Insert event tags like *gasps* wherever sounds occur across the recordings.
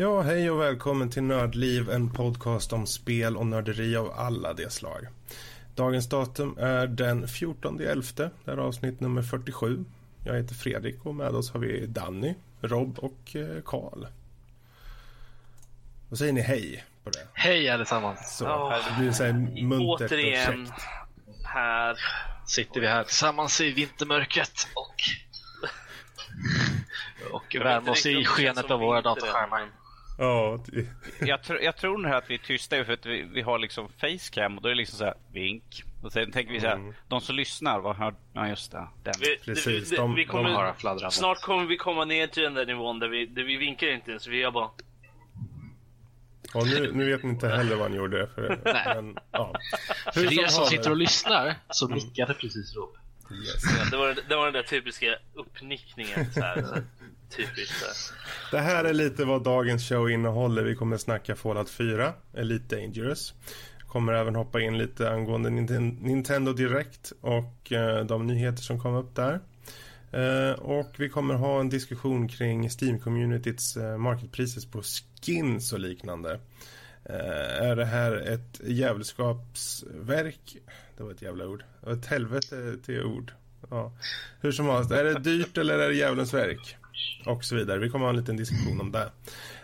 Ja, hej och välkommen till Nördliv, en podcast om spel och nörderi av alla de slag. Dagens datum är den 14.11, det är avsnitt nummer 47. Jag heter Fredrik och med oss har vi Danny, Rob och eh, Karl. Då säger ni hej på det. Hej allesammans! Så, det blir så här muntert och Återigen käckt. här. Sitter vi här tillsammans i vintermörkret och, och värmer oss i skenet av våra dataskärmar. Ja, Jag, tr jag tror nog att vi är tysta för att vi, vi har liksom facecam och då är det liksom så här vink. Och sen tänker vi så här, Mm. de som lyssnar, vad hör... Ja just det, den. Vi, Precis, de- vi de kommer, har fladdrandet. snart kommer vi komma ner till den där nivån där vi, där vi vinkar inte ens. Vi gör bara... ja nu, nu vet ni inte heller vad han gjorde. För, *laughs* men, ja. För Hur er som sitter och lyssnar så nickade precis Rob. Yes. Ja, det, var, det var den där typiska uppnickningen. Så här, så här, typiskt. Så. Det här är lite vad dagens show innehåller. Vi kommer snacka Fallout 4, Elite Dangerous. Kommer även hoppa in lite angående Nintendo Direct och eh, de nyheter som kom upp där. Eh, och vi kommer ha en diskussion kring Steam-communityts eh, marketpriser på skins och liknande. Uh, är det här ett djävulskapsverk? Det var ett jävla ord. Det var ett helvete till ord. Ja. Hur som helst, är det dyrt eller är det djävulens verk? Och så vidare. Vi kommer ha en liten diskussion om det.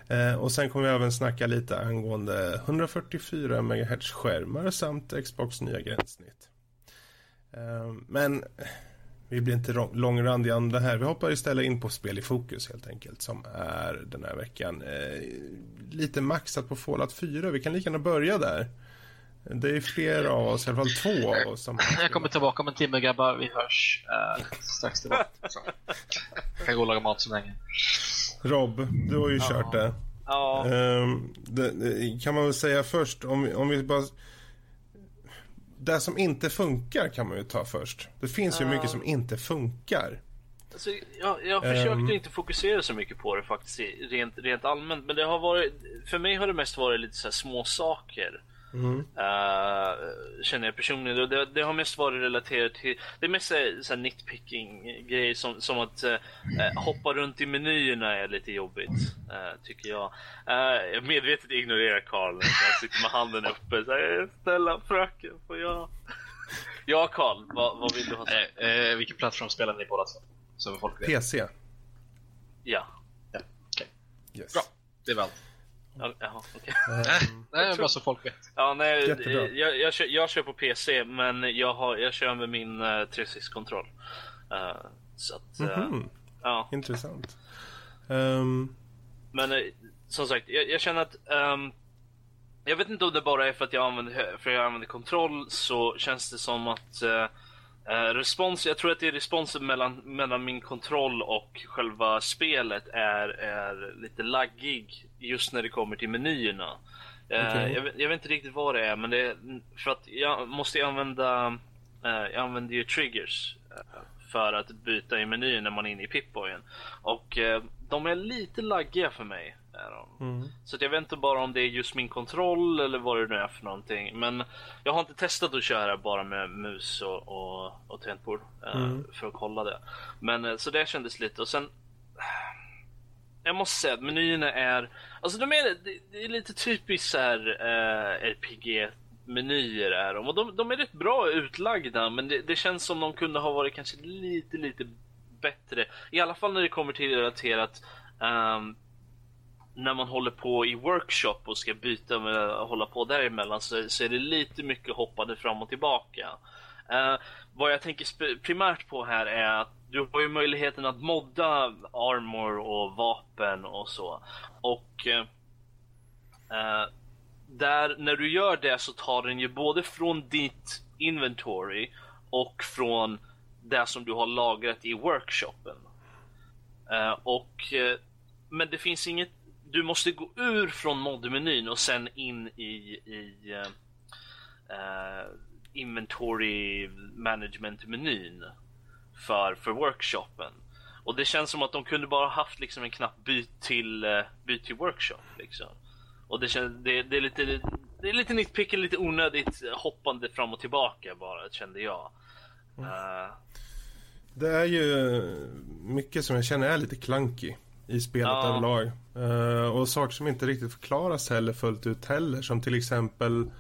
Eh, och sen kommer vi även snacka lite angående 144 MHz skärmar samt Xbox nya gränssnitt. Eh, men vi blir inte långrandiga om det här. Vi hoppar istället in på spel i fokus helt enkelt som är den här veckan. Eh, lite maxat på Fallout 4. Vi kan lika gärna börja där. Det är flera av oss, i alla fall två av oss som Jag kommer tillbaka om en timme grabbar, vi hörs uh, strax tillbaka. Jag kan gå och laga mat så länge. Rob, du har ju kört det. Ja, Ehm, det, det kan man väl säga först, om, vi- om vi bara... Det som inte funkar kan man ju ta först. Det finns ju Ja. mycket som inte funkar. alltså, jag, jag försökte Ehm. inte fokusera så mycket på det faktiskt, rent, rent allmänt. Men det har varit, för mig har det mest varit lite så här små saker. Mm. Uh, känner jag personligen. Och Det, det har mest varit relaterat till, det är mest så nitpicking grejer som, som att eh, eh, hoppa runt i menyerna är lite jobbigt, eh, tycker jag. Uh, jag medvetet ignorerar Karl när han sitter med handen uppe. Så här, Snälla fröken, får jag? Ja Karl, vad, vad vill du ha sagt? Eh, eh, vilken plattform spelar ni båda två? Så folk vet. PC. Ja. Ja, okej. Yes. Bra, det är väl allt. Ja, Jaha, okej. Ehm, Nej, bara så folk vet. Ja, nej, Jättebra. eh, jag, jag, kör, jag kör på PC, men jag, har, jag kör med min uh, 360-kontroll. Uh, så att, eh, mhm, ja. Intressant. Ehm, Men eh, som sagt, jag, jag känner att ehm, jag vet inte om det bara är för att jag använder, för jag använder kontroll så känns det som att eh, respons, jag tror att det är responsen mellan, mellan min kontroll och själva spelet är, är lite laggig just när det kommer till menyerna. Eh, Okej. jag, vet, jag vet inte riktigt vad det är men det är för att jag måste använda eh, jag använder ju triggers för att byta i menyn när man är inne i Pip-Boyen. Och de är lite laggiga för mig. Är de. mm. Så jag vet inte bara om det är just min kontroll eller vad det nu är för någonting. Men jag har inte testat att köra bara med mus och, och, och tangentbord eh, Mm. för att kolla det. Men eh, så det kändes lite och sen jag måste säga att menyerna är, alltså de är, det, är lite typiskt så här eh, RPG-menyer är de. Och de, de är rätt bra utlagda men det, det känns som de kunde ha varit kanske lite, lite bättre. I alla fall när det kommer till relaterat ehm, när man håller på i workshop och ska byta med hålla på däremellan så, så är det lite mycket hoppande fram och tillbaka. Eh, vad jag tänker primärt på här är att du har ju möjligheten att modda armor och vapen och så. Och eh, eh, där, när du gör det så tar den ju både från ditt inventory och från det som du har lagrat i workshopen. Eh, och, eh, men det finns inget, du måste gå ur från modmenyn och sen in i, i eh, inventory management-menyn för, för workshopen. Och det känns som att de kunde bara haft liksom en knapp byt till, uh, byt till workshop. Liksom. Och det, känns, det, det är lite det är lite nitpicky, lite onödigt hoppande fram och tillbaka bara, kände jag. Eh, Det är ju mycket som jag känner är lite clunky i spelet Ja. överlag. Eh, och saker som inte riktigt förklaras heller fullt ut heller. Som till exempel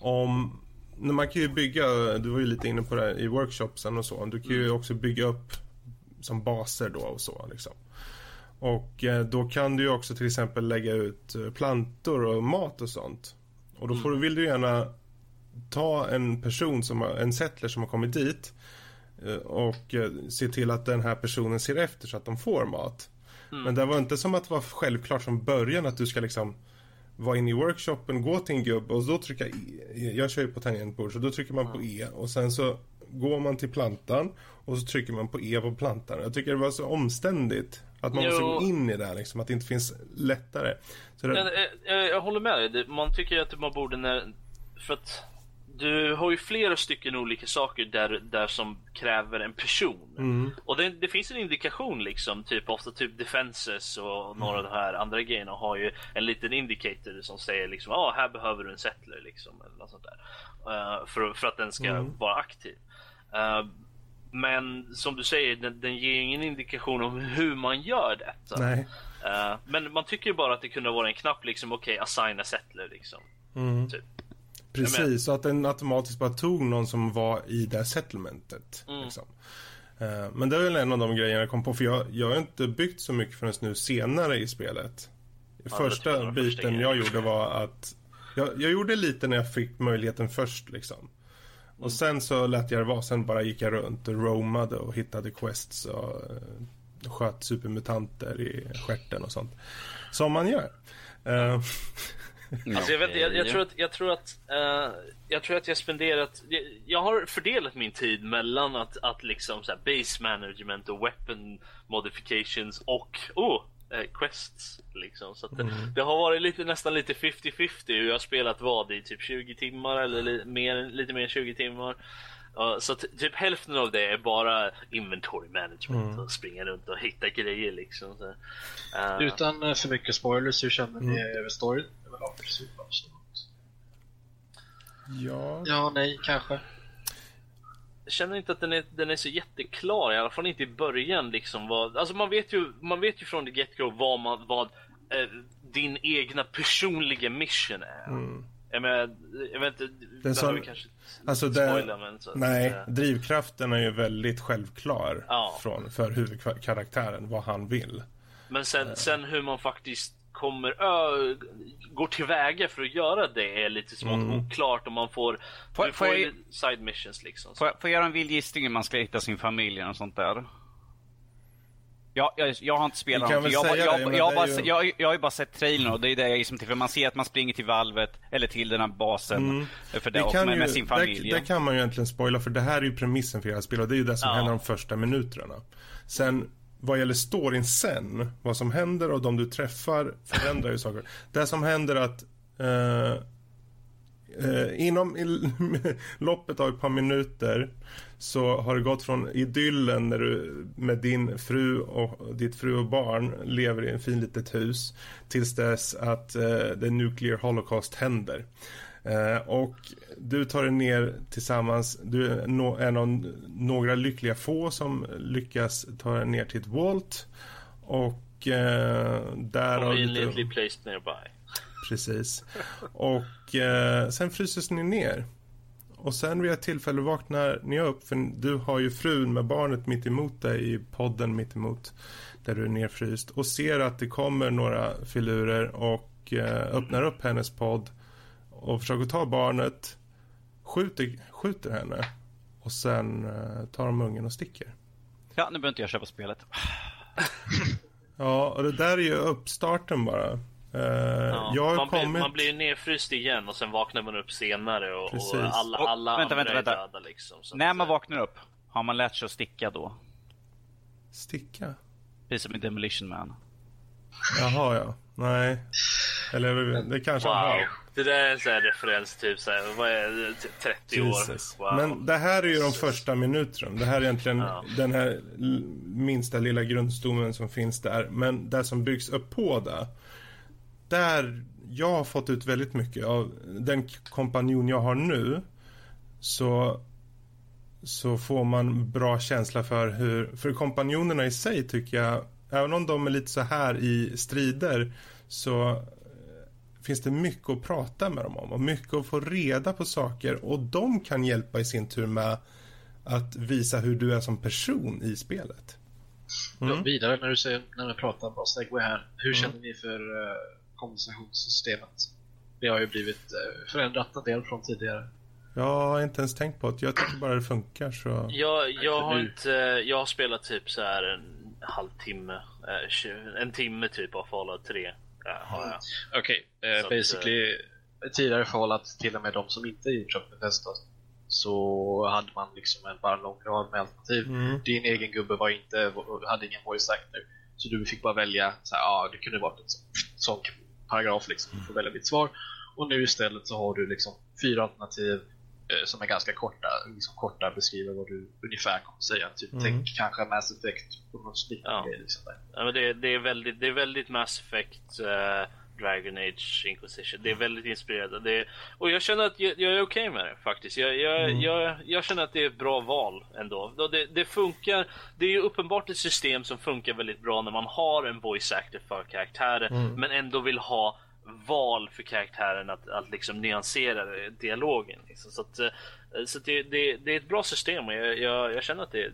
om... när Man kan ju bygga, du var ju lite inne på det här, i workshopsen och så. Du kan ju också bygga upp som baser då och så liksom. Och eh, då kan du ju också till exempel lägga ut eh, plantor och mat och sånt. Och då får du, vill du gärna ta en person, som har, en settler som har kommit dit eh, och eh, se till att den här personen ser efter så att de får mat. Men det var inte som att det var självklart från början att du ska liksom vara inne i workshopen, gå till en gubbe och då trycka E. Jag kör ju på tangentbord så då trycker man på E och sen så går man till plantan och så trycker man på E på plantan. Jag tycker det var så omständigt att man måste Jo. gå in i det här liksom, att det inte finns lättare. Det, Men, eh, jag, jag håller med dig. Man tycker ju att man borde när... För att du har ju flera stycken olika saker där, där som kräver en person. Mm. Och det, det finns en indikation liksom, typ ofta typ defenses och några av de här andra grejerna har ju en liten indicator som säger liksom, ja ah, här behöver du en settler liksom, eller något sånt där. Eh, för, för att den ska Mm. vara aktiv. Eh, men som du säger, den, den ger ingen indikation om hur man gör detta. Eh, men man tycker bara att det kunde vara en knapp liksom, okej, assigna settler liksom. Mm. Typ. Precis, så att den automatiskt bara tog någon som var i det settlementet. Mm. Liksom. Eh, Men det är väl en av de grejerna jag kom på, för jag, jag har inte byggt så mycket förrän nu senare i spelet. var första biten jag gjorde var att jag, jag gjorde lite när jag fick möjligheten först liksom. Mm. Och sen så lät jag det vara, sen bara gick jag runt och roamade och hittade quests och eh, sköt supermutanter i stjärten och sånt. Som man gör. Eh, Alltså jag, vet, jag, jag tror att jag tror att eh, jag tror att jag spenderat. Jag, jag har fördelat min tid mellan att, att liksom så här base management och weapon modifications och oh, eh, quests. Liksom. Så att det, det har varit lite, nästan lite 50-50 hur jag har spelat vad i typ 20 timmar eller li, mer, lite mer än 20 timmar. Ja, så typ hälften av det är bara inventory management och springa runt och hitta grejer liksom. Så, eh, Utan eh, för mycket spoilers, hur känner ni över storyn? överlag? ja. Ja, nej, kanske. Jag känner inte att den är, den är så jätteklar, i alla fall inte i början liksom. Vad, alltså man vet ju, man vet ju från the get-go vad, man, vad eh, din egna personliga mission är. Jag menar, jag vet inte, Den behöver som- kanske Alltså spoila men så att, nej, eh, drivkraften är ju väldigt självklar Ja. från, för huvudkaraktären, vad han vill. Men sen, sen hur man faktiskt kommer, ö, går tillväga för att göra det är lite smått Mm. oklart om man får, Får- får får jag- side missions liksom. Får jag, får jag göra en vild gissning hur man ska hitta sin familj och sånt där? Jag, jag, jag har inte spelat väl Jag, jag, det, jag, det bara, ju- jag, jag har ju bara sett trailern och det är det jag gissar till. För man ser att man springer till valvet, eller till den här basen. För det, Det med, ju, med sin familj. där, där kan man ju egentligen spoila för det här är ju premissen för hela spelet det är ju det som Ja. händer de första minuterna. Sen vad gäller storyn sen, vad som händer och de du träffar förändrar ju saker. Det som händer att eh, eh, inom *laughs* loppet av ett par minuter så har det gått från idyllen när du med din fru och ditt fru och barn lever i en fin litet hus tills dess att eh, the nuclear holocaust händer. Eh, och du tar dig ner tillsammans, du är no, en av några lyckliga få som lyckas ta dig ner till ett Walt och eh, där Conveniently placed nearby. Precis. Och eh, sen fryses ni ner. Och sen vid ett tillfälle vaknar ni upp för du har ju frun med barnet mitt emot dig i podden mitt emot där du är nerfryst och ser att det kommer några filurer och eh, öppnar upp hennes podd och försöker ta barnet skjuter, skjuter henne och sen eh, tar de ungen och sticker. Ja, nu behöver inte jag köpa spelet. Ja, och det där är ju uppstarten bara. Eh, Ja, man, blir, kommit... man blir nedfryst igen och sen vaknar man upp senare och, Precis. och alla, Och- alla vänta, andra vänta, vänta. är döda liksom. Så När man vaknar upp, har man lärt sig att sticka då? Sticka? Precis som i Demolition Man. Jaha, ja. Nej. Eller det kanske Wow. har. Det där är en sån här referens typ såhär, vad är det, T- 30 Jesus. år? Wow. Men det här är ju de första minuterna. Det här är egentligen Ja. den här minsta lilla grundstommen som finns där. Men det som byggs upp på det. Där jag har fått ut väldigt mycket av den kompanjon jag har nu. Så så får man bra känsla för hur, för kompanjonerna i sig tycker jag även om de är lite så här i strider så eh, finns det mycket att prata med dem om och mycket att få reda på saker och de kan hjälpa i sin tur med att visa hur du är som person i spelet. Mm. Ja, vidare när du säger, när vi pratar, bara segway här. Hur mm. känner ni för uh, kompensationssystemet? Det har ju blivit uh, förändrat en del från tidigare. Jag har inte ens tänkt på det. Jag tycker bara det funkar så. Jag, jag har inte, jag har spelat typ så här en halvtimme, eh, en timme typ av Fallout 3. Ja, Okej, okay, uh, basically att, tidigare Fallout, till och med de som inte av Bethesda, så hade man liksom en bara lång rad med alternativ. Mm. Din egen gubbe var inte, hade ingen voice actor. Så du fick bara välja, så här, ah, det kunde vara en sån paragraf liksom, du får välja ditt svar. Och nu istället så har du liksom fyra alternativ eh, som är ganska korta, liksom korta beskriver vad du ungefär kommer säga. Typ, mm. Tänk kanske Mass Effect på något liknande ja. Liksom där. Ja, men det, det, är väldigt, det är väldigt Mass Effect uh Dragon Age Inquisition. Det är väldigt inspirerande. Är, och jag känner att jag, jag är okej okay med det faktiskt. Jag, jag, mm. jag, jag, känner att det är ett bra val ändå. Det, det funkar. Det är ju uppenbart ett system som funkar väldigt bra när man har en voice actor för karaktären mm. men ändå vill ha val för karaktären att, att liksom nyansera dialogen. Liksom. Så, att, eh, så att det, det, det, är ett bra system och jag, jag, jag känner att det, ja,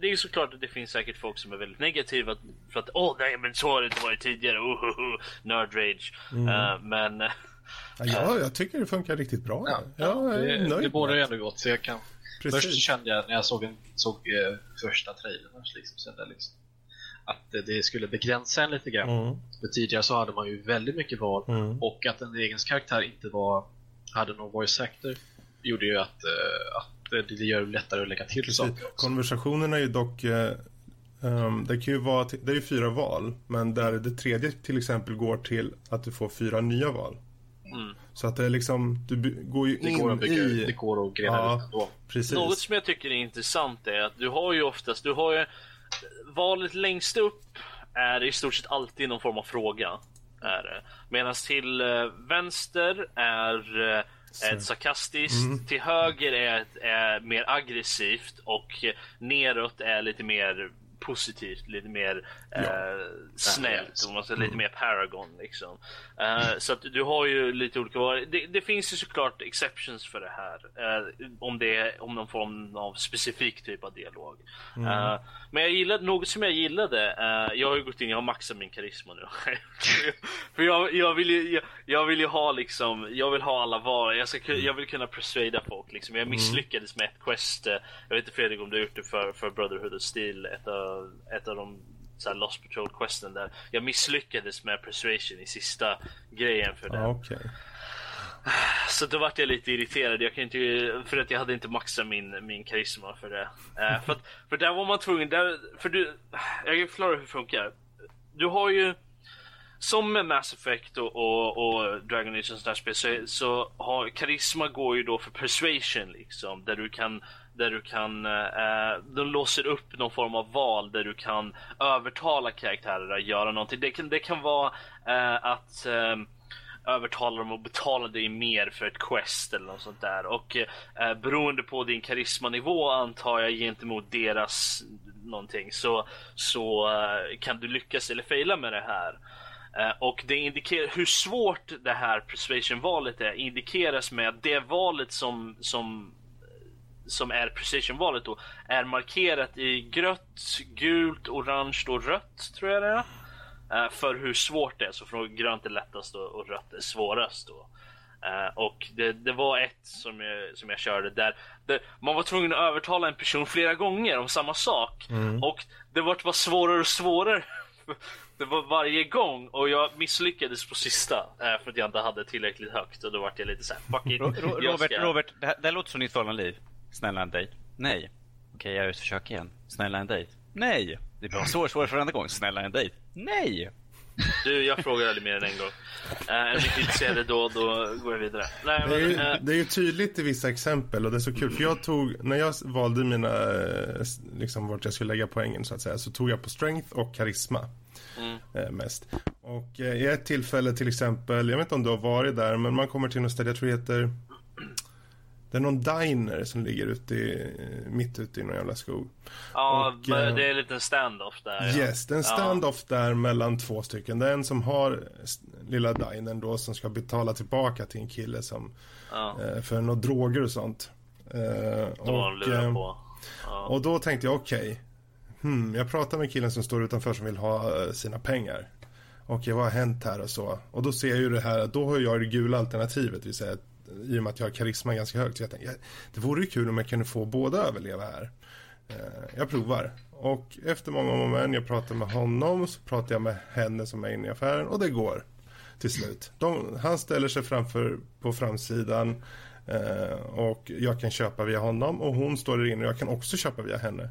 det är såklart att det finns säkert folk som är väldigt negativa för att åh nej men så har det inte varit tidigare, oh, oh, oh. nerd rage. Mm. Uh, men... Uh, ja, jag tycker det funkar riktigt bra. Ja, jag är det, nöjd det borde ändå gott. Så jag kan... Först kände jag när jag såg, en, såg uh, första trailern liksom, kände liksom, att det skulle begränsa en lite grann. Mm. För tidigare så hade man ju väldigt mycket val mm. och att en egen karaktär inte var hade någon voice actor gjorde ju att, att det, det gör det lättare att lägga till Precis. saker också. Konversationerna är ju dock um, det kan ju vara, det är ju fyra val men där det tredje till exempel går till att du får fyra nya val. Mm. Så att det är liksom, du går ju det in går bygga, i... Det går att grena ja, ut. Precis. Något som jag tycker är intressant är att du har ju oftast, du har ju valet längst upp är i stort sett alltid någon form av fråga. Medan till uh, vänster är uh, ett sarkastiskt, mm. till höger är, är mer aggressivt och neråt är lite mer positivt, lite mer ja. eh, snällt, om man säger, lite mm. mer Paragon liksom. Eh, så att du har ju lite olika det, det, finns ju såklart exceptions för det här. Eh, om det är om någon form av specifik typ av dialog. Mm. Men jag gillade, något som jag gillade, eh, jag har ju gått in, jag har maxat min karisma nu. *laughs* för jag, jag, vill ju, jag, jag, vill ju ha liksom, jag vill ha alla val, jag, ska, jag vill kunna persuada folk liksom. Jag mm. misslyckades med ett quest, eh, jag vet inte Fredrik om du har gjort det för, för Brotherhood of Steel, ett av, ett av de så här Lost Patrol questen där jag misslyckades med persuasion i sista grejen för den. Okay. Så då vart jag lite irriterad. Jag kan inte, för att jag hade inte maxat min, min karisma för det. Uh, för, att, för där var man tvungen, där, för du, jag kan förklara hur det funkar. Du har ju, som med Mass Effect och, och, och Dragon Age och sådana spel så, så har karisma går ju då för persuasion liksom. Där du kan där du kan, eh, de låser upp någon form av val där du kan övertala karaktärer att göra någonting. Det kan, det kan vara eh, att eh, övertala dem att betala dig mer för ett quest eller något sånt där. Och eh, eh, beroende på din karismanivå antar jag gentemot deras någonting så, så eh, kan du lyckas eller fejla med det här. Eh, och det indikerar hur svårt det här persuasion-valet är indikeras med att det valet som, som som är precision-valet då, är markerat i grött, gult, orange och rött tror jag det är. Uh, för hur svårt det är, så från grönt är lättast och, rött är svårast då. Uh, och det, det, var ett som jag, som jag körde där, där, man var tvungen att övertala en person flera gånger om samma sak. Mm. Och det var bara svårare och svårare. *laughs* det var varje gång och jag misslyckades på sista uh, för att jag inte hade tillräckligt högt och då var jag lite såhär, fuck it. Robert, ska... Robert, det här, det här låter som ditt förhållande liv. Snälla en dejt. Nej. Okej, jag försöker igen. Snälla en dejt. Nej. Det blir svårare svår för varenda gång. Snälla en dejt. Nej. Du, jag frågar aldrig mer än en gång. Uh, är du inte intresserad då, då går jag vidare. Nej, det, är ju, uh... det är ju tydligt i vissa exempel och det är så kul. För jag tog, när jag valde mina, eh, liksom vart jag skulle lägga poängen så att säga, så tog jag på strength och karisma. Mm. Eh, mest. Och eh, i ett tillfälle till exempel, jag vet inte om du har varit där, men man kommer till något ställe, jag tror det heter Det är någon diner som ligger ute i, mitt ute i någon jävla skog. Ja, Och, men eh, det är en liten stand-off där. ja. Yes, det är en stand-off där mellan två stycken. Det är en som har lilla dinern då som ska betala tillbaka till en kille som Ja, eh, för några droger och sånt. Eh, och, på. Ja. och då tänkte jag okej. hmm, jag pratar med killen som står utanför som vill ha sina pengar. Okej, vad har hänt här och så? Och då ser jag ju det här, då har jag det gula alternativet, det vill säga i och med att jag har karisma ganska högt. Så jag tänkte, det vore ju kul om jag kunde få båda överleva här. Eh, jag provar. Och efter många om och jag pratar med honom, så pratar jag med henne som är inne i affären och det går till slut. De, han ställer sig framför på framsidan eh, och jag kan köpa via honom och hon står där inne och jag kan också köpa via henne.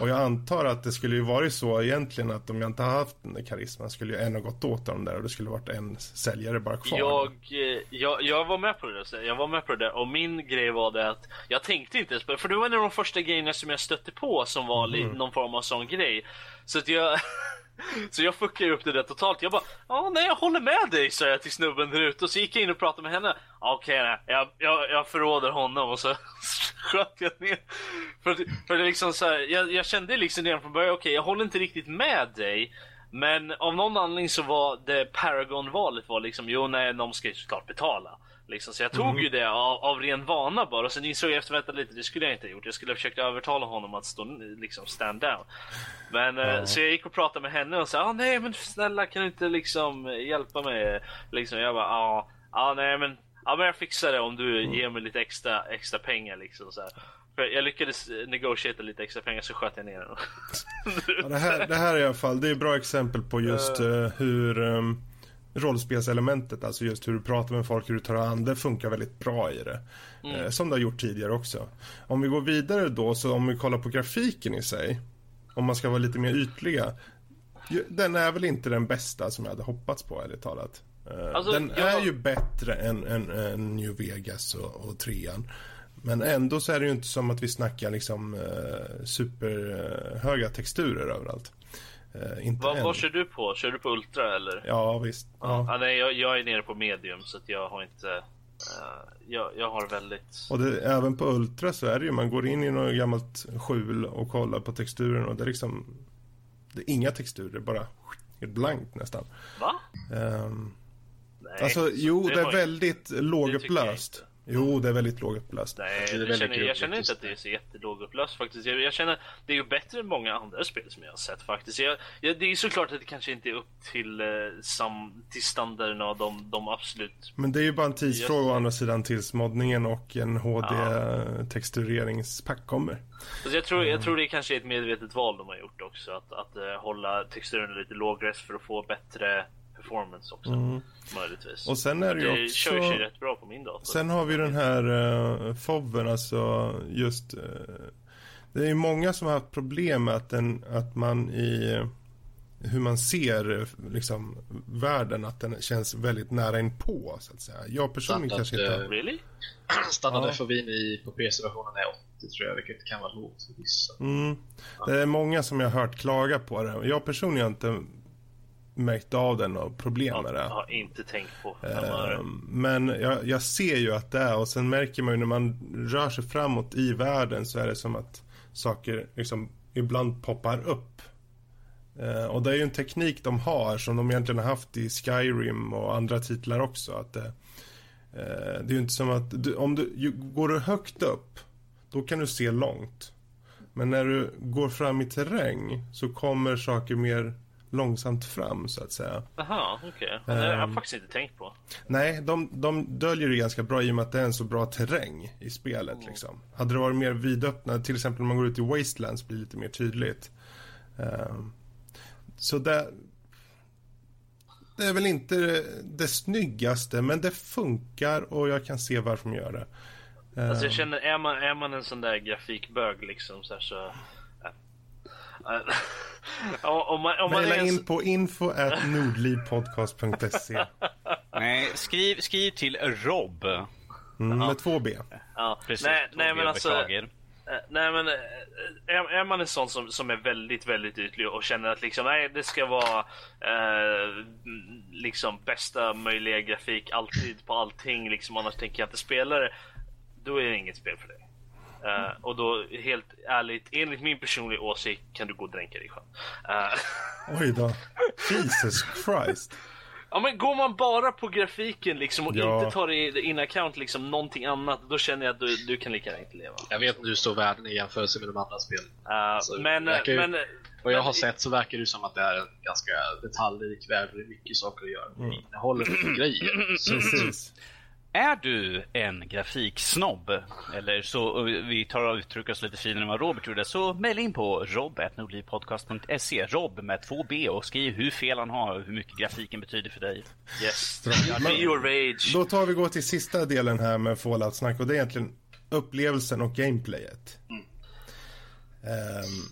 Och jag antar att det skulle ju varit så egentligen att om jag inte haft den där karisman skulle jag ändå gått åt dem där och det skulle varit en säljare bara kvar. Jag, eh, jag, jag var med på det där. Jag var med på det där. Och min grej var det att jag tänkte inte ens på det. För det var en av de första grejerna som jag stötte på som var li- någon form av sån grej. Så att jag... *laughs* *laughs* Så jag fuckade upp det där totalt. Jag bara, ja nej jag håller med dig sa jag till snubben där ute. Och så gick jag in och pratade med henne. Okej okay, jag, jag, jag förråder honom och så *laughs* sköt jag ner. För, för det liksom så här, jag, jag kände liksom redan från början, okej jag håller inte riktigt med dig. Men av någon anledning så var det Paragon-valet var liksom, jo nej de ska ju såklart betala. Liksom, så jag tog ju det av, av ren vana bara. Och sen insåg jag efter vänta lite, det skulle jag inte ha gjort. Jag skulle ha försökt övertala honom att stå liksom stand down. Men eh, så jag gick och pratade med henne och sa, ah, nej men snälla kan du inte liksom hjälpa mig? Liksom, jag bara, ah, ah, nej men, ja men jag fixar det om du ger mig lite extra, extra pengar liksom så här. För jag lyckades eh, negotiata lite extra pengar så sköt jag ner den. Ja, det, här, det här är i alla fall, det är ett bra exempel på just eh, hur um, rollspelselementet, alltså just hur du pratar med folk, hur du tar an, det funkar väldigt bra i det. Eh, som det har gjort tidigare också. Om vi går vidare då, så om vi kollar på grafiken i sig, om man ska vara lite mer ytliga, den är väl inte den bästa som jag hade hoppats på, ärligt talat. Eh, Alltså, den jag- är ju bättre än, än, än New Vegas och, och trean. Men ändå så är det ju inte som att vi snackar liksom eh, superhöga texturer överallt. Inte vad, vad kör du på? Kör du på Ultra eller? Ja, visst. Ja. Ja, nej, jag, jag är nere på medium så jag har inte... eh, jag, jag har väldigt... Och det, även på Ultra så är det ju, man går in i något gammalt skjul och kollar på texturen och det är liksom Det är inga texturer, bara helt blankt nästan. Va? Ehm, Nej. alltså, jo, det, var är väldigt lågupplöst. Jo, det är väldigt lågupplöst. Nej, Det det känner, jag känner inte att det är så jättelågupplöst faktiskt. Jag, jag känner det är ju bättre än många andra spel som jag har sett faktiskt. Jag, jag, det är ju såklart att det kanske inte är upp till, eh, sam, till standarden av de, de absolut... Men det är ju bara en tidsfråga å andra sidan tills moddningen och en HD-textureringspack kommer. Alltså jag, tror, jag tror det kanske är ett medvetet val de har gjort också. Att, att eh, hålla texturen lite lågres för att få bättre performance också. Möjligtvis. Och sen är det ju det också... kör ju rätt bra på min dator. Sen har vi den här uh, FOVen, alltså just... eh, det är ju många som har haft problem med att, den, att man i eh, hur man ser eh, liksom världen, att den känns väldigt nära inpå så att säga. Jag personligen Standard, kanske inte... eh, Really? Standard Ja. I, på PC-versionen är 80 tror jag, vilket kan vara lågt för vissa. Mm. Det är många som jag har hört klaga på det. Jag personligen har inte märkt av den och problem med Jag det. har inte tänkt på. Ehm, Men jag, jag ser ju att det är och sen märker man ju när man rör sig framåt i världen så är det som att saker liksom ibland poppar upp. Eh, och det är ju en teknik de har som de egentligen har haft i Skyrim och andra titlar också. Att det, eh, det är ju inte som att, du, om du ju, går du högt upp då kan du se långt. Men när du går fram i terräng så kommer saker mer långsamt fram så att säga. Jaha, okej. Det har jag Ehm. faktiskt inte tänkt på. Nej, de, de döljer det ganska bra i och med att det är en så bra terräng i spelet. Liksom. Hade det varit mer vidöppna, till exempel om man går ut i Wastelands blir det lite mer tydligt. Ehm, så det, det är väl inte det, det snyggaste, men det funkar och jag kan se varför de gör det. Alltså jag Ehm, känner, är man, är man en sån där grafikbög liksom så här, så... om, man, om man är Maila en, in på info at nordlivpodcast.se Nej, skriv, skriv till Rob. mm, med två B. ja, Precis. nej, nej Tobbe, men alltså... Eh, Nej men eh, är, är man en sån som, som är väldigt, väldigt ytlig och känner att liksom, nej det ska vara eh, liksom bästa möjliga grafik alltid på allting liksom annars tänker jag inte spela det. då är det inget spel för dig. Uh, och då helt ärligt, enligt min personliga åsikt kan du gå och dränka dig själv. Uh, *laughs* Oj då. Jesus Christ. Ja men går man bara på grafiken liksom och ja. inte tar i in account liksom någonting annat, då känner jag att du, du kan lika gärna inte leva. Jag vet inte hur stor världen är i jämförelse med de andra spelen. Uh, men, ju, men, vad jag men, har sett så verkar det som att det är en ganska detaljrik värld, det är mycket saker att göra. Mm. Innehåller mycket grejer. Precis. Är du en grafiksnobb, eller så vi tar och uttrycker oss lite finare än vad Robert gjorde, så mejla in på rob.nordlivpodcast.se Rob med två B och skriv hur fel han har och hur mycket grafiken betyder för dig. Yes. Be your rage. Då tar vi gå till sista delen här med Fallout-snack och det är egentligen upplevelsen och gameplayet. Mm. Um,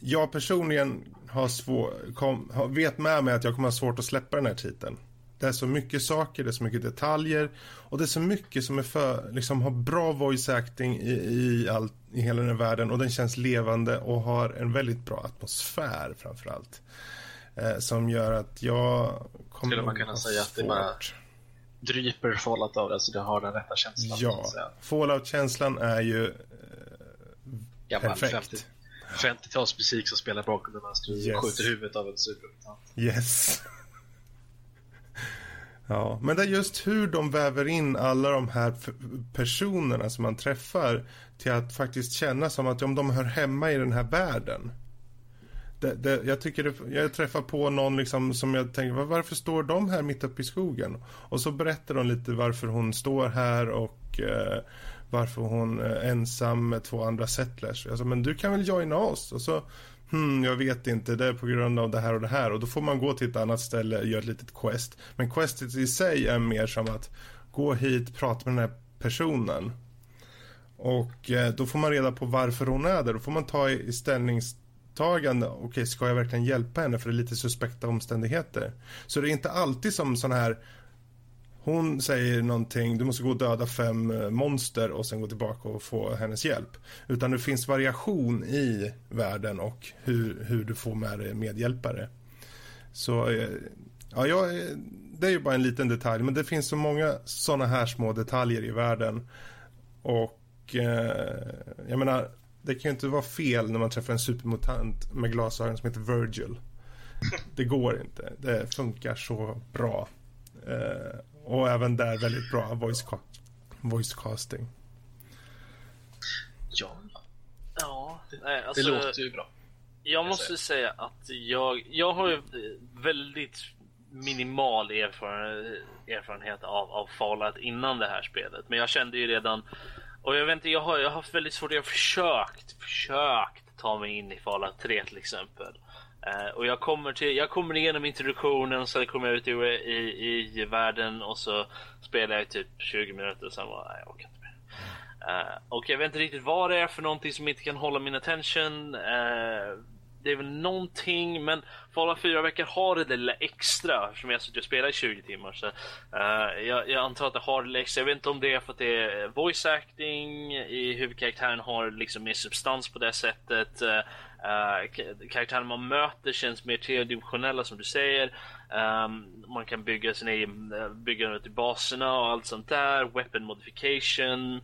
jag personligen har svår, kom, vet med mig att jag kommer ha svårt att släppa den här titeln. Det är så mycket saker, det är så mycket detaljer och det är så mycket som är för, liksom har bra voice acting i, i, all, i hela den här världen och den känns levande och har en väldigt bra atmosfär framförallt. Eh, som gör att jag kommer Skulle man kunna säga att det bara dryper Fallout av det, så det har den rätta känslan? Ja, Fallout-känslan är ju eh, Gammal perfekt. 50-talsmusik som spelar bakom medan du yes. skjuter huvudet av en supermutant. Yes. *laughs* Ja, men det är just hur de väver in alla de här personerna som man träffar till att faktiskt känna som att om de hör hemma i den här världen. Det, det, jag tycker det, jag träffar på någon liksom som jag tänker varför står de här mitt uppe i skogen? Och så berättar de lite varför hon står här och eh, varför hon är ensam med två andra settlers. Alltså, men du kan väl joina oss? Och så hmm, jag vet inte, det är på grund av det här och det här. Och då får man gå till ett annat ställe och göra ett litet quest. Men questet i sig är mer som att gå hit, prata med den här personen. Och eh, då får man reda på varför hon är där. Då får man ta i, i ställningstagande. Okej, okay, ska jag verkligen hjälpa henne för det är lite suspekta omständigheter? Så det är inte alltid som sån här hon säger någonting, du måste gå och döda fem eh, monster och sen gå tillbaka och få hennes hjälp. Utan det finns variation i världen och hur, hur du får med dig medhjälpare. Så eh, ja, jag, eh, det är ju bara en liten detalj men det finns så många sådana här små detaljer i världen. Och eh, jag menar, det kan ju inte vara fel när man träffar en supermutant med glasögon som heter Virgil. Det går inte. Det funkar så bra. Eh, och även där väldigt bra voice, voice casting. Ja. Ja, nej, alltså, det låter ju bra. Jag måste säga att jag, jag har ju väldigt minimal erfarenhet av, av Fallout innan det här spelet. Men jag kände ju redan, och jag vet inte, jag har, jag har haft väldigt svårt, jag har försökt, försökt ta mig in i Fallout 3 till exempel. Uh, och jag kommer, till, jag kommer igenom introduktionen sen kommer jag ut i, i, i världen och så spelar jag typ 20 minuter och sen bara, nej, jag orkar inte mer. Uh, och jag vet inte riktigt vad det är för någonting som inte kan hålla min attention. Uh, det är väl någonting, men Fallout 4 veckor har det där lilla extra eftersom jag suttit och spelat i 20 timmar. Så, jag, jag, antar att det har det lilla extra. Jag vet inte om det är för att det är voice acting i huvudkaraktären har liksom mer substans på det sättet. Uh, karaktärerna man möter känns mer tredimensionella som du säger. Um, man kan bygga sin egen, bygga till baserna och allt sånt där. Weapon modification.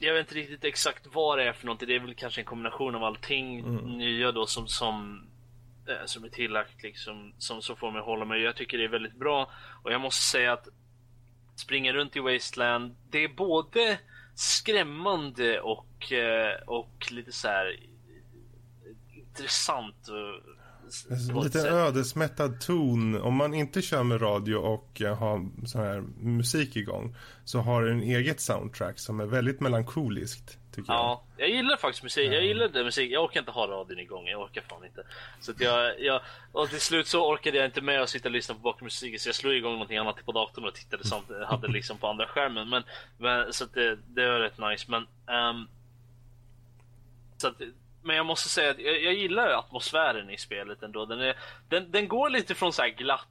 Jag vet inte riktigt exakt vad det är för någonting. Det är väl kanske en kombination av allting mm. nya då som, som, uh, som är tillagt liksom. Som, som får mig att hålla mig. Jag tycker det är väldigt bra. Och jag måste säga att springa runt i Wasteland. Det är både skrämmande och, och lite så här intressant. Lite ödesmättad ton. Om man inte kör med radio och eh, har sån här musik igång så har den eget soundtrack som är väldigt melankoliskt. Tycker ja, jag. jag gillar faktiskt musik. Jag gillar det musik. Jag orkar inte ha radion igång. Jag orkar fan inte. Så att jag, jag, och till slut så orkade jag inte med att sitta och lyssna på bakgrundsmusiken så jag slog igång någonting annat på datorn och tittade samtidigt. Hade liksom på andra skärmen. Men, men så att det, det var rätt nice. Men um, så att men jag måste säga att jag, jag, gillar atmosfären i spelet ändå. Den, är, den, den går lite från så glatt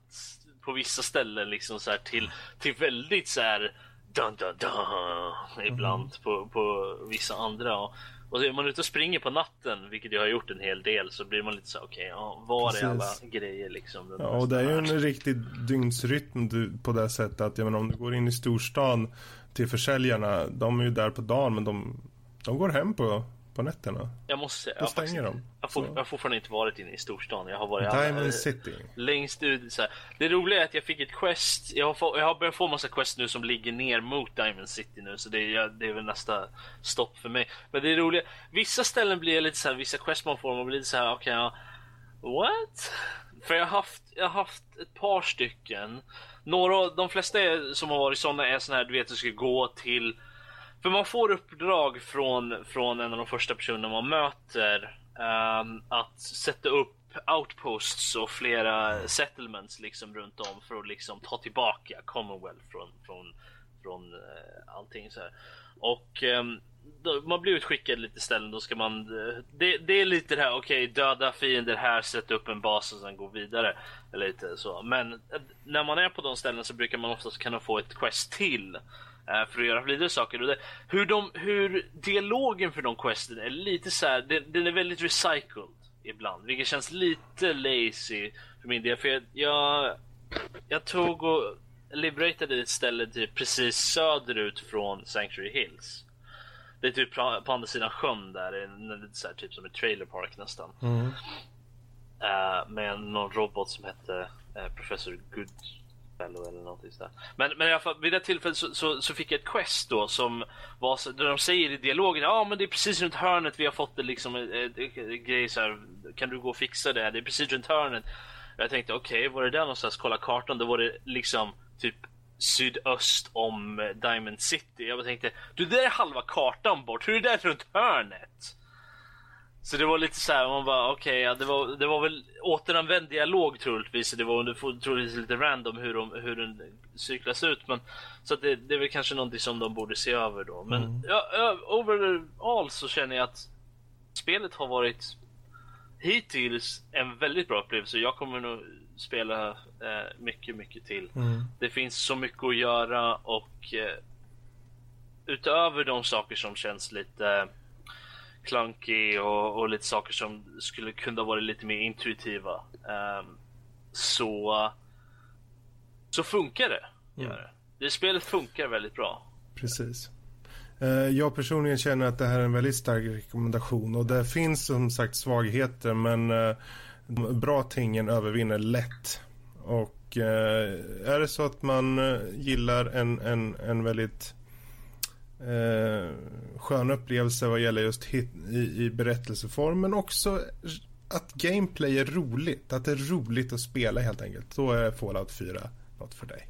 på vissa ställen liksom så till, till väldigt så här dun, dun, dun, ibland mm. på, på vissa andra. Och, och är man ute och springer på natten, vilket jag har gjort en hel del, så blir man lite så okej, okay, ja, var är alla grejer liksom? Ja, och det är ju en riktig dygnsrytm på det sättet att, jag menar, om du går in i storstan till försäljarna, de är ju där på dagen, men de, de går hem på på nätterna. Jag måste Då stänger de. Jag, får, jag har fortfarande inte varit inne i storstan. Jag har varit Diamond alla, City. Längst ut. Så här. Det roliga är att jag fick ett quest. Jag har, få, jag har börjat få massa quest nu som ligger ner mot Diamond City nu. Så det är, det är väl nästa stopp för mig. Men det är roliga. Vissa ställen blir lite så här, vissa quest man får, man blir lite så här, okej, okay, ja, what? För jag har haft, jag har haft ett par stycken. Några, de flesta som har varit sådana är sådana här, du vet, du ska gå till för man får uppdrag från, från en av de första personerna man möter um, att sätta upp outposts och flera settlements liksom runt om för att liksom ta tillbaka Commonwealth från, från, från uh, allting så här. Och um, då, man blir utskickad lite ställen, då ska man... Eh, det, det är lite det här, okej, okay, döda fiender här, sätta upp en bas och sen gå vidare. Lite så. Men eh, när man är på de ställena så brukar man oftast kunna få ett quest till för att göra vidare saker. Och det, hur, de, hur dialogen för de questen är lite så här, den, den, är väldigt recycled ibland, vilket känns lite lazy för min del. För jag, jag, jag tog och liberatade ett ställe typ precis söderut från Sanctuary Hills. Det är typ på andra sidan sjön där, lite så här, typ som ett trailer park nästan. Mm. Uh, med någon robot som hette uh, Professor Good Fellow eller någonting sådär. Men, men i alla fall, vid det tillfället så, så, så, fick jag ett quest då som var så, där de säger i dialogen ja men det är precis runt hörnet vi har fått det liksom eh, eh, grej så här, kan du gå och fixa det? Det är precis runt hörnet. Jag tänkte okej, okay, var det där någonstans? Kolla kartan, då var det liksom typ sydöst om eh, Diamond City. Jag tänkte, du det är halva kartan bort, hur är det där runt hörnet? Så det var lite så här, man bara okej, okay, ja, det, var, det var väl återanvänd dialog troligtvis. Det var troligtvis lite random hur, de, hur den cyklas ut. Men, så det, det, är väl kanske någonting som de borde se över då. Men mm. ja, overall så känner jag att spelet har varit hittills en väldigt bra upplevelse. Jag kommer nog spela eh, mycket, mycket till. Mm. Det finns så mycket att göra och eh, utöver de saker som känns lite clunky och, och lite saker som skulle kunna vara lite mer intuitiva. Um, så, så funkar det. Mm. det. det. Spelet funkar väldigt bra. Precis. Uh, jag personligen känner att det här är en väldigt stark rekommendation och det finns som sagt svagheter men de bra tingen övervinner lätt. Och uh, är det så att man gillar en, en, en väldigt eh, skön upplevelse vad gäller just hit, i, i berättelseform men också att gameplay är roligt. Att det är roligt att spela helt enkelt. Då är Fallout 4 något för dig.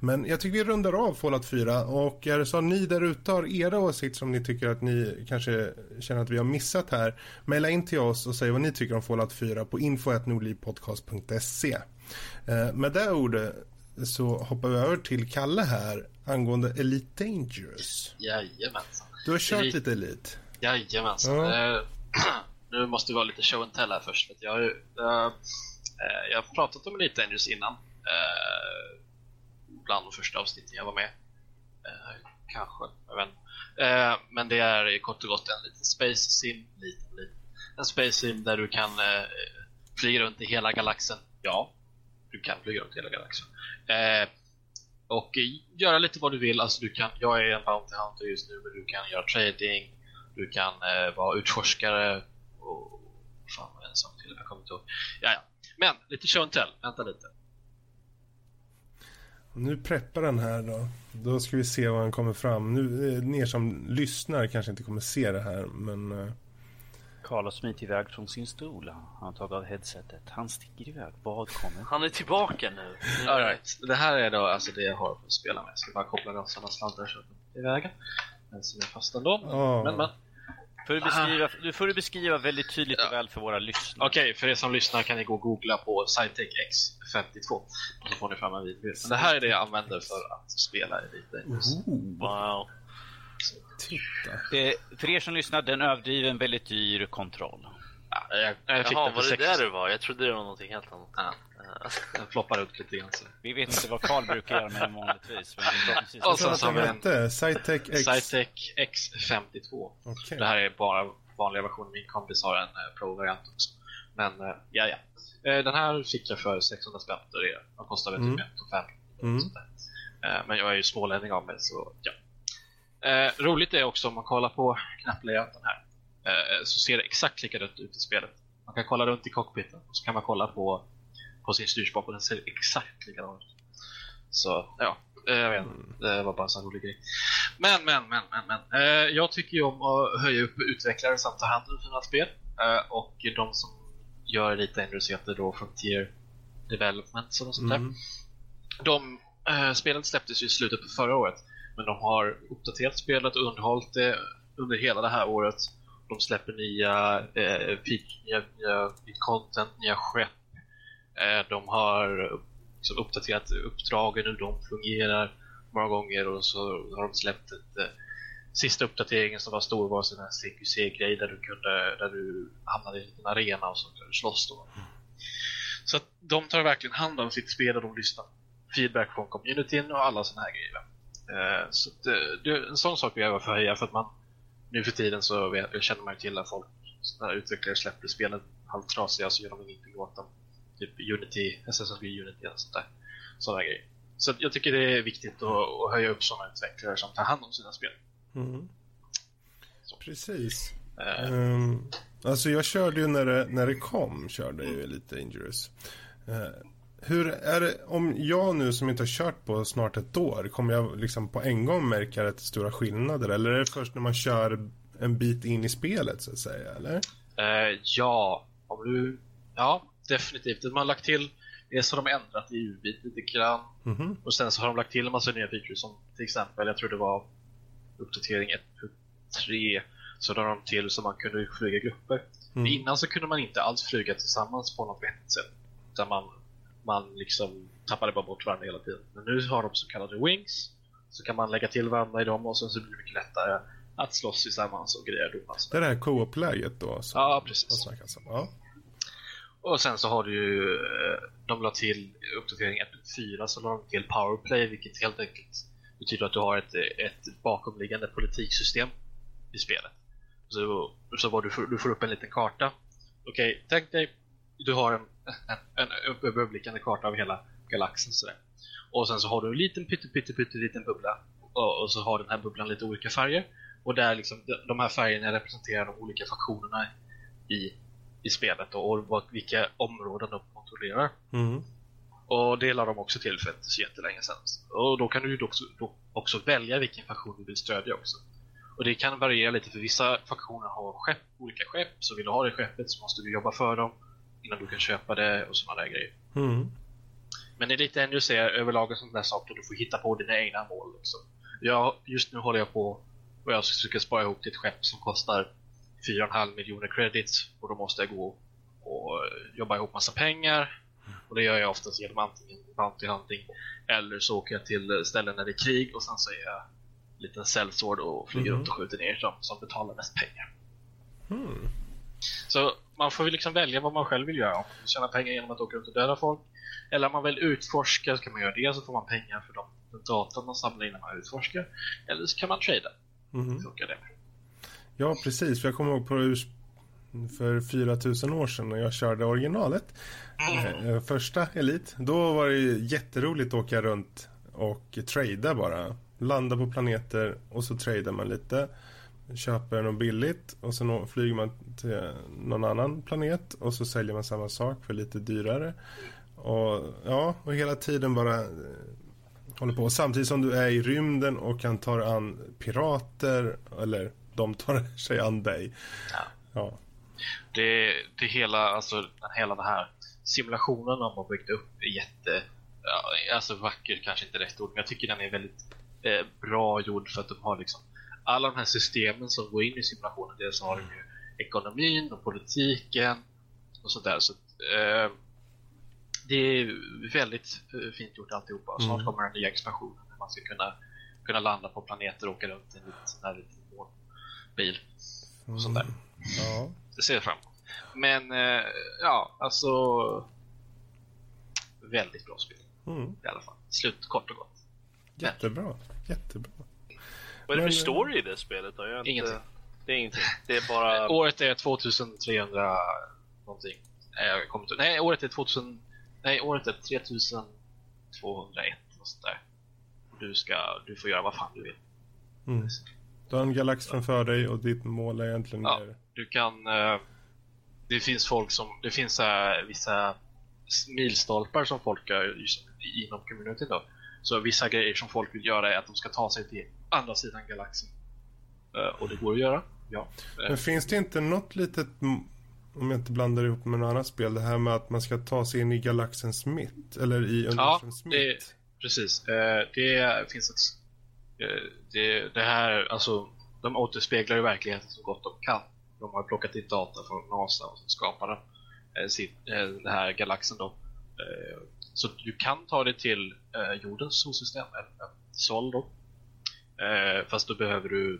Men jag tycker vi rundar av Fallout 4 och är det så att ni där ute har era åsikter som ni tycker att ni kanske känner att vi har missat här. mejla in till oss och säg vad ni tycker om Fallout 4 på info.nordlivpodcast.se. Eh, med det ordet så hoppar vi över till Kalle här angående Elite Dangerous. Jajamensan. Du har kört Elite. lite Elite. Jajamensan. Ja. Uh, *clears throat* nu måste vi vara lite show and tell här först. För jag, uh, uh, jag har pratat om Elite Dangerous innan. Uh, bland de första avsnitten jag var med. kanske, jag vet Men det är kort och gott en liten Space Sim. Liten, liten. En Space Sim där du kan flyga runt i hela galaxen. Ja, du kan flyga runt i hela galaxen och eh, göra lite vad du vill. Alltså du kan, jag är en Bounty Hunter just nu, men du kan göra trading, du kan eh, vara utforskare och fan vad en sak till, jag kommer inte ihåg. Ja, ja. Men lite show and tell, vänta lite. Nu preppar den här då. Då ska vi se vad han kommer fram. Nu, eh, ni som lyssnar kanske inte kommer se det här, men eh, Karl har smitit iväg från sin stol. Han har tagit av headsetet. Han sticker iväg. Vad kommer? Han är tillbaka nu. Alright. Det här är då alltså det jag har för att spela med. Jag ska bara koppla ner sådana sladdar så att de är iväg. Den som är fast ändå. Oh. Men, men. Får du, beskriva, du får du beskriva väldigt tydligt och väl för våra lyssnare. Okej, okay, för er som lyssnar kan ni gå och googla på Cytec X52 och så får ni fram en video. Men det här är det jag använder för att spela Elite Wow. Titta. för er som lyssnar, den överdriven väldigt dyr kontroll. Ja, jag, jag fick Jaha, var det sex. där du var? Jag trodde det var någonting helt annat. Ja. Den floppar runt lite grann. Så. Vi vet inte vad Karl brukar göra med den vanligtvis. Men Och sen så har vi en Cytec X. Cytec X52. Okej. Det här är bara vanliga versionen. Min kompis har en eh, Pro-variant också. Men eh, ja, ja. Eh, Den här fick jag för 600 spänn det. Den kostade Mm. typ 1 5 Mm. Men jag är ju smålänning av mig så ja. Eh, roligt är också om man kollar på knapplayouten här. Eh, så ser det exakt likadant ut i spelet. Man kan kolla runt i cockpiten och så kan man kolla på, på sin styrspak och den ser exakt likadan ut. Så ja, eh, jag vet. Det var bara en sån rolig grej. Men, men, men, men, men. Eh, jag tycker ju om att höja upp utvecklare samt ta hand om sina spel. Eh, och de som gör Dangerous heter då Frontier Development och sånt där. Mm. De, spelet släpptes ju i slutet på förra året, men de har uppdaterat spelet och underhållit det under hela det här året. De släpper nya, eh, fick, nya, nya nytt content, nya skepp. Eh, de har liksom uppdaterat uppdragen, hur de fungerar många gånger och så har de släppt ett eh, Sista uppdateringen som var stor var en CQC-grej där du kunde, där du hamnade i en arena och så kunde du slåss då. Så att de tar verkligen hand om sitt spel och de lyssnar feedback från communityn och alla sådana här grejer. Eh, så eh, det är en sån sak vill jag förhöja för att man nu för tiden så vet, känner man ju till att folk, när utvecklare släpper spelen halvtrasiga så gör de ingenting åt dem. Typ Unity, Creed Unity och sånt där. Sådana grejer. Så jag tycker det är viktigt att, att höja upp sådana utvecklare som tar hand om sina spel. Mm. Precis. Eh, Um, alltså jag körde ju när det, när det kom, körde jag ju lite Dangerous. Uh, hur är det, om jag nu som inte har kört på snart ett år, kommer jag liksom på en gång märka rätt stora skillnader? Eller är det först när man kör en bit in i spelet så att säga, eller? Eh, ja, om du... Ja, definitivt. De har lagt till... Dels har de ändrat i ljudbit lite grann. Mhm. Och sen så har de lagt till en massa nya features som till exempel, jag tror det var uppdatering 1.3 så la de till så man kunde flyga grupper. Mm. Innan så kunde man inte alls flyga tillsammans på något vettigt sätt. Utan man, man liksom tappade bara bort varandra hela tiden. Men nu har de så kallade wings. Så kan man lägga till varandra i dem och sen så blir det mycket lättare att slåss tillsammans och grejer. Då, alltså. Det är det här co-op-läget då? Som Ja, precis. snackats om. Ja. Och sen så har du ju, eh, de la till uppdatering 1.4 så la de till powerplay vilket helt enkelt betyder att du har ett, ett bakomliggande politiksystem i spelet. Så, så vad du, du får upp en liten karta. Okej, tänk dig, du har en, *laughs* en, en överblickande karta av hela galaxen sådär. Och sen så har du en liten pytte, pytte, pytte liten bubbla. Och, och så har den här bubblan lite olika färger. Och där liksom, de- de här färgerna representerar de olika faktionerna i, i spelet och, och vad, vilka områden de kontrollerar. Mm. Och det la de också till för inte så jättelänge sedan. Och då kan du ju också, då också välja vilken faktion du vill stödja också. Och det kan variera lite för vissa faktioner har skepp, olika skepp, så vill du ha det skeppet så måste du jobba för dem innan du kan köpa det och sådana där grejer. Mm. Men det är lite ändå ser överlag en sån där sak då du får hitta på dina egna mål. Liksom. Jag, just nu håller jag på och jag försöker spara ihop till ett skepp som kostar 4,5 miljoner credits och då måste jag gå och jobba ihop massa pengar. Och det gör jag oftast genom antingen bounty hunting eller så åker jag till ställen där det är krig och sen så är jag en liten sellsword och flyger Mhm. runt och skjuter ner dem som betalar mest pengar. Mm. Så man får ju liksom välja vad man själv vill göra. Om man vill tjäna pengar genom att åka runt och döda folk. Eller om man vill utforska så kan man göra det så får man pengar för de den datan man samlar in när man utforskar. Eller så kan man trada. Mhm. Funkar det. Ja, precis. För jag kommer ihåg på urs- för 4000 år sedan när jag körde originalet. Eh, första Elit. Då var det ju jätteroligt att åka runt och trada bara. Landa på planeter och så tradar man lite. Köper något billigt och sen å- flyger man till någon annan planet och så säljer man samma sak för lite dyrare. Och ja, och hela tiden bara eh, håller på. Samtidigt som du är i rymden och kan ta dig an pirater eller de tar *laughs* sig an dig. Ja. Ja. Det, det hela, alltså den hela den här simulationen de har byggt upp är jätte, alltså vacker kanske inte rätt ord, men jag tycker den är väldigt eh, bra gjord för att de har liksom alla de här systemen som går in i simulationen. Dels har de ju ekonomin och politiken och sådär. Så, eh, det är väldigt eh, fint gjort alltihopa. Snart Mm. kommer den nya expansionen där man ska kunna, kunna landa på planeter och åka runt i en liten, liten månbil. Och sånt där. Ja. Det ser jag fram emot. Men uh, ja, alltså väldigt bra spel. Mm. I alla fall. Slut kort och gott. Jättebra. Jättebra. Vad är det för story i det spelet då? Jag ingenting. Inte... Det är ingenting. Det är bara... året är 2300 någonting. Jag kommer inte... Nej, året är 2000... Nej, året är 3201 och sånt där. Du ska... Du får göra vad fan du vill. Mm. Du har en galax framför dig och ditt mål är egentligen ja, Du kan... Uh, det finns folk som... Det finns uh, vissa milstolpar som folk har inom communityn då. Så vissa grejer som folk vill göra är att de ska ta sig till andra sidan galaxen. Uh, och det går att göra, ja. Men finns det inte något litet, om jag inte blandar ihop med något annat spel, det här med att man ska ta sig in i galaxens mitt? Eller i universums ja, det, mitt? precis. Uh, det finns ett... Det, det här, alltså, de återspeglar ju verkligheten så gott de kan. De har plockat in data från NASA och skapade den här galaxen då. Så du kan ta dig till jordens solsystem, eller Sol då. Eh, fast då behöver du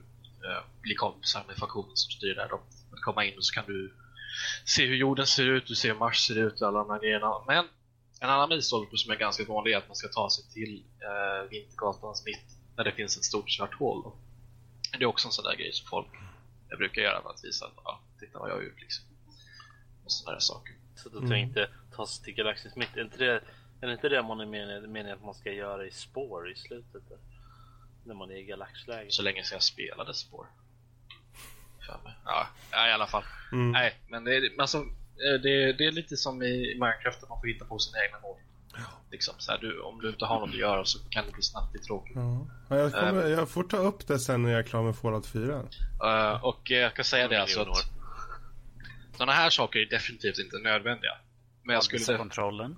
eh, bli kompisar med faktionen som styr där då. Att komma in och så kan du se hur jorden ser ut, du ser hur Mars ser ut och alla de här grejerna. Men en annan milstolpe som är ganska vanlig är att man ska ta sig till eh, Vintergatans mitt där det finns ett stort svart hål. Då. Det är också en sån där grej som folk jag brukar göra för att visa att ja, titta vad jag har gjort liksom. Och sådana där saker. Så då mm. inte ta sig till galaxens mitt. Är inte det, är inte det man är meningen att man ska göra i spår i slutet? Där? När man är i galaxläge. Så länge sedan jag spelade spår. Ja, ja, i alla fall. Mm. Nej, men det är, alltså, eh, det, det är lite som i Minecraft att man får hitta på sina egna mål. Ja. Liksom, så här, du, om du inte har något att göra så kan det bli snabbt bli tråkigt. Ja. Jag, kommer, uh, jag får ta upp det sen när jag är klar med Fallout 4. Uh, eh, och jag kan säga det alltså att sådana här saker är definitivt inte nödvändiga. Men jag skulle... kontrollen.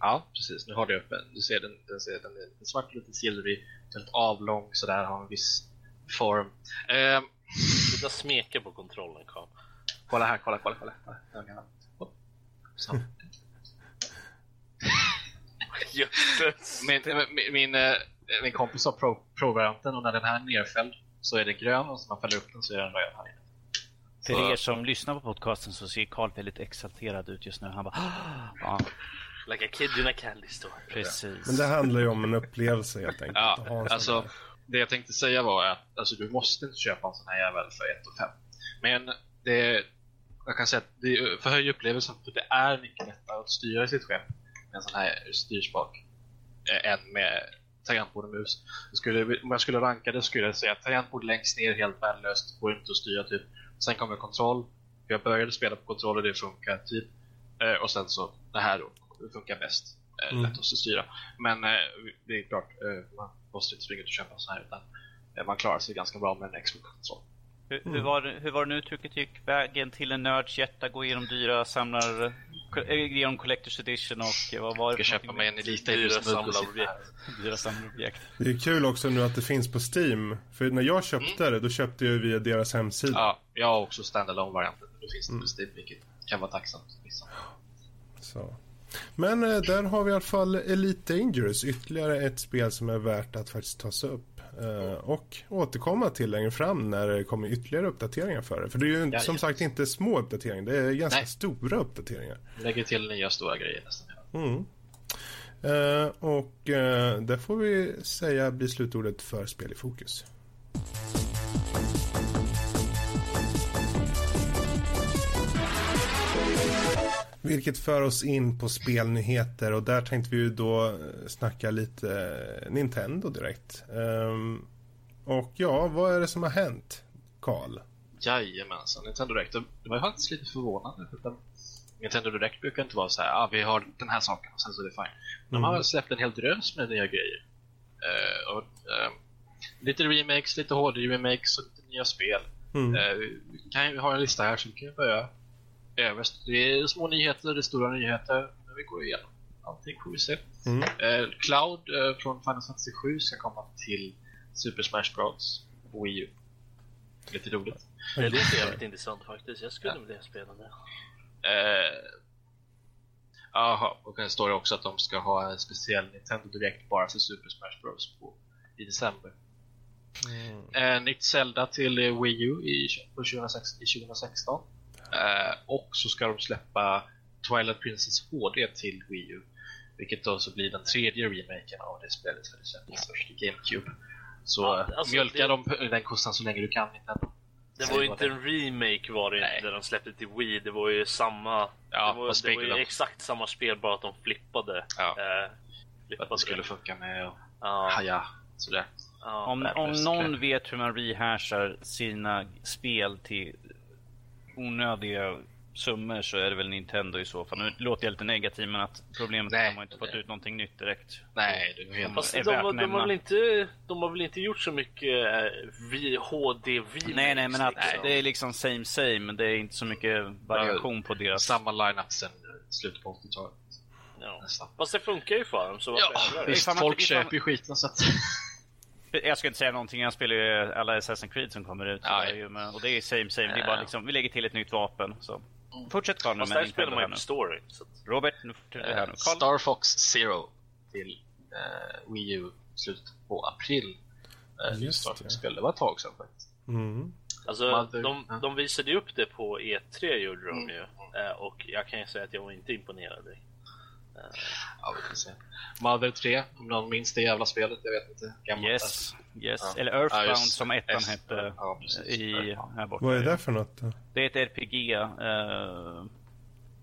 Ja, precis. Nu har du öppen. Du ser den, den, ser, den är svart, lite silvrig, väldigt avlång sådär, har en viss form. Eh, Sluta smeka på kontrollen, Carl. Kolla här, kolla, kolla, kolla. Så. *laughs* min, min, min, eh, min kompis har pro-varianten och när den här är nerfälld så är den grön och så man fäller upp den så är den röd här inne. För er som lyssnar på podcasten så ser Carl väldigt exalterad ut just nu. Han bara... *gasps* Ja. Like a kid in a candy store. Precis. Men det handlar ju om en upplevelse helt enkelt. Ja, alltså, det jag tänkte säga var att alltså, du måste inte köpa en sån här jävel för 1 5. Men det, jag kan säga att det förhöjer upplevelsen för det är mycket lättare att styra sitt skepp med en sån här styrspak eh, än med tangentbord och mus. Skulle, om jag skulle ranka det skulle jag säga att tangentbord längst ner helt värdelöst, går inte att styra typ. Sen kommer kontroll. Jag började spela på kontroll och det funkar typ. Eh, och sen så det här då funkar bäst. Eh, mm. Lättast att styra. Men eh, det är klart, eh, man måste inte springa ut och köpa sån här utan man klarar sig ganska bra med en Xbox-kontroll. Hur, hur, var, hur var det nu uttrycket gick vägen till en nörds hjärta? Gå igenom dyra samlar... Genom Collector's Edition och vad var det? Jag ska köpa mig en Elite dyra samlarobjekt. *laughs* dyra samlarobjekt. Det är kul också nu att det finns på Steam. För när jag köpte mm. det, då köpte jag via deras hemsida. Ja, jag har också standalone varianten. Det finns mm. på Steam, vilket kan vara tacksamt. Så. Men eh, där har vi i alla fall Elite Dangerous, ytterligare ett spel som är värt att faktiskt tas upp. Uh, och återkomma till längre fram när det kommer ytterligare uppdateringar för det. För det är ju ja, som sagt inte små uppdateringar, det är ganska Nej. stora uppdateringar. Lägger till nya stora grejer nästan. Mm. Uh, och det får vi säga blir slutordet för Spel i fokus. Vilket för oss in på spelnyheter och där tänkte vi ju då eh, snacka lite eh, Nintendo direkt. Um, och ja, vad är det som har hänt, Karl? Jajamensan, Nintendo Direkt. Det var faktiskt lite förvånande. För Nintendo Direct brukar inte vara så här, ah, vi har den här saken och sen så är det fine. De mm. har släppt en hel drös med nya grejer. Uh, och, uh, lite remakes, lite HD-remakes och lite nya spel. Mm. Uh, vi kan ju ha en lista här så vi kan börja överst. Det är små nyheter, det är stora nyheter. Men vi går igenom allting får vi se. Mm. Eh, Cloud eh, från Final Fantasy 7 ska komma till Super Smash Bros. på Wii U. Lite roligt. Det låter jävligt intressant faktiskt. Jag skulle ja. vilja spela det. Jaha, eh, och det står det också att de ska ha en speciell Nintendo Direct bara för Super Smash Bros. På, i december. Mm. Eh, nytt Zelda till Wii U i, på 2016, i 2016. Eh, och så ska de släppa Twilight Princess HD till Wii U. Vilket då så blir den tredje remaken av det spelet som släpptes först till GameCube. Så Ja, eh, alltså, mjölka det- dem den kossan så länge du kan Nintendo. Det var ju inte en remake var det inte, där de släppte till Wii. Det var ju samma... Ja, det, var, det var ju exakt samma spel, bara att de flippade. Ja. Eh, För att flippade det skulle funka med och Ja, haja sådär. ja. Om, om någon vet hur man rehashar sina spel till onödiga summor så är det väl Nintendo i så fall. Nu låter jag lite negativ men att problemet är Nej, att de har inte fått nej. ut någonting nytt direkt. Nej, det är Fast är de, de, de, har väl inte, de har väl inte gjort så mycket eh, HD remakes Nej, nej, men att liksom. det är liksom same same, men det är inte så mycket variation på deras... samma line-up sen slutet på 80-talet. ja. Nästan. Fast det funkar ju för dem, så varför Ja, visst, folk köper ju skiten så att... Jag ska inte säga någonting, jag spelar ju alla Assassin's Creed som kommer ut. Ja, det är ju, men, och det är same same, det är bara liksom, vi lägger till ett nytt vapen. Så. Fortsätt Karl nu Fast med där spelar man ju på story. Så Robert, nu fortsätter vi här nu. Eh, Karl, Star Fox Zero till eh, Wii U slutet på april. Eh, Just Star det. Fox-spel, det var ett tag sedan faktiskt. Mm. alltså, Mother- de, ja. de visade ju upp det på E3 gjorde de Mm. ju. Eh, och jag kan ju säga att jag var inte imponerad. direkt. Ja, vi får se. Mother 3, om någon minns det jävla spelet, jag vet inte. Gammalt Yes, yes. Ja. Eller Ja, Earthbound det. som ettan S- hette ja, precis. i, här borta. Vad är det för något då? Det är ett RPG. eh,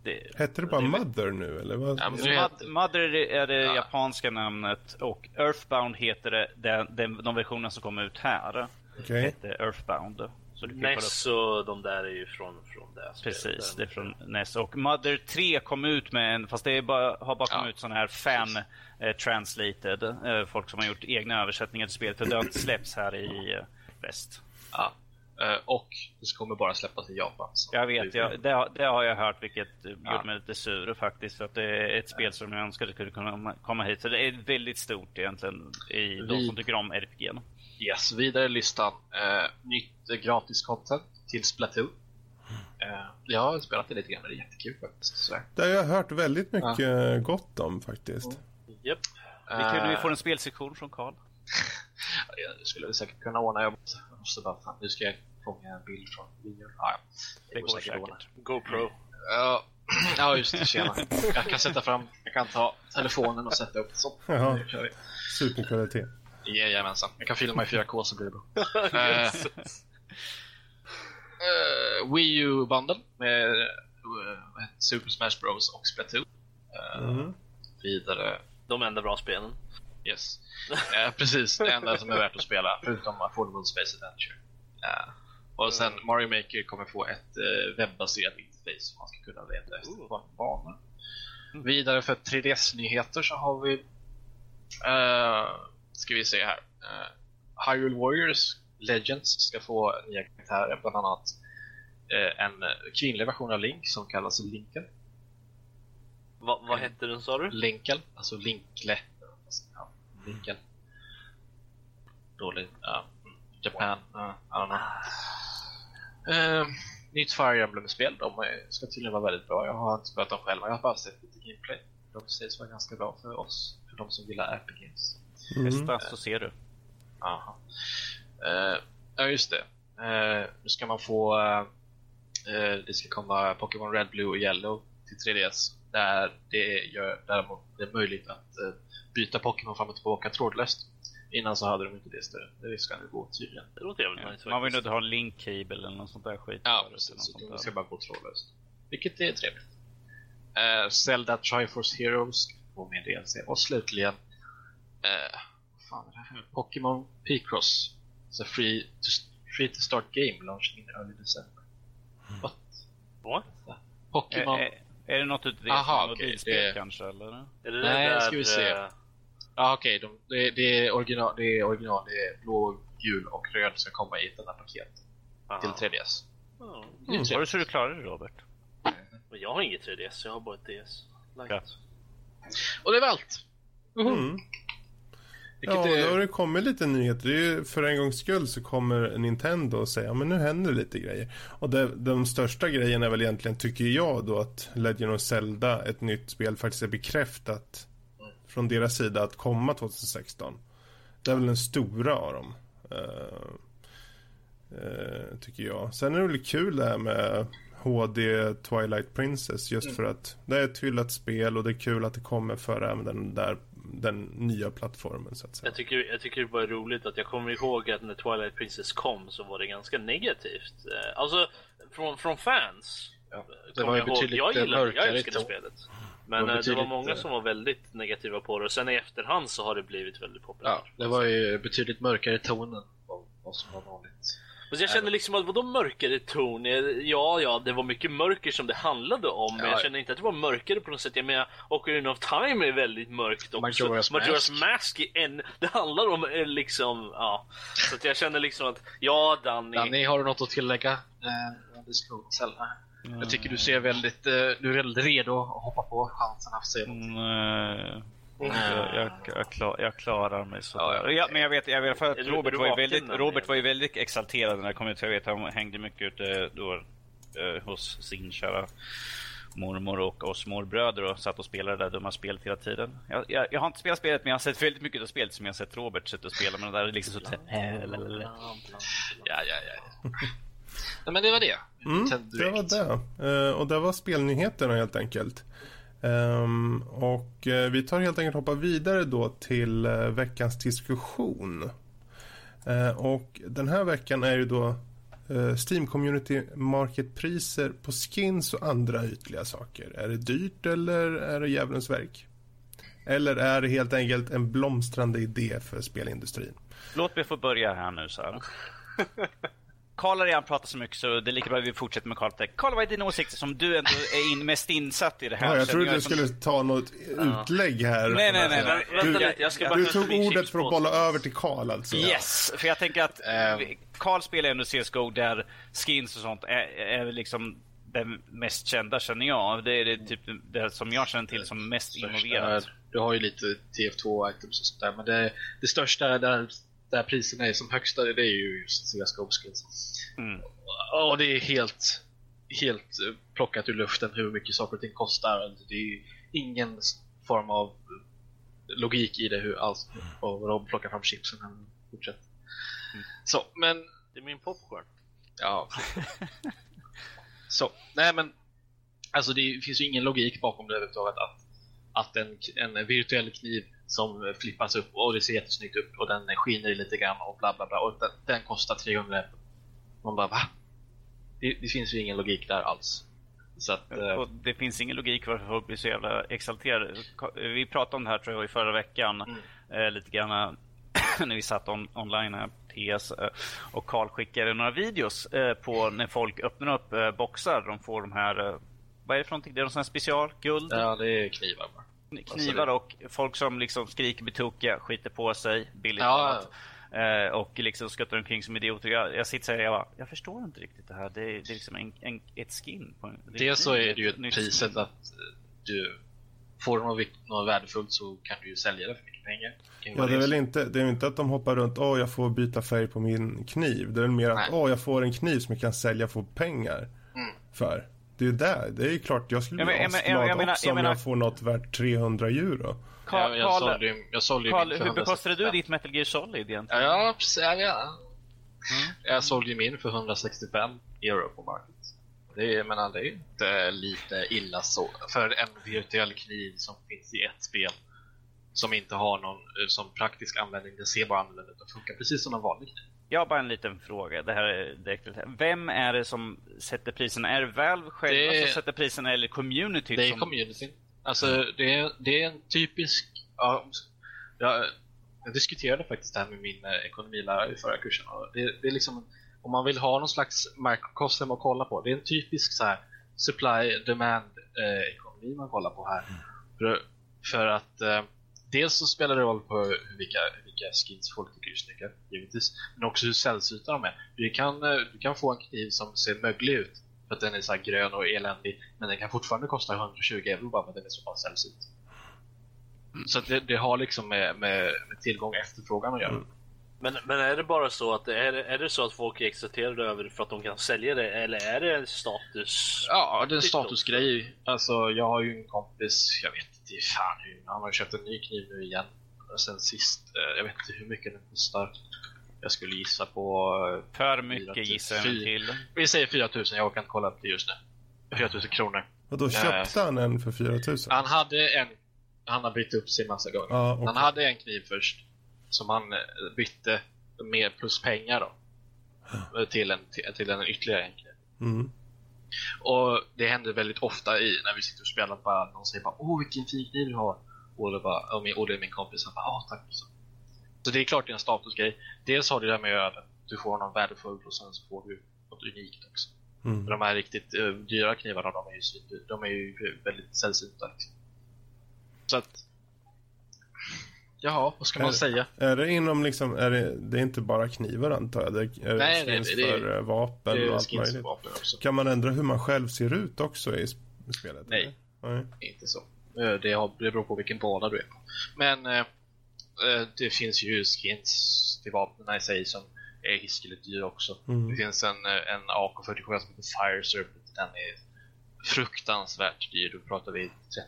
det, Hette det bara det- Mother nu eller? Vad? Ja, men nu Mother, heter- Mother är det, är det Ja. japanska namnet och Earthbound heter det, den, den, de versionerna som kom ut här. Okej. Hette Earthbound. Så NES och de där är ju från, från det. Precis, det är från NES. Och Mother 3 kom ut med en, fast det är bara, har bara kommit Ja, ut sådana här fan eh, translated. Eh, folk som har gjort egna översättningar till spelet. För det släppts här i eh, väst. Ja. Eh, och det kommer bara släppas i Japan. Jag vet, jag, det, har- det har jag hört vilket Ja. gjorde mig lite sur faktiskt. För att det är ett spel som jag önskade skulle kunna komma hit. Så det är väldigt stort egentligen i de Vi- som tycker om RPG. Yes, vidare i listan. Eh, nytt gratis content till Splatoon. Eh, jag har spelat det lite grann, det är jättekul faktiskt. Det har jag hört väldigt mycket gott om faktiskt. Japp. Det är kul vi får en spelsektion från Karl. *laughs* Jag skulle säkert kunna ordna. Jag måste, bara, fan, nu ska jag fånga en bild från videon. Ah, ja. Det går ordna. säkert. GoPro. Ja, *clears throat* ja, just det. Tjena. Jag kan sätta fram, jag kan ta telefonen och sätta upp så. Jaha. Nu kör vi. Superkvalitet. Jajamensan. Jag kan filma i 4K så blir det bra. *laughs* Eh, Wii U Bundle med det? Super Smash Bros och Splatoon. Eh, Mm. Vidare, De enda bra spelen. yes. Eh, precis, det enda som är värt att spela, förutom Affordable Space Adventure. Eh, och sen Mario Maker kommer få ett eh, webbaserat interface som man ska kunna leta efter på en bana. Vidare för 3DS-nyheter så har vi ska vi se här. Uh, Hyrule Warriors Legends ska få nya karaktärer, bland annat eh, en kvinnlig version av Link som kallas Linken. Va, vad hette den sa du? Linkel, alltså Linkle. Ja, Linken. Dålig. Ja. Japan. Ja, I don't know. Eh, nytt Fire Emblem-spel. De ska tydligen vara väldigt bra. Jag har inte spelat dem själv, men jag har bara sett lite gameplay. De sägs vara ganska bra för oss, för de som gillar RPGs. Mm. Testa så ser du. Aha. Eh, ja, just det. Eh, nu ska man få... eh, det ska komma Pokémon Red, Blue och Yellow till 3DS. Där det gör däremot det är möjligt att eh, byta Pokémon fram och tillbaka trådlöst. Innan så hade de inte det stödet. Det ska nu gå tydligen. Det låter jävligt nice Man vill nog ha en link cable eller något sånt där skit. Ja, precis. Så det ska bara gå trådlöst. Vilket är trevligt. Uh, Zelda Triforce Heroes få med DLC. Och slutligen eh, vad fan är det här? Pokémon Picross. Så free to, free to start game launching in early December. What? What? Pokémon... Är, är, är det något utav det Aha, som mobilspel det- kanske eller? Är det Nej, det där, ska vi se. eh, Ja okej, de- det, det är original, det är original, det är blå, gul och röd ska komma i ett enda paket aha. till 3DS. Ja. Det är Var det så du klarade det Robert? Men jag har inget 3DS, jag har bara ett DS. Like. Ja. Och det var allt! Mm. Ja, är... då har det kommit lite nyheter. Ju, för en gångs skull så kommer Nintendo och ja men nu händer lite grejer. Och det, de största grejerna är väl egentligen, tycker jag då, att Legend of Zelda, ett nytt spel, faktiskt är bekräftat från deras sida att komma 2016. Det är väl den stora av dem. eh, eh, tycker jag. Sen är det väl kul det här med HD Twilight Princess just mm. för att det är ett hyllat spel och det är kul att det kommer för även den där den nya plattformen så att säga. Jag tycker, jag tycker det var roligt att jag kommer ihåg att när Twilight Princess kom så var det ganska negativt. Eh, alltså från, från fans. Ja, det var ju betydligt jag gillade, jag älskade spelet. Men det var, det var många som var väldigt negativa på det och sen i efterhand så har det blivit väldigt populärt. Ja, det var ju betydligt mörkare tonen av vad som var vanligt. Men jag kände liksom att vadå mörkare ton? Ja, ja, det var mycket mörker som det handlade om, men jag kände inte att det var mörkare på något sätt. Jag menar, Ocarina of Time är väldigt mörkt också. Majora's, Majora's Mask. Mask är en, det handlar om eh, liksom, ja. Så att jag känner liksom att, ja Danny. Danny, har du något att tillägga? Eh, mm. Jag tycker du ser väldigt, eh, du är väldigt redo att hoppa på chansen att säga något. Mm, jag, jag, jag, klar, jag, klarar mig så. Ja, ja, men jag vet, jag vet för att Robert var, ju väldigt, Robert var ju väldigt exalterad när jag kom ut. Jag vet att han hängde mycket ute då, eh, hos sin kära mormor och oss morbröder och satt och spelade det där dumma spelet hela tiden. Jag, jag, jag, har inte spelat spelet men jag har sett väldigt mycket av spelet som jag har sett Robert sitta och spela med det där liksom så... Ja, ja, ja. Nej, *laughs* men det var det. Mm, det var det. Uh, och det var spelnyheterna helt enkelt. Um, och uh, vi tar helt enkelt hoppa vidare då till uh, veckans diskussion. Uh, och den här veckan är ju då Steam Community Market-priser på skins och andra ytliga saker. Är det dyrt eller är det djävulens verk? Eller är det helt enkelt en blomstrande idé för spelindustrin? Låt mig få börja här nu så här. *laughs* Karl har redan pratat så mycket så det är lika bra att vi fortsätter med Karl. Karl, vad är dina åsikter som du ändå är in, mest insatt i det här? Ja, jag trodde du skulle ta något utlägg här. Nej, nej, nej. Du, du, du tog ordet för att bolla över till Karl alltså. Yes, för jag tänker att Karl spelar ändå CSGO där skins och sånt är, är liksom det mest kända känner jag. Det är det, typ det som jag känner till som mest innoverat. Du har ju lite TF2-items och sånt där, men det, det största där där priserna är som högsta, det är ju just CSGO skills. Mm. Och det är helt, helt plockat ur luften hur mycket saker och ting kostar. Det är ingen form av logik i det hur alls och de plockar fram chipsen och fortsätter. Mm. Så, men... Det är min popcorn. Ja. *laughs* Så, nej men Alltså det finns ju ingen logik bakom det överhuvudtaget att, att en, en virtuell kniv som flippas upp och det ser jättesnyggt ut och den skiner lite grann och bla bla bla och den, den kostar 300 Man bara va? Det, det, finns ju ingen logik där alls. Så att, och det finns ingen logik varför folk blir så jävla exalterade. Vi pratade om det här tror jag i förra veckan mm. eh, lite grann *clears throat* när vi satt on, online här eh, och Karl skickade några videos eh, på när folk öppnar upp eh, boxar. De får de här, eh, vad är det för någonting? Det är någon sån här special? Guld? Ja, det är knivar bara knivar och folk som liksom skriker blir tokiga, skiter på sig, billigt ja. Eh, och liksom skuttar omkring som idioter. Jag, jag sitter och jag bara, jag förstår inte riktigt det här. Det, det är liksom en, en, ett skin. På en, Dels så är det ju ett priset skin. att du får något, något värdefullt så kan du ju sälja det för mycket pengar. Ja, det är väl inte, det är inte att de hoppar runt, åh oh, jag får byta färg på min kniv. Det är väl mer att, åh oh, jag får en kniv som jag kan sälja för pengar mm. för. Det är där. Det är ju klart jag skulle bli asglad också om jag får något värt 300 euro. Carl, ja, jag, sålde, jag sålde Carl, hur bekostade du ditt Metal Gear Solid egentligen? Ja, precis. Ja, ja. Mm. Jag sålde ju min för 165 euro på market. Det är, jag menar, det är inte lite illa så. För en virtuell kniv som finns i ett spel som inte har någon eh, som praktisk användning, det ser bara annorlunda ut och funkar precis som en vanlig kniv. Jag har bara en liten fråga. Det här är direkt. Vem är det som sätter priserna? Är det Valve själva det... som sätter priserna eller community? Det är som... communityn. Alltså det är, det är en typisk... Ja, jag, jag diskuterade faktiskt det här med min eh, ekonomilärare i förra kursen. Det, det är liksom, om man vill ha någon slags microcosm att kolla på. Det är en typisk så här supply demand eh, ekonomi man kollar på här. Mm. För, för att eh, dels så spelar det roll på vilka, vilka skins folk tycker är snygga, givetvis. Men också hur sällsynta de är. Du kan, eh, du kan få en kniv som ser möglig ut för att den är så grön och eländig. Men den kan fortfarande kosta 120 euro bara för att den är så pass sällsynt. Mm. Så det, det, har liksom med, med, med tillgång och efterfrågan att göra. Mm. Men, men är det bara så att är, är det så att folk är exalterade över för att de kan sälja det eller är det en status? Ja, det är en statusgrej. Alltså, jag har ju en kompis, jag vet inte fan hur, han har köpt en ny kniv nu igen. Sen sist, eh, jag vet inte hur mycket den kostar. Jag skulle gissa på... Eh, För mycket 4, gissar jag till. Vi säger 4000, jag kan kolla upp det just nu. 4000 kronor. Och då köpte han en för 4000? Han hade en, han har bytt upp sig massa gånger. Ja, okej. Han hade en kniv först, som han eh, bytte med plus pengar då. Till en, till, till en ytterligare en kniv. Mm. Och det händer väldigt ofta i när vi sitter och spelar bara någon säger bara Åh vilken fin kniv du har. Och det, bara, och min, och det är min kompis han bara Åh tack. Så. så det är klart det är en statusgrej. Dels har det där med öden. Du får någon värdefull och sen så får du något unikt också. Mm. De här riktigt uh, dyra knivarna de är ju, de är ju väldigt sällsynta. Liksom. Så att... Jaha, vad ska man Är- säga? Är det inom liksom, är det, det är inte bara knivar antar jag? Det är Nej, det nej, skins det är- för eh, vapen Det och är allt möjligt. vapen också. Kan man ändra hur man själv ser ut också i sp- i spelet? Nej. Nej. Inte så. Eh, Det, har, det beror på vilken bana du är på. Men eh, eh, det finns ju skins till vapnen i sig som är hiskeligt dyra också. Mm. Det finns en, eh, en AK47 som heter Fire Serpent. Den är fruktansvärt dyr. Då pratar vi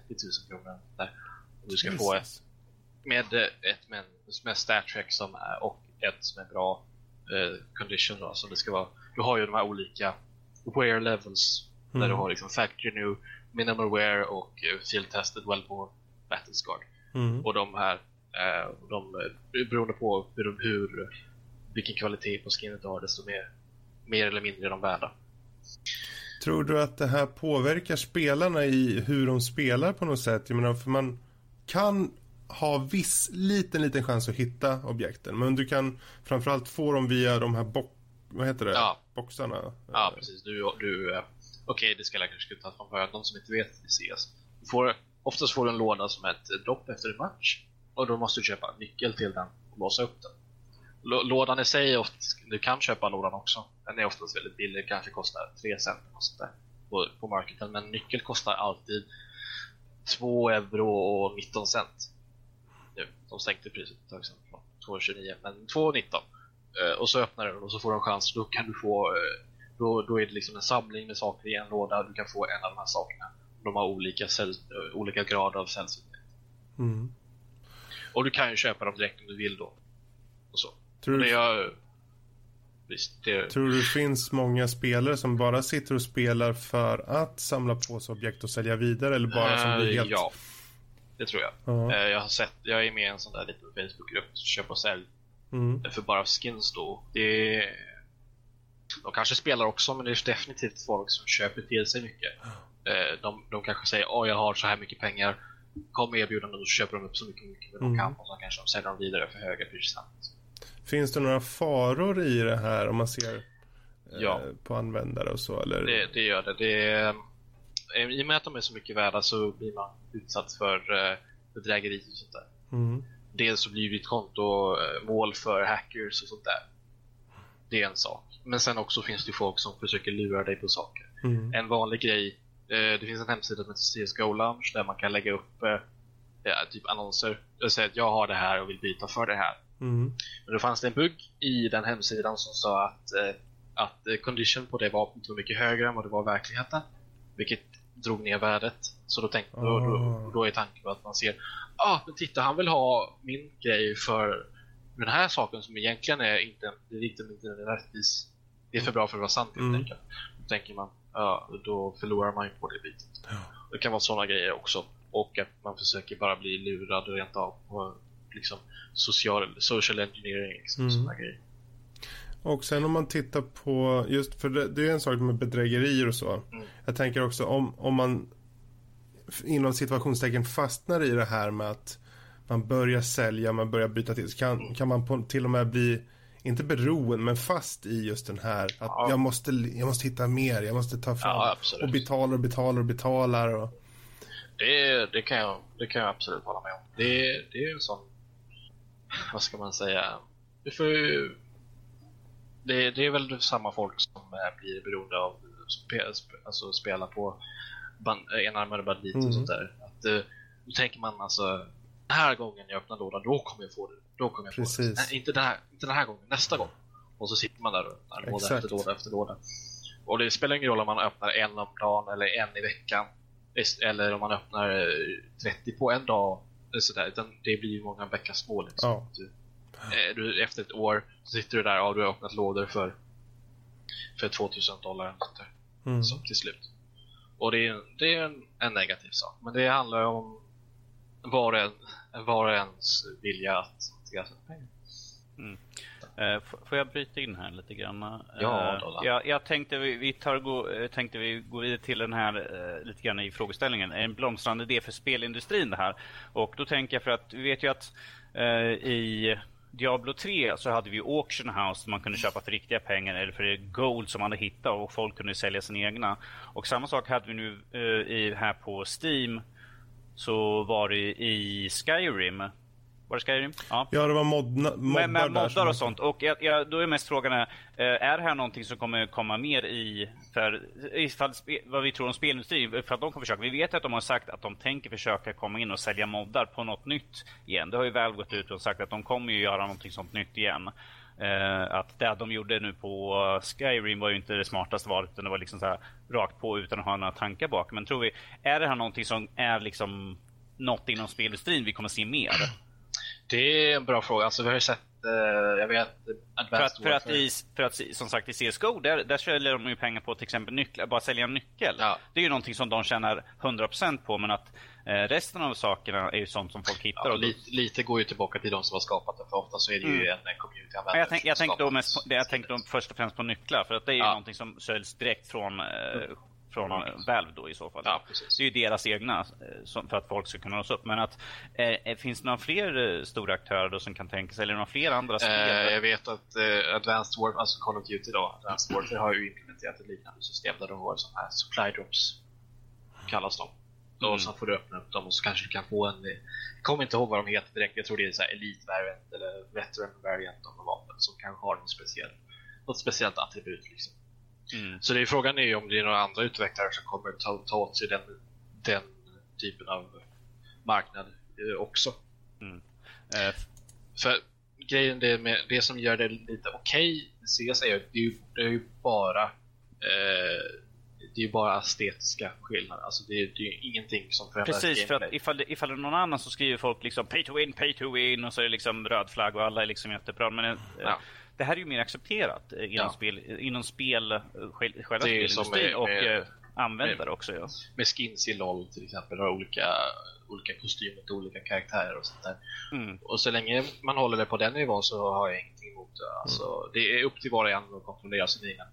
30 000 kronor. Där. Och du ska få ett Jesus. Med eh, ett med, med StatTrack som är, och ett som är bra eh, condition då, som det ska vara. Du har ju de här olika wear levels där Mm. du har liksom factory new, minimal wear och eh, field tested wellborn battle scarred. Mm. Och de här, eh, de, eh, beroende på hur, hur, vilken kvalitet på skinnet du har desto mer, mer eller mindre är de värda. Tror du att det här påverkar spelarna i hur de spelar på något sätt? Jag menar, för man kan ha viss liten, liten chans att hitta objekten. Men du kan framförallt få dem via de här box... Vad heter det? Ja. Boxarna. Ja, precis. Du, du, eh, Okej, det ska jag kanske ta från början. De som inte vet i CS. Du får, oftast får du en låda som ett eh, dropp efter en match. Och då måste du köpa nyckel till den och låsa upp den. Lå- Lådan i sig, är oftast, du kan köpa lådan också. Den är oftast väldigt billig, kanske kostar 3 cent och sånt där på, på marketen. Men nyckel kostar alltid 2 euro och 19 cent. Nu, de sänkte priset ett tag sedan från 2,29 men 2,19. Eh, och så öppnar du och så får du en chans. Då kan du få eh, då, då är det liksom en samling med saker i en låda. Du kan få en av de här sakerna. De har olika, eh, olika grader av sällsynthet. Mm. Och du kan ju köpa dem direkt om du vill då. Och så. Tror, du, jag... Visst, det, tror du det finns många spelare som bara sitter och spelar för att samla på sig objekt och sälja vidare? Eller bara som blir helt... Ja, det tror jag. Ja. Eh, jag har sett, jag är med i en sån där liten Facebookgrupp, köp och sälj. Mm. för bara skins då. Det de kanske spelar också, men det är definitivt folk som köper till sig mycket. Eh, De, de kanske säger åh jag har så här mycket pengar, kom med erbjudanden och så köper de upp så mycket, mycket de Mm. kan och så kanske de säljer dem vidare för höga priser. Finns det några faror i det här om man ser eh, Ja. på användare och så? Eller? Det, det gör det. det är, eh, I och med att de är så mycket värda så blir man utsatt för eh, bedrägeri och sånt där. Mm. Dels så blir ditt konto eh, mål för hackers och sånt där. Det är en sak. Men sen också finns det folk som försöker lura dig på saker. Mm. En vanlig grej, eh, det finns en hemsida som heter CSGO Lounge där man kan lägga upp eh, typ annonser. Och säga att jag har det här och vill byta för det här. Mm. Men då fanns det en bugg i den hemsidan som sa att, eh, att eh, condition på det vapnet var mycket högre än vad det var i verkligheten. Vilket drog ner värdet. Så då, tänkte, då, då, Ah. då är tanken på att man ser ah, men titta han vill ha min grej för den här saken som egentligen är inte, det är inte, inte rättvis. Det är för bra för att vara sant helt Mm. enkelt. Då tänker man, ja, då förlorar man ju på det bitet. Det kan vara sådana grejer också. Och att man försöker bara bli lurad rent av på liksom social, social engineering. Liksom, Mm. sådana grejer. Och sen om man tittar på, just för det, det är en sak med bedrägerier och så. Mm. Jag tänker också om, om man inom situationstecken fastnar i det här med att man börjar sälja, man börjar byta till, så kan, kan man på, till och med bli, inte beroende, men fast i just den här att Ja. jag, måste, jag måste hitta mer, jag måste ta fram Ja, och betalar och betalar och betalar. Och, Det, det, kan jag, det kan jag absolut hålla med om. Det, det är en sån, vad ska man säga, du får ju, det, det är väl samma folk som eh, blir beroende av spe, spe, alltså spela på band, enarmade banditer Mm. och sånt där. Att, eh, då tänker man alltså, den här gången jag öppnar lådan, då kommer jag få det. Då kommer jag få det. Nej, inte, den här, inte den här gången, nästa gång. Och så sitter man där och öppnar låda efter låda efter låda. Och det spelar ingen roll om man öppnar en om dagen eller en i veckan. Eller om man öppnar eh, 30 på en dag. Sådär, utan det blir ju många veckans små. Liksom. Ja. Du, eh, du, efter ett år så sitter du där och du har öppnat lådor för, för 2000 dollar. eller sånt där. mm. Till slut. Och det är, det är en, en negativ sak. Men det handlar om var och, en, var och ens vilja att skaffa pengar. Mm. Uh, får jag bryta in här lite grann? Ja, uh, jag, jag, tänkte vi, vi tar gå, eh, tänkte vi gå vidare till den här uh, lite grann i frågeställningen. En blomstrande idé för spelindustrin det här. Och då tänker jag för att vi vet ju att i Diablo 3 så hade vi Auction House som man kunde köpa för riktiga pengar eller för gold som man hade hittat och folk kunde sälja sina egna. Och samma sak hade vi nu eh, i, här på Steam. Så var det i Skyrim var det Skyrim? Ja, ja det var modna, moddar med, moddar och sånt. Och jag, jag, då är mest frågan är, eh, är det här någonting som kommer komma mer i, för, ifall, vad vi tror om spelindustrin, för att de kommer försöka. Vi vet att de har sagt att de tänker försöka komma in och sälja moddar på något nytt igen. Det har ju väl gått ut och sagt att de kommer ju göra någonting sånt nytt igen. Uh, att det de gjorde nu på Skyrim var ju inte det smartaste valet, utan det var liksom så här rakt på utan att ha några tankar bak. Men tror vi, är det här någonting som är liksom något inom spelindustrin vi kommer se mer? Det är en bra fråga. Alltså, vi har ju sett, eh, jag vet, för att, för att, i, för att som sagt i CSGO, där, där säljer de ju pengar på till exempel nycklar, bara sälja en nyckel. Ja. Det är ju någonting som de tjänar 100% på, men att eh, resten av sakerna är ju sånt som folk hittar. Ja, och lite, lite går ju tillbaka till de som har skapat det, för ofta så är det mm. ju en community. Jag, tänk, jag tänker då, mest, jag tänk då först och främst på nycklar, för att det är ju ja. någonting som säljs direkt från eh, mm från ja, Valve då i så fall. Ja, det är ju deras egna eh, för att folk ska kunna nås upp. Men att, eh, finns det några fler eh, stora aktörer då som kan tänka sig, eller några fler andra spel? Eh, jag vet att eh, Advanced Warfare, alltså Call of Duty då, Advanced Warfare har ju implementerat ett liknande system där de har sådana här supply drops, kallas de. Mm. Och så får du öppna upp dem och så kanske du kan få en, jag kommer inte ihåg vad de heter direkt, jag tror det är så här Elite Variant eller Veteran Variant av vapen som kanske har en speciell, något speciellt attribut liksom. Mm. Så det är frågan är ju om det är några andra utvecklare som kommer ta, ta åt sig den, den typen av marknad eh, också. Mm. Eh. För grejen det, med, det som gör det lite okej okay, CS är ju det, är, det är ju bara eh, det är ju bara estetiska skillnader. Alltså det, är, det är ju ingenting som förändrar Precis, för att ifall det, ifall det är någon annan så skriver folk liksom pay to win, pay to win och så är det liksom röd flagg och alla är liksom jättebra. Men eh, ja det här är ju mer accepterat inom ja. spel, inom spel eh, själva spelindustrin och med, eh, användare med, också. Ja. Med skins i LOL till exempel, har olika, olika kostymer till olika karaktärer och sånt där. Mm. Och så länge man håller det på den nivån så har jag ingenting emot det. Alltså, mm. Det är upp till var och en att kontrollera sina egna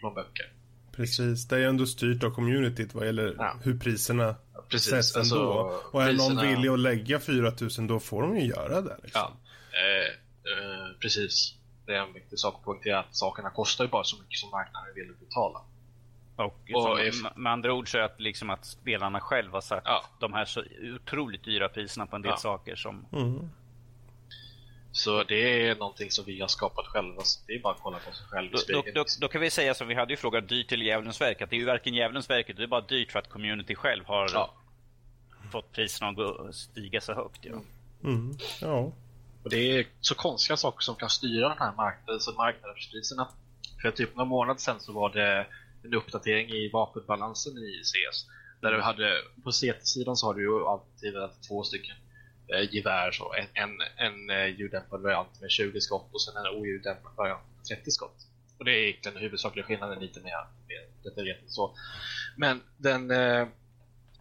plånböcker. Precis, det är ändå styrt av communityt vad gäller ja. hur priserna Precis, sätts alltså, ändå. och är priserna... någon villig att lägga 4000 då får de ju göra det. Liksom. Ja, eh, eh, precis det är en viktig sak att poängtera att sakerna kostar ju bara så mycket som marknaden vill betala. Och, och som, med andra ord så är det liksom att spelarna själva har sagt ja. de här så otroligt dyra priserna på en del ja. saker som... Mm. Så det är någonting som vi har skapat själva, så det är bara att kolla på sig själv då, då, då, då, kan vi säga som vi hade ju frågat dyrt eller Djävulens verk, att det är ju varken Djävulens verket, det är bara dyrt för att community själv har ja. fått priserna att stiga så högt. Ja. Mm. ja. Och det är så konstiga saker som kan styra den här marknaden, så alltså marknadspriserna. För typ några månader sedan så var det en uppdatering i vapenbalansen i CS. Där du hade, på CT-sidan så har du ju alltid två stycken eh, gevär, så en, en, en eh, ljuddämpad variant med 20 skott och sen en oljuddämpad variant med 30 skott. Och det är egentligen den huvudsakliga skillnaden lite mer, mer detaljerat så. Men den eh,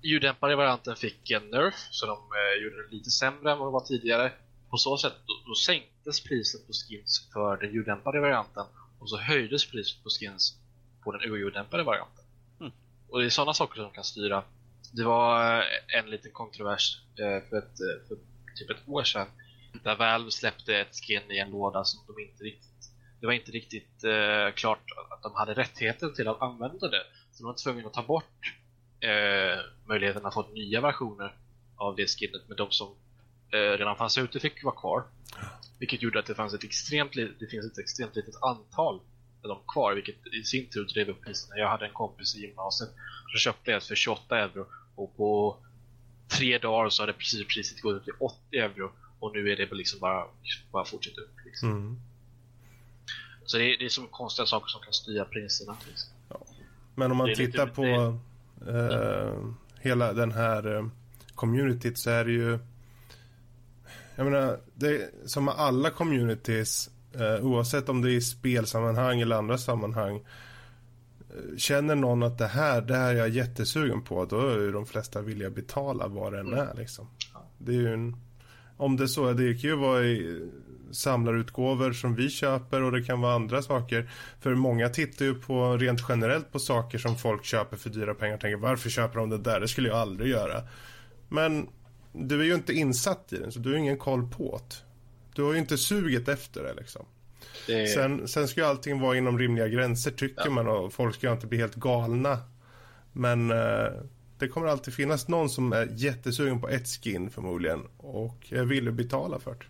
ljuddämpade varianten fick en nerf, så de eh, gjorde den lite sämre än vad det var tidigare på så sätt då, då sänktes priset på skins för den ljuddämpade varianten och så höjdes priset på skins på den oljuddämpade varianten. Mm. Och det är sådana saker som kan styra. Det var eh, en liten kontrovers eh, för, ett, eh, för typ ett år sedan där Valve släppte ett skin i en låda som de inte riktigt det var inte riktigt eh, klart att de hade rättigheten till att använda det. Så de var tvungna att ta bort eh, möjligheten att få nya versioner av det skinnet med de som redan fanns ute fick vara kvar. Vilket gjorde att det, fanns ett extremt, det finns ett extremt litet antal av dem kvar, vilket i sin tur drev upp priserna. Jag hade en kompis i gymnasiet som köpte ett för 28 euro och på tre dagar så hade precis priset gått upp till 80 euro och nu är det liksom bara, bara fortsätt upp. Liksom. Mm. Så det är, det är som konstiga saker som kan styra priserna. Liksom. Ja. Men om man tittar på eh, hela den här eh, communityt så är det ju jag menar, det som med alla communities, eh, oavsett om det är i spelsammanhang eller andra sammanhang. känner någon att det här, det här är jag jättesugen på, då är ju de flesta villiga att betala vad det än är liksom. Det är ju en, om det är så, det kan ju vara i samlarutgåvor som vi köper och det kan vara andra saker. För många tittar ju på rent generellt på saker som folk köper för dyra pengar och tänker varför köper de det där? Det skulle jag aldrig göra. Men du är ju inte insatt i den så du har ingen koll på det. Du har ju inte suget efter det liksom. Det... Sen, sen ska ju allting vara inom rimliga gränser tycker ja. man och folk ska inte bli helt galna. Men eh, det kommer alltid finnas någon som är jättesugen på ett skin förmodligen och är villig att betala för det.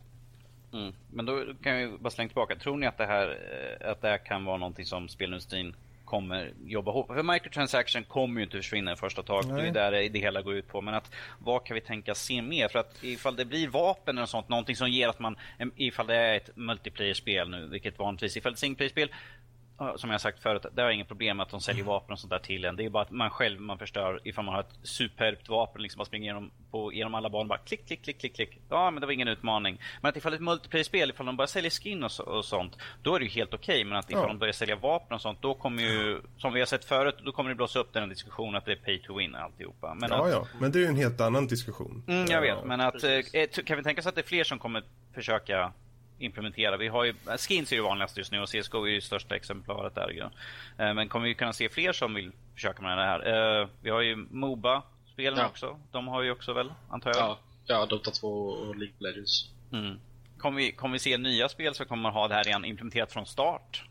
Mm. Men då kan vi bara slänga tillbaka. Tror ni att det här, eh, att det här kan vara någonting som spelindustrin kommer jobba hårt För microtransaction kommer ju inte försvinna i första taget. Det är där det hela går ut på. Men att vad kan vi tänka se mer? För att ifall det blir vapen eller sånt, någonting som ger att man, ifall det är ett multiplayer-spel nu, vilket vanligtvis, ifall det är ett singleplayer-spel som jag sagt förut, det har jag inget problem med att de säljer vapen och sånt där till en. Det är bara att man själv man förstör ifall man har ett superbt vapen, liksom man springer igenom, på, genom alla banor bara klick, klick, klick, klick, klick. Ja, men det var ingen utmaning. Men att ifall ett multiplayer-spel, ifall de börjar sälja skin och, så, och sånt, då är det ju helt okej. Okay. Men att ifall ja. de börjar sälja vapen och sånt, då kommer ju, som vi har sett förut, då kommer det blåsa upp den diskussionen att det är pay to win alltihopa. Men ja, att, ja, men det är ju en helt annan diskussion. Mm, jag vet, men att, eh, kan vi tänka oss att det är fler som kommer försöka implementera. Vi har ju, skins är ju vanligast just nu och CSGO är ju största exemplaret där. Ja. Eh, men kommer vi kunna se fler som vill försöka med det här? Eh, vi har ju Moba-spelen ja. också. De har ju också väl, antar jag? Ja, ja Dota 2 och League of Legends. Mm. Kommer vi, kommer vi se nya spel så kommer ha det här redan implementerat från start?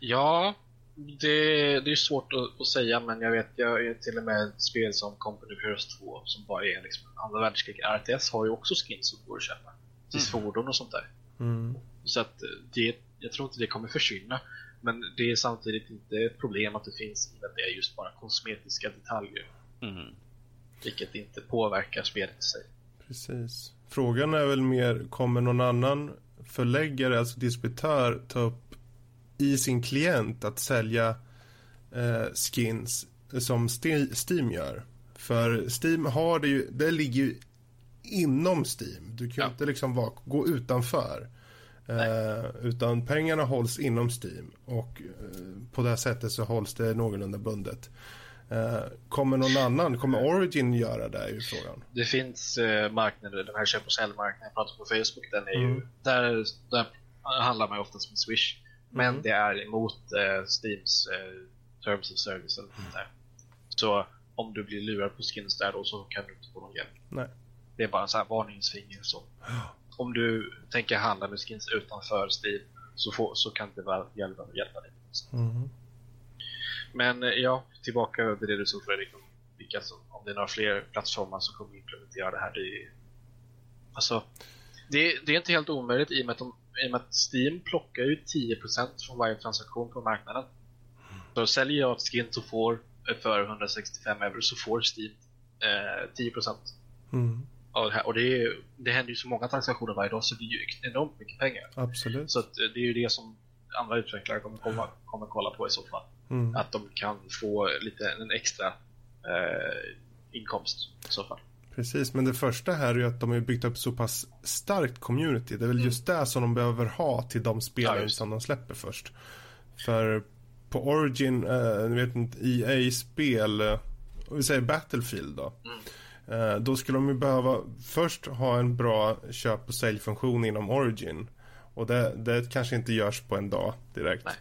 Ja, det, det är svårt att, att, säga men jag vet, jag är till och med spel som Company of Heroes 2 som bara är liksom andra världskrig. RTS har ju också skins som går att köpa. Till mm. fordon och sånt där. Mm. Så att det, jag tror inte det kommer försvinna. Men det är samtidigt inte ett problem att det finns i att det är just bara kosmetiska detaljer. Mm. Vilket inte påverkar spelet i sig. Precis. Frågan är väl mer, kommer någon annan förläggare, alltså distributör, ta upp i sin klient att sälja eh, skins som Steam gör? För Steam har det ju, det ligger ju inom Steam. Du kan ja. inte liksom vara, gå utanför. Eh, utan pengarna hålls inom Steam och eh, på det sättet så hålls det någorlunda bundet. Eh, kommer någon annan, kommer Origin göra det i frågan? Det finns eh, marknader, den här köp och säljmarknaden jag pratar på Facebook, den är mm. ju, där, där handlar man oftast med Swish. Men mm. det är emot eh, Steams eh, Terms of Service eller mm. där. Så om du blir lurad på skins där då så kan du inte få någon hjälp. Nej. Det är bara sån här varningsfinger så. Om du tänker handla med skins utanför Steam så, får, så kan det väl hjälpa, hjälpa dig. Mm. Men eh, ja, tillbaka till det du sa Fredrik, om, vilka som, om det är några fler plattformar som kommer implementera det här. Det är, alltså, det, det är inte helt omöjligt i och med att, de, i med att Steam plockar ju 10% från varje transaktion på marknaden. Så säljer jag ett skin får för 165 euro så får Steam eh, 10%. Mm av det här. Och det, är, det händer ju så många transaktioner varje dag så det är ju enormt mycket pengar. Absolut. Så det är ju det som andra utvecklare kommer, komma, kommer kolla på i så fall. Mm. Att de kan få lite en extra eh, inkomst i så fall. Precis, men det första här är ju att de har byggt upp så pass starkt community. Det är väl mm. just det som de behöver ha till de spelare ja, som de släpper först. För på Origin, eh, ni vet inte, EA-spel, eh, vi säger Battlefield då. Mm. Eh, då skulle de ju behöva först ha en bra köp och säljfunktion inom Origin. Och det, det kanske inte görs på en dag direkt. Nej.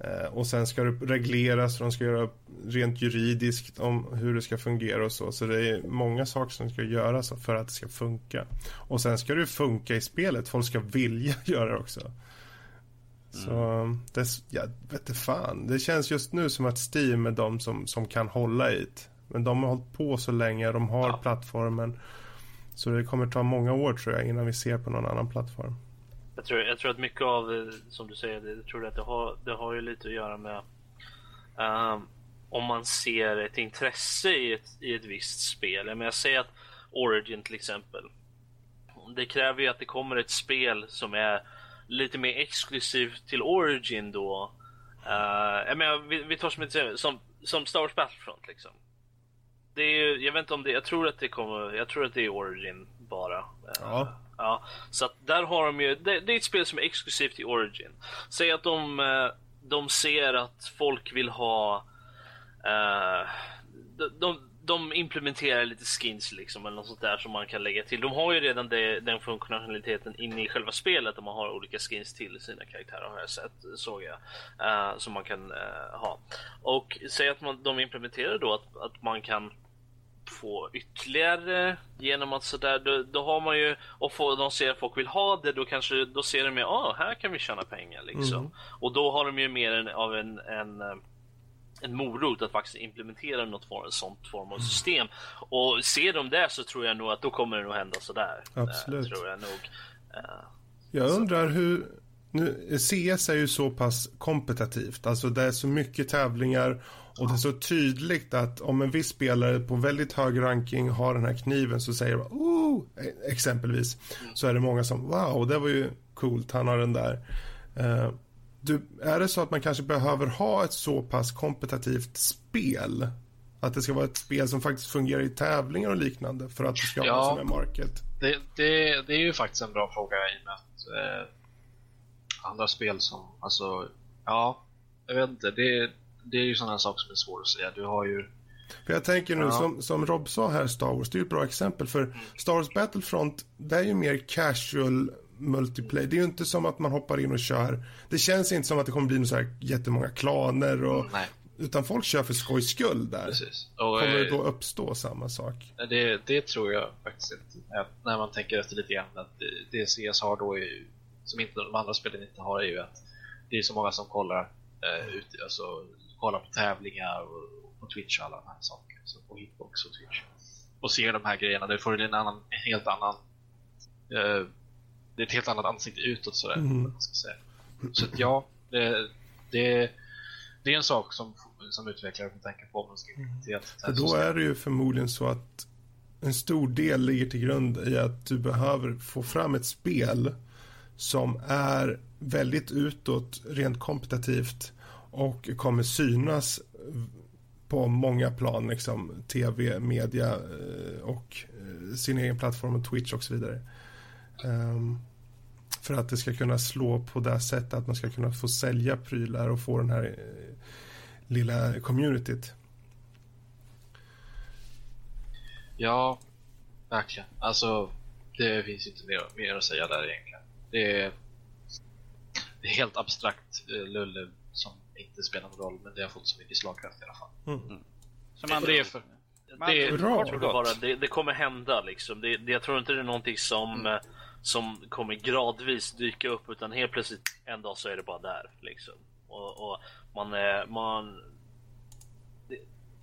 Eh, och sen ska det regleras och de ska göra rent juridiskt om hur det ska fungera och så. Så det är många saker som ska göras för att det ska funka. Och sen ska det funka i spelet. Folk ska vilja *laughs* göra det också. Så mm. det, jag vet inte fan. Det känns just nu som att Steam är de som, som kan hålla i det. Men de har hållit på så länge, de har ja. plattformen. Så det kommer ta många år tror jag innan vi ser på någon annan plattform. Jag tror, jag tror att mycket av som du säger, jag tror att det har, det har ju lite att göra med um, om man ser ett intresse i ett, i ett visst spel. Menar, jag säger att Origin till exempel. Det kräver ju att det kommer ett spel som är lite mer exklusivt till Origin då. Uh, jag menar, vi, vi tar som ett som, som Star Wars Battlefront liksom det är jag vet inte om det, jag tror att det kommer, jag tror att det är Origin bara. Ja. Ja, så att där har de ju, det, det är ett spel som är exklusivt i Origin. Säg att de, eh, de ser att folk vill ha uh, de, de, de implementerar lite skins liksom eller något sånt där som man kan lägga till. De har ju redan det, den funktionaliteten inne i själva spelet där man har olika skins till sina karaktärer har jag sett, såg jag. Uh, som man kan uh, ha. Och säg att man, de implementerar då att, att man kan få ytterligare genom att sådär, då, då har man ju, och få, de ser att folk vill ha det, då kanske, då ser de ju, ah, här kan vi tjäna pengar liksom. Mm. Och då har de ju mer en, av en, en eh, en morot att faktiskt implementera något form, sånt form av system. Och ser de det så tror jag nog att då kommer det nog hända sådär. Absolut. Uh, tror jag nog. Uh, jag undrar hur, nu, CS är ju så pass kompetitivt, alltså det är så mycket tävlingar och det är så tydligt att om en viss spelare på väldigt hög ranking har den här kniven så säger man oh, exempelvis. Så är det många som wow, det var ju coolt, han har den där. Uh, du, är det så att man kanske behöver ha ett så pass kompetitivt spel? Att det ska vara ett spel som faktiskt fungerar i tävlingar och liknande för att det ska ja, ha en market? Det, det, det, är ju faktiskt en bra fråga i och med att eh, andra spel som, alltså, ja, jag vet inte, det, det är ju sådana saker som är svåra att säga. Du har ju för jag tänker nu, ja. som, som Rob sa här, Star Wars, det är ett bra exempel. För mm. Star Wars Battlefront, det är ju mer casual multiplayer. Det är ju inte som att man hoppar in och kör. Det känns inte som att det kommer bli så här jättemånga klaner och mm, utan folk kör för skojs skull där. Precis. Och, kommer det eh, då uppstå samma sak? Det, det tror jag faktiskt inte. När man tänker efter lite grann att det CS har då är, som inte de andra spelen inte har är ju att det är så många som kollar eh, ut, alltså, kollar på tävlingar och på Twitch och alla de här sakerna. Så på Hitbox och Twitch. Och ser de här grejerna. Det får en, annan, en helt annan eh, det är ett helt annat ansikte utåt sådär. Mm. Så att ja, det, det, det är en sak som, som utvecklare får tänka på om man ska mm. För då är det ju förmodligen så att en stor del ligger till grund i att du behöver få fram ett spel som är väldigt utåt, rent kompetitivt och kommer synas på många plan, liksom tv, media eh, och eh, sin egen plattform och Twitch och så vidare. Um, för att det ska kunna slå på det sättet att man ska kunna få sälja prylar och få den här eh, lilla communityt. Ja, verkligen. Alltså, det finns inte mer, mer att säga där egentligen. Det är, det är helt abstrakt eh, lulle inte spelar någon roll, men det har fått så mycket slagkraft i alla fall. Mm. Mm. Som andra det är för, det, är, bra, bara, det, det kommer hända liksom. Det, det, jag tror inte det är någonting som mm eh, som kommer gradvis dyka upp utan helt plötsligt en dag så är det bara där liksom. Och, och man är, man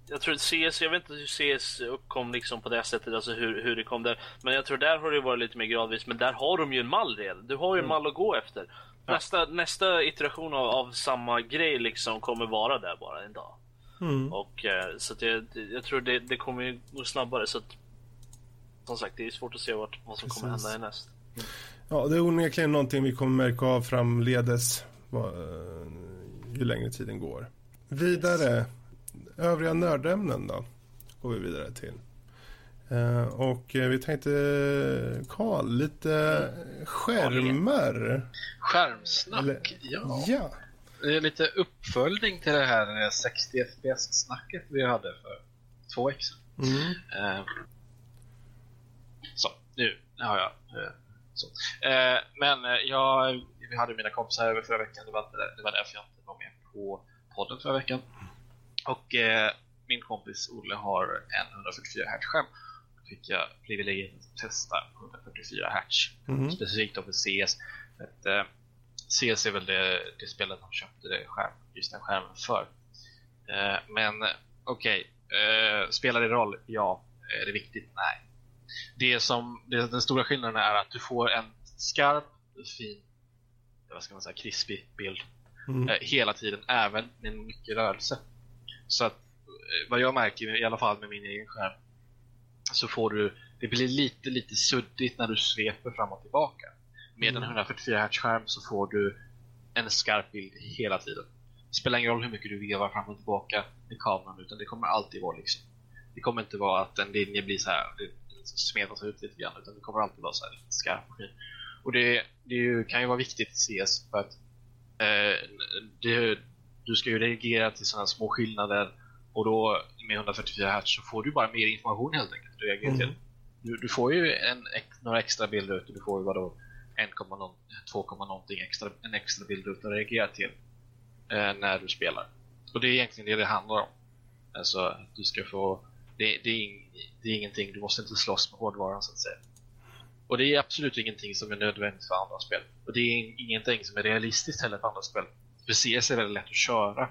jag tror att CS, jag vet inte hur CS uppkom liksom på det sättet, alltså hur, hur det kom där. Men jag tror där har det varit lite mer gradvis, men där har de ju en mall redan. Du har ju en mm. mall att gå efter. Nästa, nästa iteration av, av, samma grej liksom kommer vara där bara en dag. Mm. Och eh, så att jag, jag tror det, det kommer ju gå snabbare så att som sagt, det är svårt att se vart, vad som Precis. kommer hända härnäst. Ja, det är onekligen någonting vi kommer märka av framledes eh, ju längre tiden går. Vidare, övriga nördämnen då, går vi vidare till. Uh, och uh, vi tänkte, Karl, lite skärmar. Skärmsnack, Eller, ja. ja. Det är lite uppföljning till det här 60 FPS-snacket vi hade för två veckor sedan. Mm. Så, nu har jag så. Eh, men eh, jag, vi hade mina kompisar över förra veckan, det var, det var därför jag inte var med på podden förra veckan. Och eh, min kompis Olle har en 144 Hz skärm. Fick jag privilegiet att testa 144 Hz, mm. specifikt då för CS. Att, eh, CS är väl det, det spelet de köpte det skärm, just den skärmen för. Eh, men okej, okay. Eh, spelar det roll? Ja. Är det viktigt? Nej det som, det, den stora skillnaden är att du får en skarp, fin, vad ska man säga, krispig bild mm. eh, hela tiden, även med mycket rörelse. Så att eh, vad jag märker, i alla fall med min egen skärm, så får du, det blir lite, lite suddigt när du sveper fram och tillbaka. Med mm. en 144 Hz skärm så får du en skarp bild hela tiden. Det spelar ingen roll hur mycket du vevar fram och tillbaka med kameran, utan det kommer alltid vara liksom. Det kommer inte vara att en linje blir så här, smetas ut lite grann utan det kommer alltid vara så här lite skarp Och det, det kan ju vara viktigt att ses för att eh, det, du ska ju reagera till sådana små skillnader Och då med 144 Hz så får du bara mer information helt enkelt att reagera till. Du, du får ju en, några extra bildrutor, du får ju vadå 1,2, någonting extra, en extra bildruta att reagera till eh, när du spelar. Och det är egentligen det det handlar om. Alltså, du ska få... Det, det, är, det är ingenting, du måste inte slåss med hårdvaran så att säga. Och det är absolut ingenting som är nödvändigt för andra spel. Och det är ingenting som är realistiskt heller för andra spel. För CS är väldigt lätt att köra.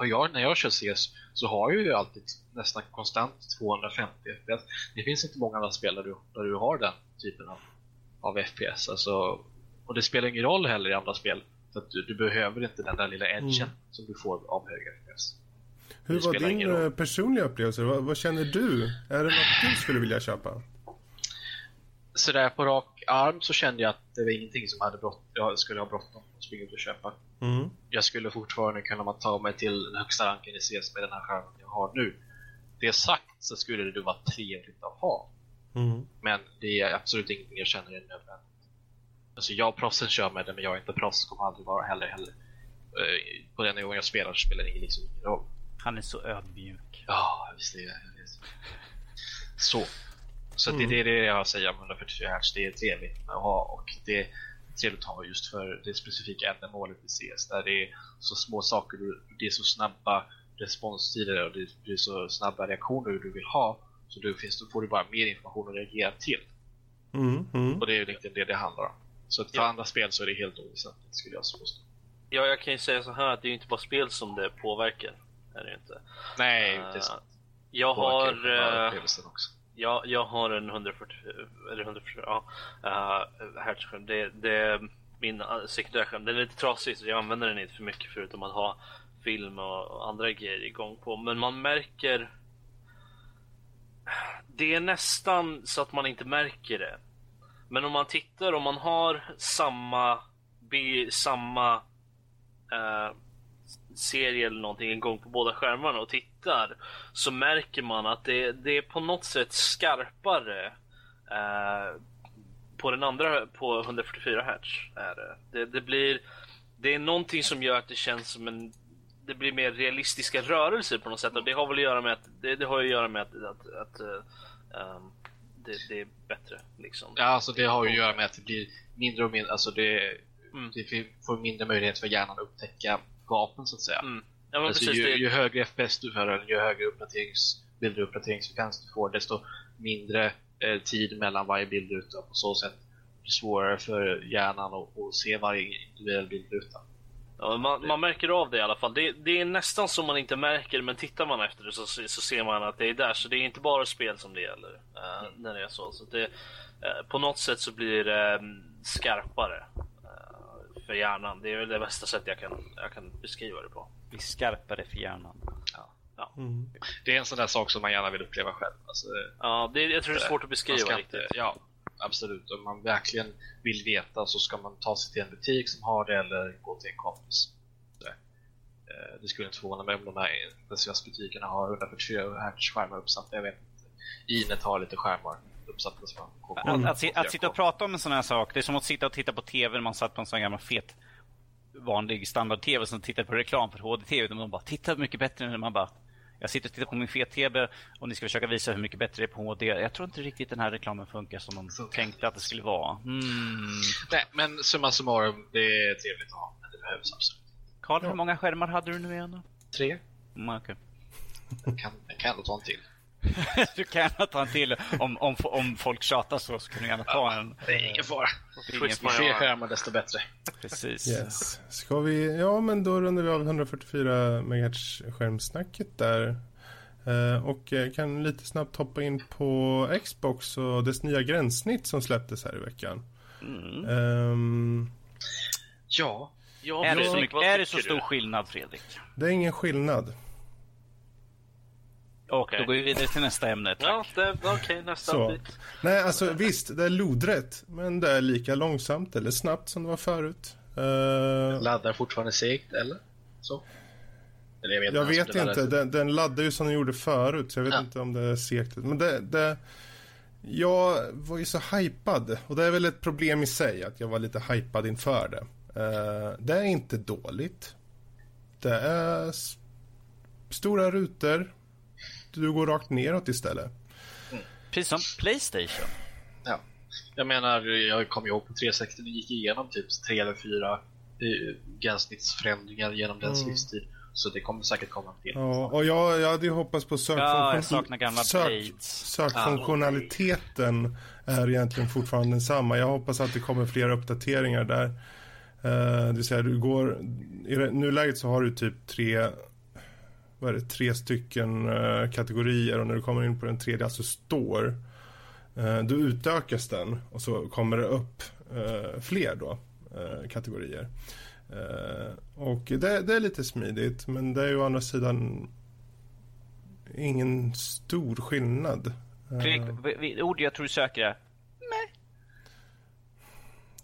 Och jag, när jag kör CS så har jag ju alltid nästan konstant 250 FPS. Det finns inte många andra spel där du, där du har den typen av, av FPS. Alltså, och det spelar ingen roll heller i andra spel. För du, du behöver inte den där lilla edgen mm. som du får av höga FPS. Hur var din eh, personliga upplevelse? Vad, vad, känner du? Är det något du skulle vilja köpa? Sådär på rak arm så kände jag att det var ingenting som hade brott, jag skulle ha bråttom att springa ut och köpa. Mm. Jag skulle fortfarande kunna ta mig till den högsta ranken i CS med den här skärmen jag har nu. Det sagt så skulle det vara trevligt att ha. Mm. Men det är absolut ingenting jag känner är nödvändigt. Alltså jag proffsen kör med det men jag är inte proffs kommer aldrig vara heller heller. Uh, på den nivån jag spelar så spelar det liksom ingen roll. Han är så ödmjuk. Ja, visst är det. Så. Så mm. det, det är det jag har att säga om 144 Hz. Det är trevligt att ha och det är trevligt att ha just för det specifika ändamålet i CS där det är så små saker, det är så snabba responstider och det är så snabba reaktioner du vill ha så då, finns, då får du bara mer information att reagera till. Mm, mm. Och det är ju det det handlar om. Så för ja. andra spel så är det helt oväsentligt skulle jag påstå. Ja, jag kan ju säga så här att det är ju inte bara spel som det påverkar. Är det inte. Nej, uh, det är sant. Jag har... Uh, också jag, jag har en 140, eller 140, ja, eh, uh, hertzskärm. Det, det är min eh, sekundärskärm. Den är lite trasig så jag använder den inte för mycket förutom att ha film och andra grejer igång på. Men man märker... Det är nästan så att man inte märker det. Men om man tittar, om man har samma, samma uh, serie eller någonting en gång på båda skärmarna och tittar så märker man att det, det är på något sätt skarpare eh, på den andra på 144 Hz. Är det. Det, det, blir, det är någonting som gör att det känns som en det blir mer realistiska rörelser på något sätt och det har väl att göra med att det, det har att göra med att, att, att um, det, det, är bättre liksom. Ja, alltså det har ju att göra med att det blir mindre och mindre, alltså det, mm. det får mindre möjlighet för hjärnan att upptäcka vapen så att säga. Mm. Ja, alltså, precis, ju, det... ju, högre FPS du får, ju högre uppdaterings, bilduppdateringsfrekvens du får, desto mindre eh, tid mellan varje bildruta. På så sätt blir det svårare för hjärnan att, att se varje individuell bildruta. Ja, man, man, märker av det i alla fall. Det, det, är nästan som man inte märker, men tittar man efter det så, så ser man att det är där. Så det är inte bara spel som det gäller. Uh, mm. När det är så. så det, uh, på något sätt så blir det um, skarpare för hjärnan. Det är väl det bästa sätt jag kan, jag kan beskriva det på. Bli skarpare för hjärnan. Ja. ja. Mm. Det är en sån där sak som man gärna vill uppleva själv. Alltså, ja, det, jag tror det är svårt att beskriva riktigt. ja, absolut. Om man verkligen vill veta så ska man ta sig till en butik som har det eller gå till en kompis. Eh, det skulle inte förvåna mig om de här butikerna har 144 Hz skärmar uppsatta. Jag vet inte. Inet har lite skärmar uppsatta som att, att, att, sitta och prata om en sån här sak, det är som att sitta och titta på TV när man satt på en sån gammal fet vanlig standard-TV som tittar på reklam för HD-TV. Man bara, titta mycket bättre än man bara jag sitter och tittar på min fet-TV och ni ska försöka visa hur mycket bättre det är på HD. Jag tror inte riktigt den här reklamen funkar som de så tänkte att det skulle vara. Mm. Nej, men summa summarum, det är trevligt att ha, men det behövs absolut. Karl, hur många skärmar hade du nu igen? Tre. Mm, okay. jag, kan, jag kan ändå ta en till. *laughs* du kan gärna ta en till. Om, om, om folk tjatar så, så kan du gärna ta en. Det är ingen fara. Ju fler skärmar desto bättre. Precis. Yes. Ska vi, ja men då rundar vi av 144 MHz skärmsnacket där. Uh, och kan lite snabbt hoppa in på Xbox och dess nya gränssnitt som släpptes här i veckan. Mm. Um, ja. ja är, det så, mycket, är det så stor skillnad Fredrik? Det är ingen skillnad. Och då går vi vidare till nästa ämne. Tack. Ja, okej, okay, nästa. Så. Nej, alltså visst, det är lodrätt. Men det är lika långsamt eller snabbt som det var förut. Uh... Laddar fortfarande segt, eller? Så? Eller jag vet, jag vet inte. Den, den, laddar ju som den gjorde förut. Så jag vet ja. inte om det är segt. Men det, det... Jag var ju så hypad. Och det är väl ett problem i sig att jag var lite hypad inför det. Uh, det är inte dåligt. Det är stora rutor. Du går rakt neråt istället. Mm. Precis som Playstation. Ja. Jag menar, jag kommer ihåg på 360 det gick igenom typ tre eller fyra eh, gränssnittsförändringar genom dess mm. livstid. Så det kommer säkert komma till. Ja, och jag, jag hade ju hoppats på sökfunktion... ja, sök, sökfunktionaliteten är egentligen fortfarande densamma. Jag hoppas att det kommer fler uppdateringar där. Uh, det vill säga, du går... I nuläget så har du typ tre... Vad är det? Tre stycken uh, kategorier och när du kommer in på den tredje, alltså store, uh, då utökas den och så kommer det upp fler då kategorier. Uh, och det, det, är lite smidigt men det är ju å andra sidan ingen stor skillnad. Fredrik, uh, ord jag tror du söker är Nej.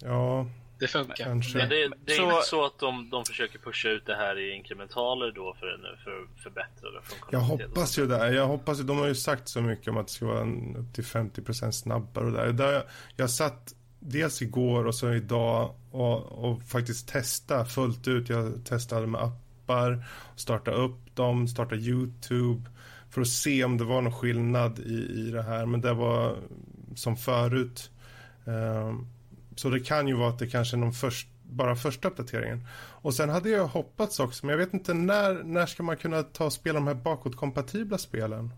Ja, det funkar. Kanske. Men det, det är så... inte så att de, de försöker pusha ut det här i inkrementaler då för, för att förbättra det? Jag hoppas ju det. Jag hoppas, de har ju sagt så mycket om att det ska vara en, upp till 50% snabbare och där. där jag, jag satt dels igår och så idag och, och faktiskt testa fullt ut. Jag testade med appar, starta upp dem, starta Youtube för att se om det var någon skillnad i, i det här. Men det var som förut. Um, så det kan ju vara att det kanske är någon först, bara första uppdateringen. Och sen hade jag hoppats också, men jag vet inte när, när ska man kunna ta och spela de här bakåtkompatibla spelen?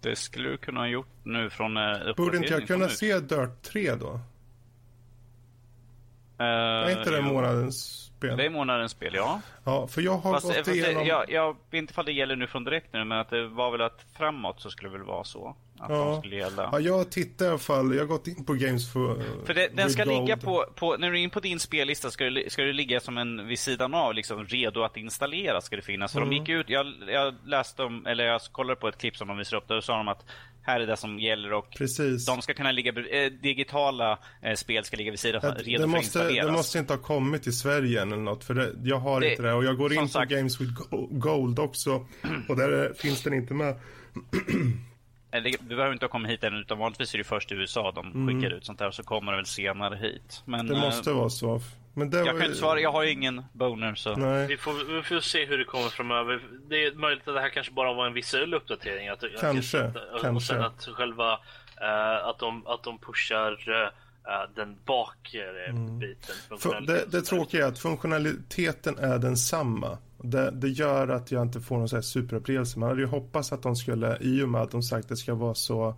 Det skulle du kunna ha gjort nu från uh, Borde inte jag kunna se Dirt 3 då? Uh, är inte det månadens spel? Det är månadens spel, ja. Ja, för jag har fast, gått fast igenom... Det, jag, jag vet inte ifall det gäller nu från direkt nu, men att det var väl att framåt så skulle det väl vara så. Att ja. de skulle gälla. Ja, jag tittar i alla fall. Jag har gått in på Games for För det, den ska ligga på, på, när du är in på din spellista ska det, ska det ligga som en vid sidan av, liksom redo att installera ska det finnas. För mm. de gick ut, jag, jag läste om, eller jag kollade på ett klipp som de visade upp, där sa de att här är det som gäller och Precis. de ska kunna ligga, eh, digitala eh, spel ska ligga vid sidan, det, redo det måste, för att installeras. Det måste inte ha kommit till Sverige eller något, för det, jag har det, inte det. Och jag går in på sagt, Games with Gold också, och där *clears throat* finns den inte med. Det, du behöver inte ha kommit hit än, utan vanligtvis är det först i USA de mm. skickar ut sånt där, så kommer det väl senare hit. Men, det måste äh, vara så. Men det jag kan inte svara, jag har ingen boner så. Nej. Vi, får, vi får se hur det kommer framöver. Det är möjligt att det här kanske bara var en visuell uppdatering. Att, kanske. Att, kanske. Och sen att själva, uh, att, de, att de pushar uh, den bakre mm. biten. Det, det tråkiga är att funktionaliteten är densamma. Det, det gör att jag inte får någon så här superupplevelse. Man hade ju hoppats att de skulle, i och med att de sagt att det ska vara så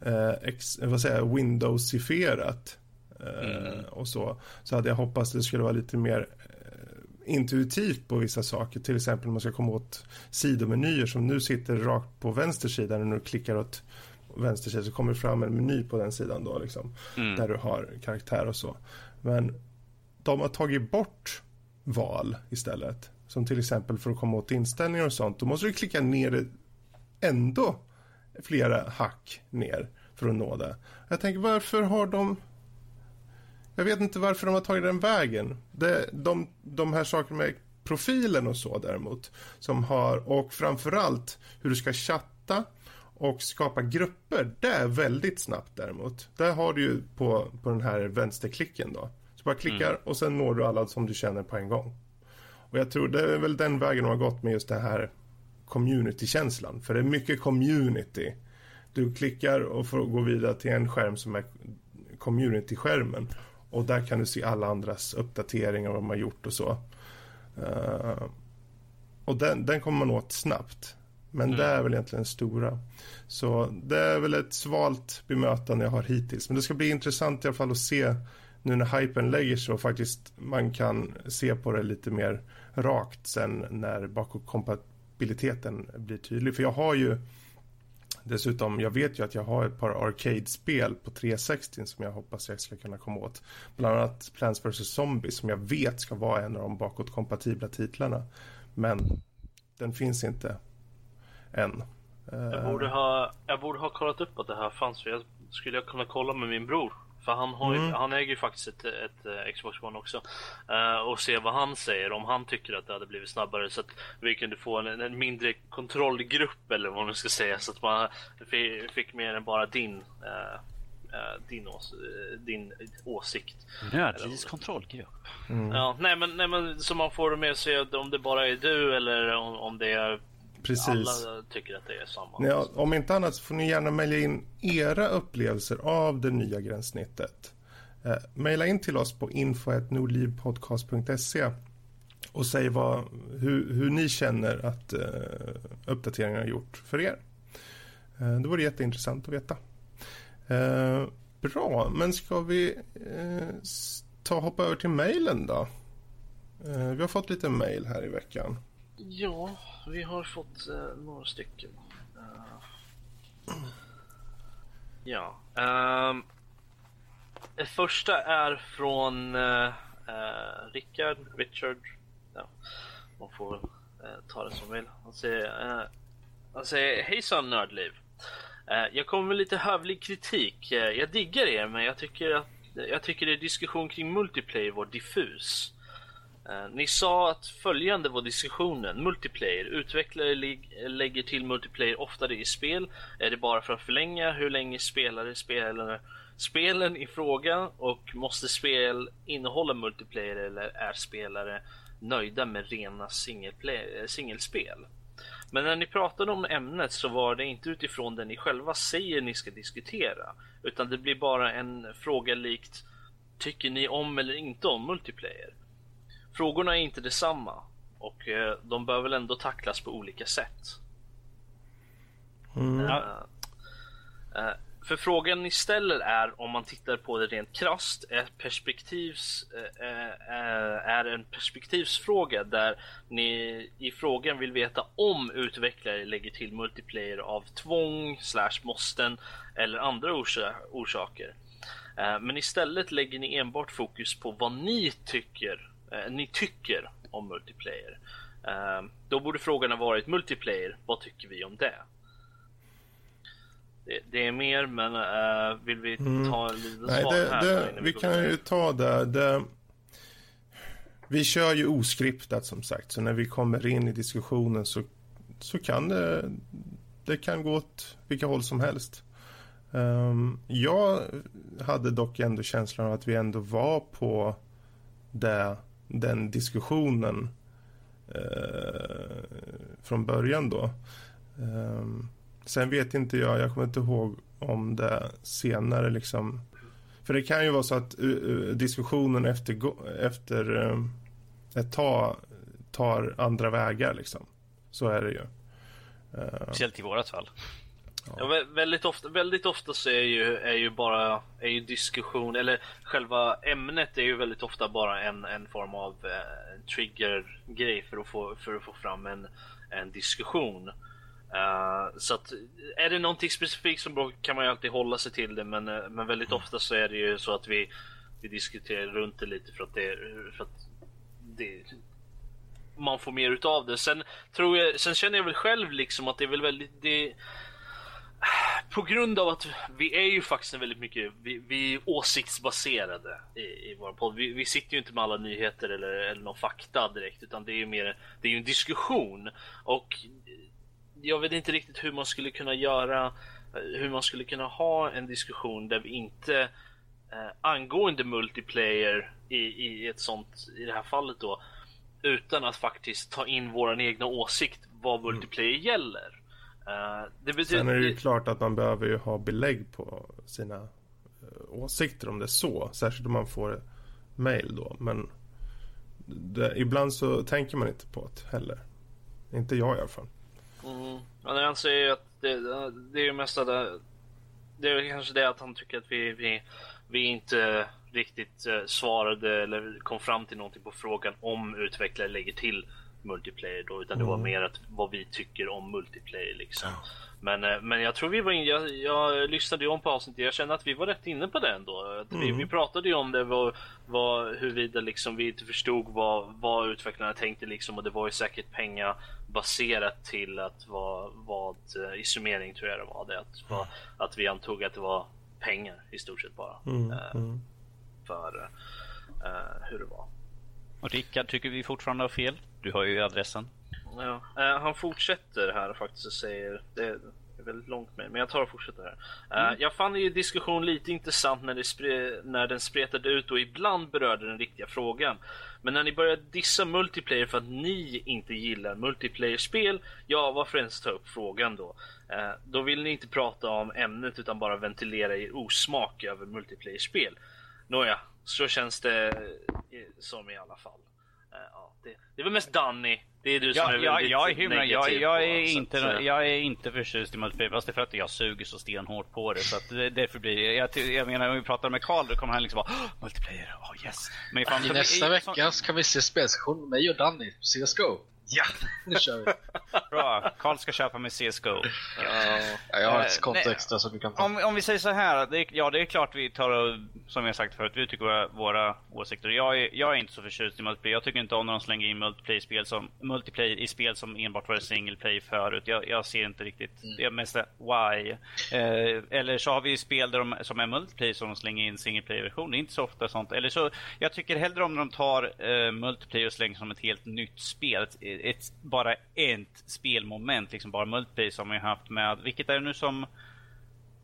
eh, ex, vad säger, Windowsifierat Mm. och så. Så hade jag hoppats att det skulle vara lite mer eh, intuitivt på vissa saker. Till exempel om man ska komma åt sidomenyer som nu sitter rakt på vänster sida. När du klickar åt vänster sida så kommer det fram en meny på den sidan då liksom. Mm. Där du har karaktär och så. Men de har tagit bort val istället. Som till exempel för att komma åt inställningar och sånt. Då måste du klicka ner ändå flera hack ner för att nå det. Jag tänker varför har de jag vet inte varför de har tagit den vägen. Det, de, de här sakerna med profilen och så däremot. Som har, och framförallt hur du ska chatta och skapa grupper. Det är väldigt snabbt däremot. Där har du ju på, på den här vänsterklicken då. Så bara klickar mm. och sen når du alla som du känner på en gång. Och jag tror det är väl den vägen de har gått med just det här community-känslan. För det är mycket community. Du klickar och får gå vidare till en skärm som är community-skärmen. Och där kan du se alla andras uppdateringar vad de har gjort och så. Uh, och den, den kommer man åt snabbt. Men mm. det är väl egentligen stora. Så det är väl ett svalt bemötande jag har hittills. Men det ska bli intressant i alla fall att se nu när hypen lägger sig och faktiskt man kan se på det lite mer rakt sen när bakåtkompatibiliteten blir tydlig. För jag har ju Dessutom, jag vet ju att jag har ett par arcade-spel på 360 som jag hoppas jag ska kunna komma åt. Bland annat Plants vs Zombies som jag vet ska vara en av de bakåtkompatibla titlarna. Men den finns inte än. Jag borde, ha, jag borde ha kollat upp att det här fanns. För jag skulle jag kunna kolla med min bror. För han, har ju, mm. han äger ju faktiskt ett, ett, ett Xbox One också. Uh, och se vad han säger, om han tycker att det hade blivit snabbare så att vi kunde få en, en mindre kontrollgrupp eller vad man ska säga. Så att man fick mer än bara din, uh, uh, din, ås din åsikt. Nödvis kontrollgrupp. Mm. Ja, nej men, nej men så man får med sig om det bara är du eller om, om det är Precis. alla tycker att det är samma. Ja, om inte annat så får ni gärna mejla in era upplevelser av det nya gränssnittet. Eh, maila in till oss på info.nordlivpodcast.se och säg vad, hur, hur ni känner att eh, uppdateringarna har gjort för er. Eh, det vore jätteintressant att veta. Eh, bra, men ska vi eh, ta hoppa över till mejlen då? Eh, vi har fått lite mejl här i veckan. Ja, vi har fått eh, några stycken. Uh, ja. Um, det första är från uh, uh, Rickard, Richard. Ja, man får ta det som vill. Han säger, han säger Hejsan Nördliv. jag kommer med lite hövlig kritik. jag diggar er, men jag tycker att jag tycker er diskussion kring multiplayer var diffus. Eh, ni sa att följande var diskussionen. Multiplayer. Utvecklare lägger till multiplayer oftare i spel. Är det bara för att förlänga hur länge spelare spelar spelen i fråga? Och måste spel innehålla multiplayer eller är spelare nöjda med rena eh, singelspel? Men när ni pratade om ämnet så var det inte utifrån det ni själva säger ni ska diskutera. Utan det blir bara en fråga likt Tycker ni om eller inte om multiplayer? Frågorna är inte detsamma och eh, de bör väl ändå tacklas på olika sätt. Mm. Uh, uh, för frågan ni ställer är om man tittar på det rent krast är, perspektivs, uh, är en perspektivsfråga där ni i frågan vill veta om utvecklare lägger till multiplayer av tvång, slash måsten eller andra orsa orsaker. Men istället lägger ni enbart fokus på vad ni tycker eh, ni tycker om multiplayer. Eh, då borde frågan ha varit multiplayer, vad tycker vi om det? Det, det är mer, men eh, vill vi mm. ta en liten Nej, svar det, här? Det, vi kan ju ta det, det. Vi kör ju oskriptat som sagt, så när vi kommer in i diskussionen så, så kan det, det kan gå åt vilka håll som helst. Um, jag hade dock ändå känslan av att vi ändå var på det den diskussionen eh, från början då. Eh, sen vet inte jag, jag kommer inte ihåg om det senare liksom. För det kan ju vara så att uh, diskussionen efter, efter uh, ett tag tar andra vägar liksom. Så är det ju. Uh, Speciellt i vårat fall. Ja. väldigt, ofta, väldigt ofta så är ju, är ju bara är ju diskussion, eller själva ämnet är ju väldigt ofta bara en, en form av eh, trigger-grej för, att få, för att få fram en, en diskussion. Uh, så att är det någonting specifikt så kan man ju alltid hålla sig till det men, eh, men väldigt ofta så är det ju så att vi, vi diskuterar runt det lite för att det, för att det man får mer utav det. Sen tror jag, sen känner jag väl själv liksom att det är väl väldigt, det, på grund av att vi är ju faktiskt väldigt mycket vi, vi är åsiktsbaserade i, i vår podd. Vi, vi, sitter ju inte med alla nyheter eller, eller någon fakta direkt utan det är ju mer det är ju en diskussion och jag vet inte riktigt hur man skulle kunna göra hur man skulle kunna ha en diskussion där vi inte eh, angående multiplayer i, i ett sånt i det här fallet då utan att faktiskt ta in våran egna åsikt vad mm. multiplayer mm. gäller. Uh, det betyder... Sen är det ju klart att man behöver ju ha belägg på sina uh, åsikter om det är så. Särskilt om man får mail då. Men det, ibland så tänker man inte på det heller. Inte jag i alla fall. Mm. Ja, han säger ju att det, det är ju mest det, det är kanske det att han tycker att vi, vi, vi inte riktigt uh, svarade eller kom fram till någonting på frågan om utvecklare lägger till multiplayer då, utan det var mm. mer att vad vi tycker om multiplayer liksom. Ja. Men, eh, men jag tror vi var in, jag, jag lyssnade ju om på avsnittet, jag känner att vi var rätt inne på det ändå. Att mm. vi, vi pratade ju om det, vad, vad, huruvida liksom vi inte förstod vad, vad utvecklarna tänkte liksom och det var ju säkert pengar baserat till att vad, vad eh, i summering tror jag det var det. Att, vad, att vi antog att det var pengar i stort sett bara. Mm. Uh, för uh, hur det var. Och Rickard tycker vi fortfarande har fel. Du har ju adressen. Ja, uh, han fortsätter här faktiskt och säger, det, är väldigt långt med, men jag tar och fortsätter här. Eh, mm. Jag fann ju diskussion lite intressant när, spre, när den spretade ut och ibland berörde den riktiga frågan. Men när ni började dissa multiplayer för att ni inte gillar multiplayer-spel, ja varför ens ta upp frågan då? Uh, då vill ni inte prata om ämnet utan bara ventilera er osmak över multiplayer-spel. Nåja, så känns det som i alla fall. Ja, det, det är väl mest Danny det är du som ja, är väldigt jag är himla, jag, jag, är inte, jag är inte förtjust i multiplayer, fast det är för att jag suger så stenhårt på det. Så att det, därför blir jag, jag menar, om vi pratar med Karl, då kommer han liksom bara multiplayer, oh yes. Men I nästa vecka så kan vi se spelsession med mig och Danny på CSGO. Ja! *laughs* Nu kör vi. Bra. Karl ska köpa med CSGO. Uh, ja, jag har ett konto uh, extra som du kan ta. Om, om vi säger så här. Det är, ja, det är klart vi tar och, som jag sagt förut, vi tycker våra, våra åsikter. Jag är, jag är inte så förtjust i multiplayer. Jag tycker inte om när de slänger in multiplayer-spel som, multiplayer i spel som enbart var single player förut. Jag, jag ser inte riktigt. Mm. Det är mest why. Uh, eller så har vi spel där de, som är multiplayer som de slänger in single player-version. Det är inte så ofta sånt. Eller så, jag tycker hellre om de tar uh, multiplayer och slänger som ett helt nytt spel. Ett, bara ett spelmoment, liksom bara multiplayer som vi har haft med, vilket är det nu som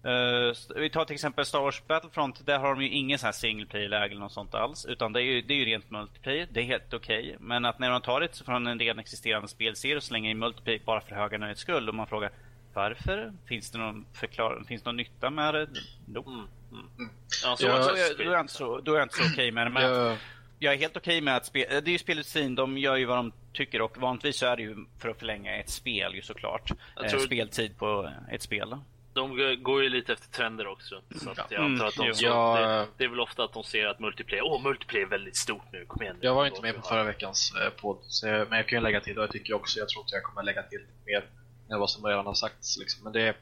Uh, vi tar till exempel Star Wars Battlefront, där har de ju ingen sån här single player-läge eller något sånt alls. Utan det är ju, det är ju rent multiplayer, det är helt okej. Okay. Men att när de tar det från en redan existerande spelserie och slänger in multiplayer bara för höga nöjets skull och man frågar varför? Finns det någon förklaring? Finns det någon nytta med det? Nope. Mm. Mm. Ja, så ja, då, är jag inte så, så okej okay med det. Men ja jag är helt okej okay med att spela. Det är ju spelutsin, de gör ju vad de tycker och vanligtvis så är det ju för att förlänga ett spel ju såklart. Jag tror... Speltid på ett spel. De går ju lite efter trender också. Så att jag antar att de mm, så, ja. det, det, är väl ofta att de ser att multiplayer, åh oh, multiplayer är väldigt stort nu, kom igen. Jag var inte med på förra veckans eh, podd, men jag kan ju lägga till och jag tycker också, jag tror inte jag kommer lägga till mer än vad som redan har sagts. Liksom. Men det,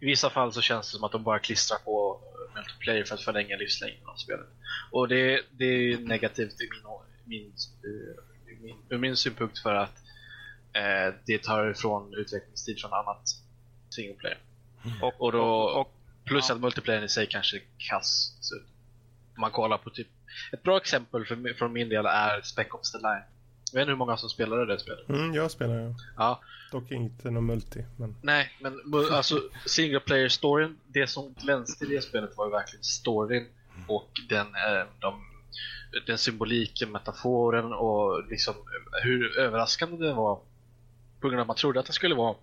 i vissa fall så känns det som att de bara klistrar på multiplayer för att förlänga livslängden av spelet. Och det, det är negativt i min, min, min, ur min synpunkt för att eh, det tar ifrån utvecklingstid från annat single player. Mm. Och, och, då, och, plus ja. att multiplayer i sig kanske är kass. Så man kollar på typ ett bra exempel för, från min del är Spec Ops The Line. Jag vet inte hur många som spelade det spelet. Mm, jag spelar ja. ja. Dock inte någon multi. Men... Nej, men alltså single player storyn, det som glänste i det spelet var ju verkligen storyn och den, eh, de, den symboliken, metaforen och liksom hur överraskande det var på grund av att man trodde att det skulle vara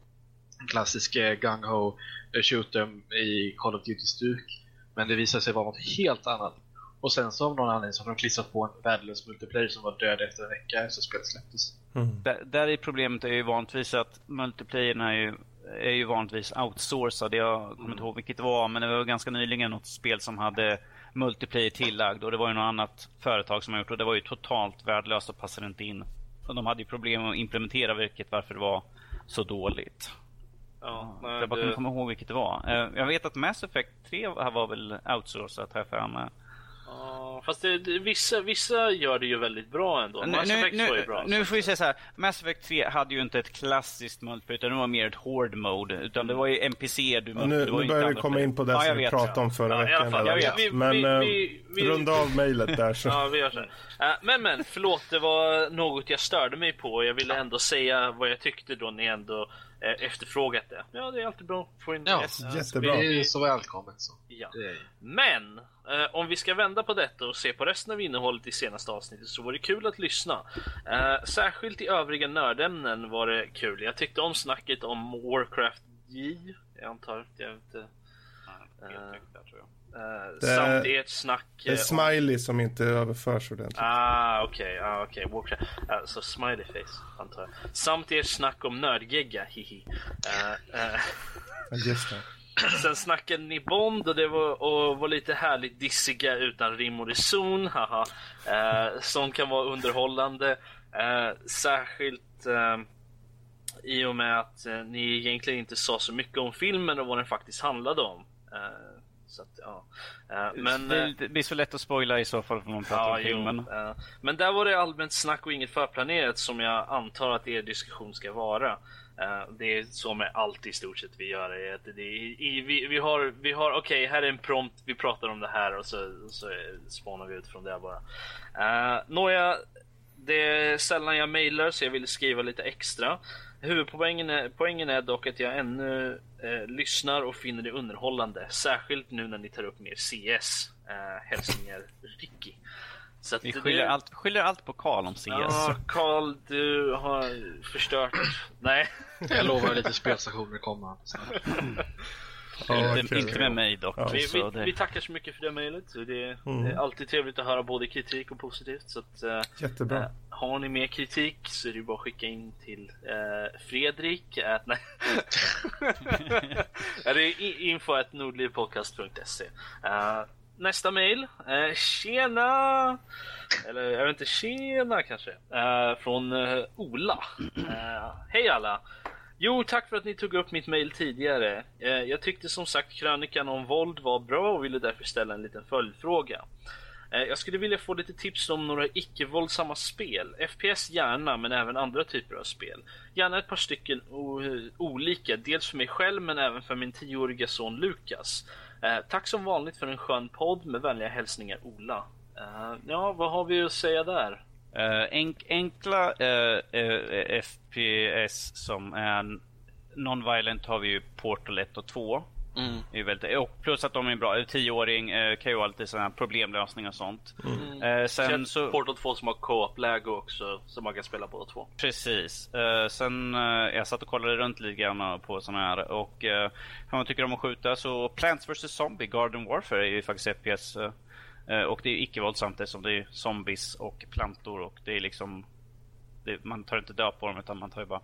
en klassisk eh, gung-ho eh, shooter i Call of Duty-stuk. Men det visade sig vara något helt annat. Och sen så av någon anledning så har de klistrat på en värdelös multiplayer som var död efter en vecka efter spelet släpptes. Mm. Där, där är problemet är ju vanligtvis att multiplayerna är ju, är ju vanligtvis outsourcade. Jag kommer inte ihåg vilket det var, men det var ganska nyligen något spel som hade multiplayer tillagd och det var ju något annat företag som har gjort och det var ju totalt värdelöst och passade inte in. Och de hade ju problem att implementera vilket varför det var så dåligt. Ja, jag bara det... komma ihåg vilket det var. Eh, jag vet att Mass Effect 3 var väl outsourcat här för mig. Ja, fast det, det, vissa, vissa gör det ju väldigt bra ändå. Nu, Mass Effect nu, var ju bra. Nu får vi säga så här. Mass Effect 3 hade ju inte ett klassiskt multiplayer utan det var mer ett hård mode. Utan det var ju NPC du mötte. Nu, nu börjar vi komma in på det ja, som vi pratade om förra ja, veckan. Fall, vi, men vi, eh, vi, vi, runda av mejlet där så. *laughs* ja, vi gör så. Uh, men men, förlåt det var något jag störde mig på. Jag ville ändå säga vad jag tyckte då ni ändå Eh, efterfrågat det. Ja, det är alltid bra. Få in ja, yes. jättebra. Det är så välkommet. Så. Ja. Men, eh, om vi ska vända på detta och se på resten av innehållet i senaste avsnittet så var det kul att lyssna. Eh, särskilt i övriga nördämnen var det kul. Jag tyckte om snacket om Warcraft J. Jag antar, jag vet inte. Nej, jag tror jag. Uh, det, samt ert snack... Det är smiley om... som inte överförs ordentligt. Ah, okej. Okay, ah, okay. Uh, så smiley face, antar jag. Samt ert snack om nördgegga, hihi. Uh, uh. Just det. *clears throat* Sen snackade ni Bond och det var, och var lite härligt dissiga utan rim och reson, haha. Uh, som kan vara underhållande. Särskilt i och med att ni egentligen inte sa så mycket om filmen och vad den faktiskt handlade om. Så att, ja. Uh, men, det blir så lätt att spoila i så fall om man pratar ja, om filmen. Jo, uh, men där var det allmänt snack och inget förplanerat som jag antar att er diskussion ska vara. Uh, det är så med allt i stort sett vi gör. Det, det, det, i, vi, vi har, vi har okej, okay, här är en prompt, vi pratar om det här och så, så spånar vi ut från det bara. Uh, nåja, det är sällan jag mailar så jag vill skriva lite extra. Huvudpoängen är, poängen är dock att jag ännu eh, lyssnar och finner det underhållande. Särskilt nu när ni tar upp mer CS. Eh, hälsningar Ricky. Så vi skyller, det... allt, skyller allt på Karl om CS. Ja, Karl, du har förstört. *laughs* Nej. Jag lovar lite *laughs* spelstationer kommer. *laughs* inte, okay. inte med mig dock. Ja. Vi, vi, det... vi, tackar så mycket för det mejlet. Det, mm. är alltid trevligt att höra både kritik och positivt. Så att, uh, Jättebra. Uh, har ni mer kritik så är det bara att skicka in till uh, Fredrik. Äh, nej. *laughs* det är info at nordlivpodcast.se. nästa mejl. tjena! Eller jag vet inte, tjena kanske. från Ola. Hej alla! Jo, tack för att ni tog upp mitt mail tidigare. Eh, jag tyckte som sagt krönikan om våld var bra och ville därför ställa en liten följdfråga. Eh, jag skulle vilja få lite tips om några icke-våldsamma spel. FPS gärna, men även andra typer av spel. Gärna ett par stycken eh, olika, dels för mig själv men även för min tioåriga son Lukas. Eh, tack som vanligt för en skön podd med vänliga hälsningar Ola. Eh, ja, vad har vi att säga där? Uh, enk enkla uh, uh, FPS som är non-violent har vi ju Portal 1 och 2. Mm. Är väldigt, och plus att de är bra. Tioåring uh, kan ju alltid sådana problemlösning och sånt. Mm. Uh, sen så... Portal 2 som har co-op-läge också, så man kan spela båda två. Precis. Uh, sen jag satt och kollade runt lite grann på sådana här och uh, om man tycker om att skjuta så Plants vs Zombie Garden Warfare är ju faktiskt FPS Eh, och det är icke-våldsamt eftersom det är zombies och plantor och det är liksom... Det, man tar inte död på dem utan man tar ju bara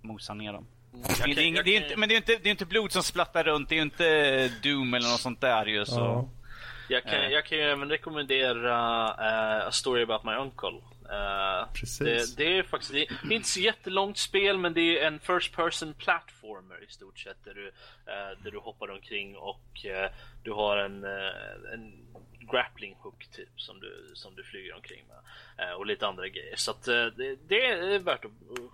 mosar ner dem. Mm. Det, är, det är inte, men det är inte, det är inte blod som splattar runt, det är inte Doom eller något sånt där ju så... Ja. Jag kan, jag kan ju även rekommendera uh, A Story About My Uncle. Uh, Precis. Det, det, är faktiskt det är inte så jättelångt spel men det är en First Person Platformer i stort sett där du, uh, där du hoppar omkring och du har en, en grappling hook typ som du, som du flyger omkring med. Eh, och lite andra grejer. Så att, eh, det, det, är värt att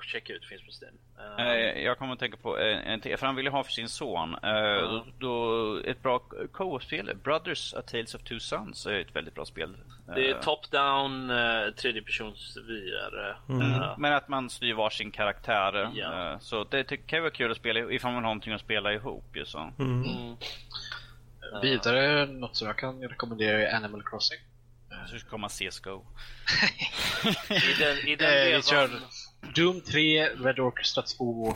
checka ut, finns på Steam. Eh, jag kommer att tänka på en till, för han ville ha för sin son. Då, då, ett bra co-op-spel, Brothers A Tales of Two Sons, är ett väldigt bra spel. Det är top-down, tredjepersonsvyare. Mm. Men att man styr varsin karaktär. Ja. Så det kan vara kul att spela ifall man har någonting att spela ihop. Ju, så. Mm. Mm. Vidare, något som jag kan rekommendera är Animal Crossing. Så ska komma CSGO. I den, i den eh, vi kör Doom 3, Red Orchestra 2, eh,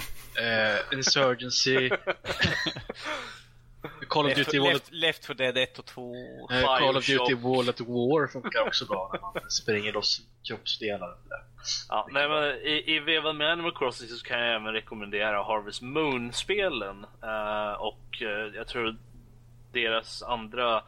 Insurgency, *laughs* Call of Duty Left, Left 4 Dead 1 och 2. Eh, Call of Duty Wall at War funkar också bra när man springer loss kroppsdelar. Ja, nej, men i, I vevan med Animal Crossing så kan jag även rekommendera Harvest Moon-spelen. Uh, och uh, jag tror deras andra,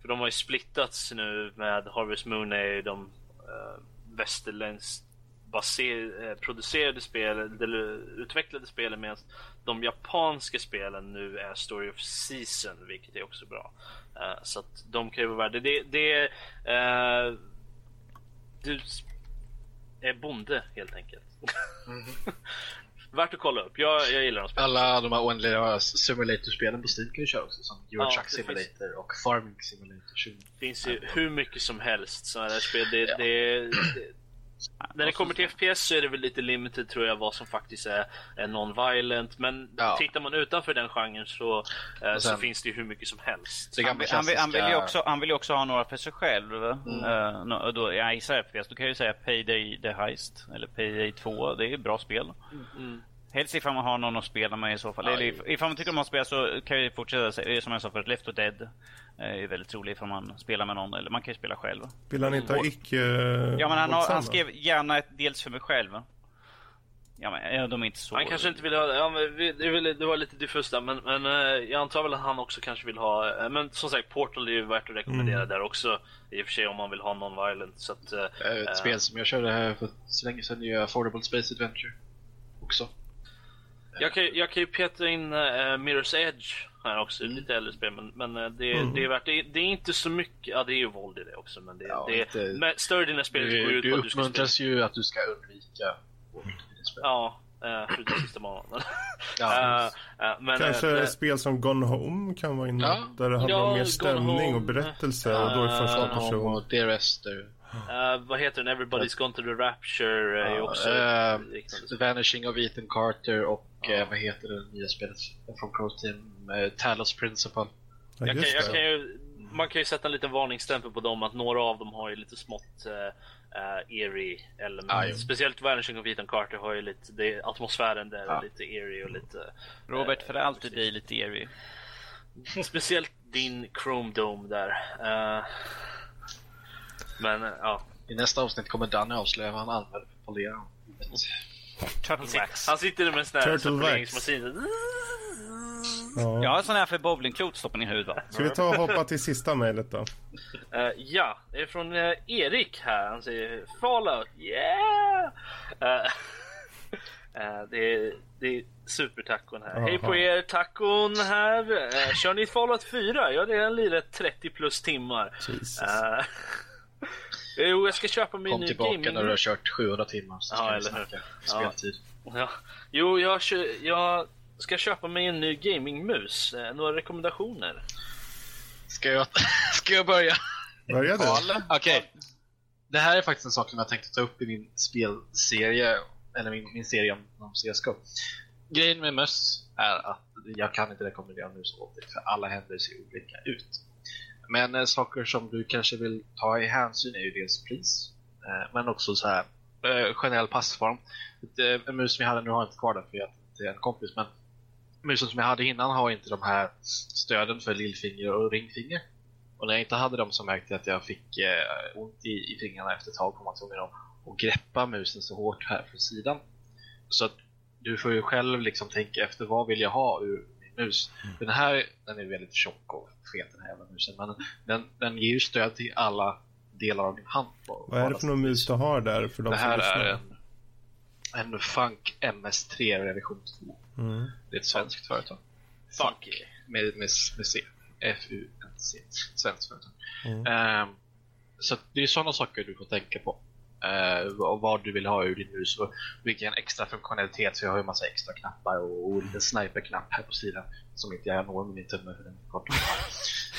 för de har ju splittats nu med Harvest Moon är de uh, västerländskt baser, eh, producerade spel, eller utvecklade spelen medan de japanska spelen nu är Story of Season, vilket är också bra. Uh, så att de kan ju vara värda. Det, det uh, du är bonde helt enkelt. Mm. *laughs* Värt att kolla upp. Jag, jag gillar de spelen. Alla de här oändliga simulatorspelen på Steam kan ju köra också. Som Euro ja, Truck Simulator finns... och Farming Simulator. Det finns ju hur mycket som helst sådana där spel. Det, ja. det, det, när det kommer till FPS så är det väl lite limited tror jag vad som faktiskt är, är non-violent. Men ja. tittar man utanför den genren så, eh, sen, så finns det ju hur mycket som helst. Han, han, vill, han, vill ju också, han vill ju också ha några för sig själv. Mm. Uh, då, jag gissar FPS, då kan jag ju säga Payday the Heist eller Payday 2. Det är bra spel. Mm. Helst ifall man har någon att spela med i så fall. Ja, Eller ifall man tycker om att spela så kan jag fortsätta säga, som jag sa förut, Left 4 Dead är väldigt rolig ifall man spelar med någon, eller man kan ju spela själv. Vill han inte ha icke Ja men han, har, han skrev gärna ett dels för mig själv. Ja men ja, de är inte så... Han kanske inte vill ha, ja men det, var lite diffust där men, men eh, jag antar väl att han också kanske vill ha, eh, men som sagt Portal är ju värt att rekommendera mm. där också. I och för sig om man vill ha non-violent så att... Ett äh, spel som jag körde här för så länge sedan är ju Affordable Space Adventure. Också. Jag kan, jag kan ju peta in uh, Mirror's Edge här också, mm. lite äldre spel men, men uh, det, mm. det, är värt, det, det, är inte så mycket, ja det är ju våld i det också men det, ja, det inte, men större delen av spelet går ut på att du ska uppmuntras ju att du ska undvika våld i det Ja, uh, förutom sista månaden. *laughs* ja. *laughs* uh, men, Kanske spel som Gone Home kan vara inne ja. där det handlar ja, om mer stämning och berättelse och då är första person. Och Dear Esther. Uh, vad heter den? Everybody's Gone to the Rapture är Ja, också. The Vanishing of Ethan Carter och eh, vad heter det nya spelet från Crow Team? Uh, Talos Principle. Ja, Jag kan, jag kan ju, man kan ju sätta en liten varningsstämpel på dem att några av dem har ju lite smått uh, eerie element. Ah. Speciellt Vanishing of Ethan Carter har ju lite, det, atmosfären där Ja. är lite eerie och lite... Robert, för alltid dig lite eerie. Speciellt din Chrome Dome där. Men eh, ja. I nästa avsnitt kommer Danny avslöja vad han använder för polera. Han sitter, han sitter med en sån här poleringsmaskin. Ja. Jag har en sån här för bowlingklot stoppar i huvudet? Ska vi ta och hoppa till sista mejlet då? Eh, ja, det är från eh, Erik här. Han säger Fallout, yeah! Eh, *laughs* det, är, det är supertacon här. Hej på er, tacon här. Uh, kör ni Fallout 4? Jag har redan lirat 30 plus timmar. *laughs* *laughs* Jo, jag ska köpa mig en Kom tillbaka gaming... när du har kört 700 timmar så ska Ja, vi eller hur? snacka speltid. Ja. Jo, jag, kö- jag ska köpa mig en ny gamingmus. Eh, några rekommendationer? Ska jag, *laughs* ska jag börja? Börja du. Okej. Det här är faktiskt en sak som jag tänkte ta upp i min spelserie, eller min, min serie om, om CSGO. Grejen med möss är att jag kan inte rekommendera mus åt dig, för alla händer ser olika ut. Men eh, saker som du kanske vill ta i hänsyn är ju dels pris, eh, men också så här eh, generell passform. Det, en mus som jag hade, nu har jag inte kvar den för jag det är en kompis, men musen som jag hade innan har inte de här stöden för lillfinger och ringfinger. Och när jag inte hade dem så märkte jag att jag fick eh, ont i, i fingrarna efter ett tag och man tvungen att, greppa musen så hårt här från sidan. Så att du får ju själv liksom tänka efter vad vill jag ha ur mus. Den här den är väldigt tjock och fet den här jävla musen men den, den ger ju stöd till alla delar av din hand. på- Vad är det för någon mus du har där för de Det här är en, en Funk MS3 revision 2. Mm. Det är ett svenskt företag. Funky. Med, med, med C. F-U-N-C. Svenskt företag. Mm. Ehm, så det är sådana saker du får tänka på. Och vad du vill ha ur din mus och vilken extra funktionalitet. Så jag har ju massa extra knappar och, och en sniperknapp här på sidan som inte jag når med min tumme för den kort. *laughs*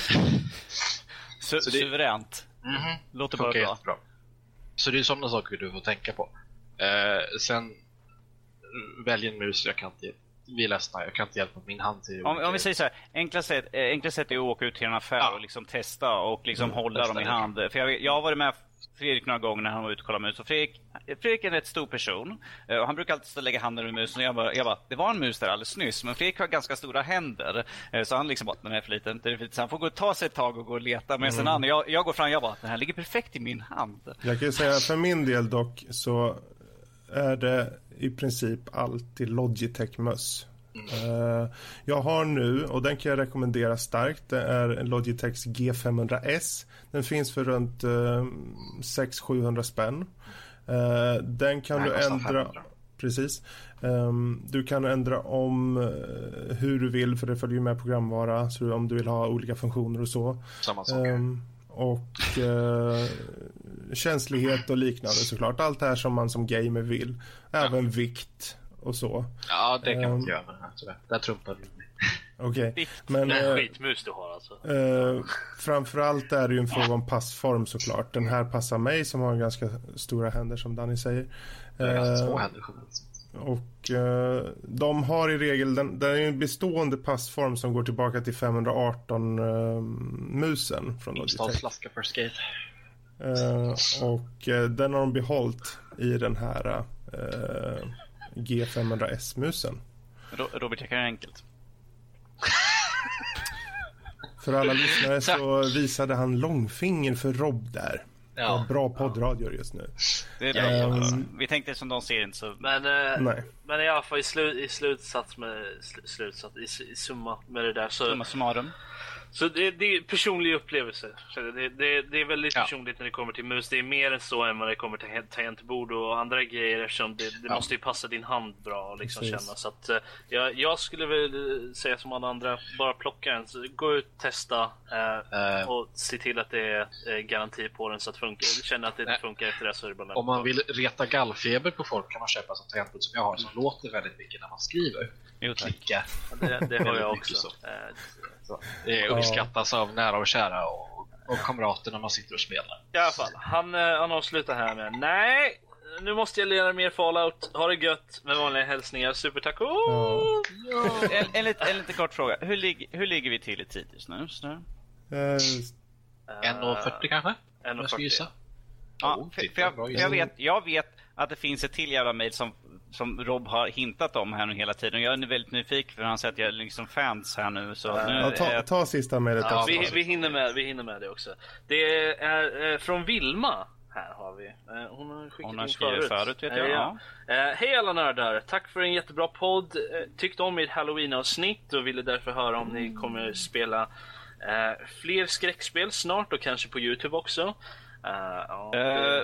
Su- Så det- Suveränt. Mhm. Låter bara bra. jättebra. Så det är sådana saker du får tänka på. Eh, sen välj en mus. Jag kan inte, vi är ledsna, jag kan inte hjälpa min hand till Om, om vi säger så här, enkla sätt, eh, enkla sätt är att åka ut till en affär Ja. och liksom testa och liksom Mm, hålla dem i hand. För jag, jag har varit med Fredrik några gånger när han var ute och kollade mus. Och Fredrik, Fredrik är en rätt stor person. eh, Och han brukar alltid och lägga handen över musen. Och jag bara, jag bara, det var en mus där alldeles nyss. Men Fredrik har ganska stora händer. eh, Så han liksom bara, den är för liten. Den är för liten. Så han får gå och ta sig ett tag och gå och leta. Men Mm. sen han, jag, jag går fram jag bara, den här ligger perfekt i min hand. Jag kan ju säga för min del dock så är det i princip alltid Logitech-möss. Eh, jag har nu, och den kan jag rekommendera starkt, det är Logitechs G500S. Den finns för runt uh, 600-700 spänn. Eh, den kan Den du kostar ändra... 500. Precis. Ehm, du kan ändra om eh, hur du vill för det följer med programvara. Så om du vill ha olika funktioner och så. Samma sak. Ehm, och eh, känslighet och liknande såklart. Allt det här som man som gamer vill. Även vikt och så. ja, det kan man ehm, inte göra med den här tyvärr. Där trumpar du *laughs* mig. Okej. Men Det är en eh, skitmus du har alltså. eh, framförallt är det ju en fråga om passform såklart. Den här passar mig som har ganska stora händer som Danny säger. Det är ganska små Eh, händer generellt och eh, de har i regel, den, den är ju en bestående passform som går tillbaka till 518-musen från Logitech. Installsflaska för skate. Eh, och eh, den har de behållit i den här eh, G500S-musen. Ro- Robert, jag kan göra enkelt. *laughs* För alla lyssnare så visade han långfinger för Rob där. Ja. Bra poddradio just nu. Det är bra. Ehm, Vi tänkte som de ser inte så... Men, eh, Nej. men i alla fall i, slu, i slutsats med sl, slutsats, i, i summa med det där så, Summa summarum. Så det, det är personlig upplevelse. Det, det, det är väldigt Ja. personligt när det kommer till mus. Det är mer än så än vad det kommer till tangentbord och andra grejer eftersom det, det Ja. måste ju passa din hand bra och liksom Precis. känna. Så att, eh, jag, jag skulle väl eh, säga som alla andra, bara plocka en. Så gå ut, testa eh, Eh, och se till att det är eh, garanti på den så att det funkar. Känner att det inte Nej. funkar efter det så är det bara om man vill reta gallfeber på folk kan man köpa sånt tangentbord som jag har som låter väldigt mycket när man skriver. Jo, tack. Klicka. det, det har jag också. Eh, det Ja. uppskattas av nära och kära och, och kamrater när man sitter och spelar. I alla fall, han, eh, han avslutar här med Nej, nu måste jag lira mer Fallout. Ha det gött. Med vanliga hälsningar. Supertaco! Ja. En, en, lite, en lite kort fråga. Hur, lig, hur ligger vi till i tid just nu? Så, Eh, 1,40 kanske? Om jag ska 1,40. gissa. ja, för, för jag, för jag, vet, jag vet att det finns ett till jävla mejl som, som Rob har hintat om här nu hela tiden. Jag är nu väldigt nyfiken för han säger att jag är liksom fans här nu. Så nu ja, är ta, jag- ta sista mejlet Ja, också. Vi, vi, hinner med, vi hinner med det också. Det är eh, från Vilma. Här har vi. Eh, hon har skickat Hon har in förut. förut, vet jag, Eh, Hej alla nördar! Tack för en jättebra podd. Eh, tyckte om ert halloween-avsnitt och ville därför höra om ni kommer spela eh, fler skräckspel snart och kanske på Youtube också. Eh, ja, det- Eh,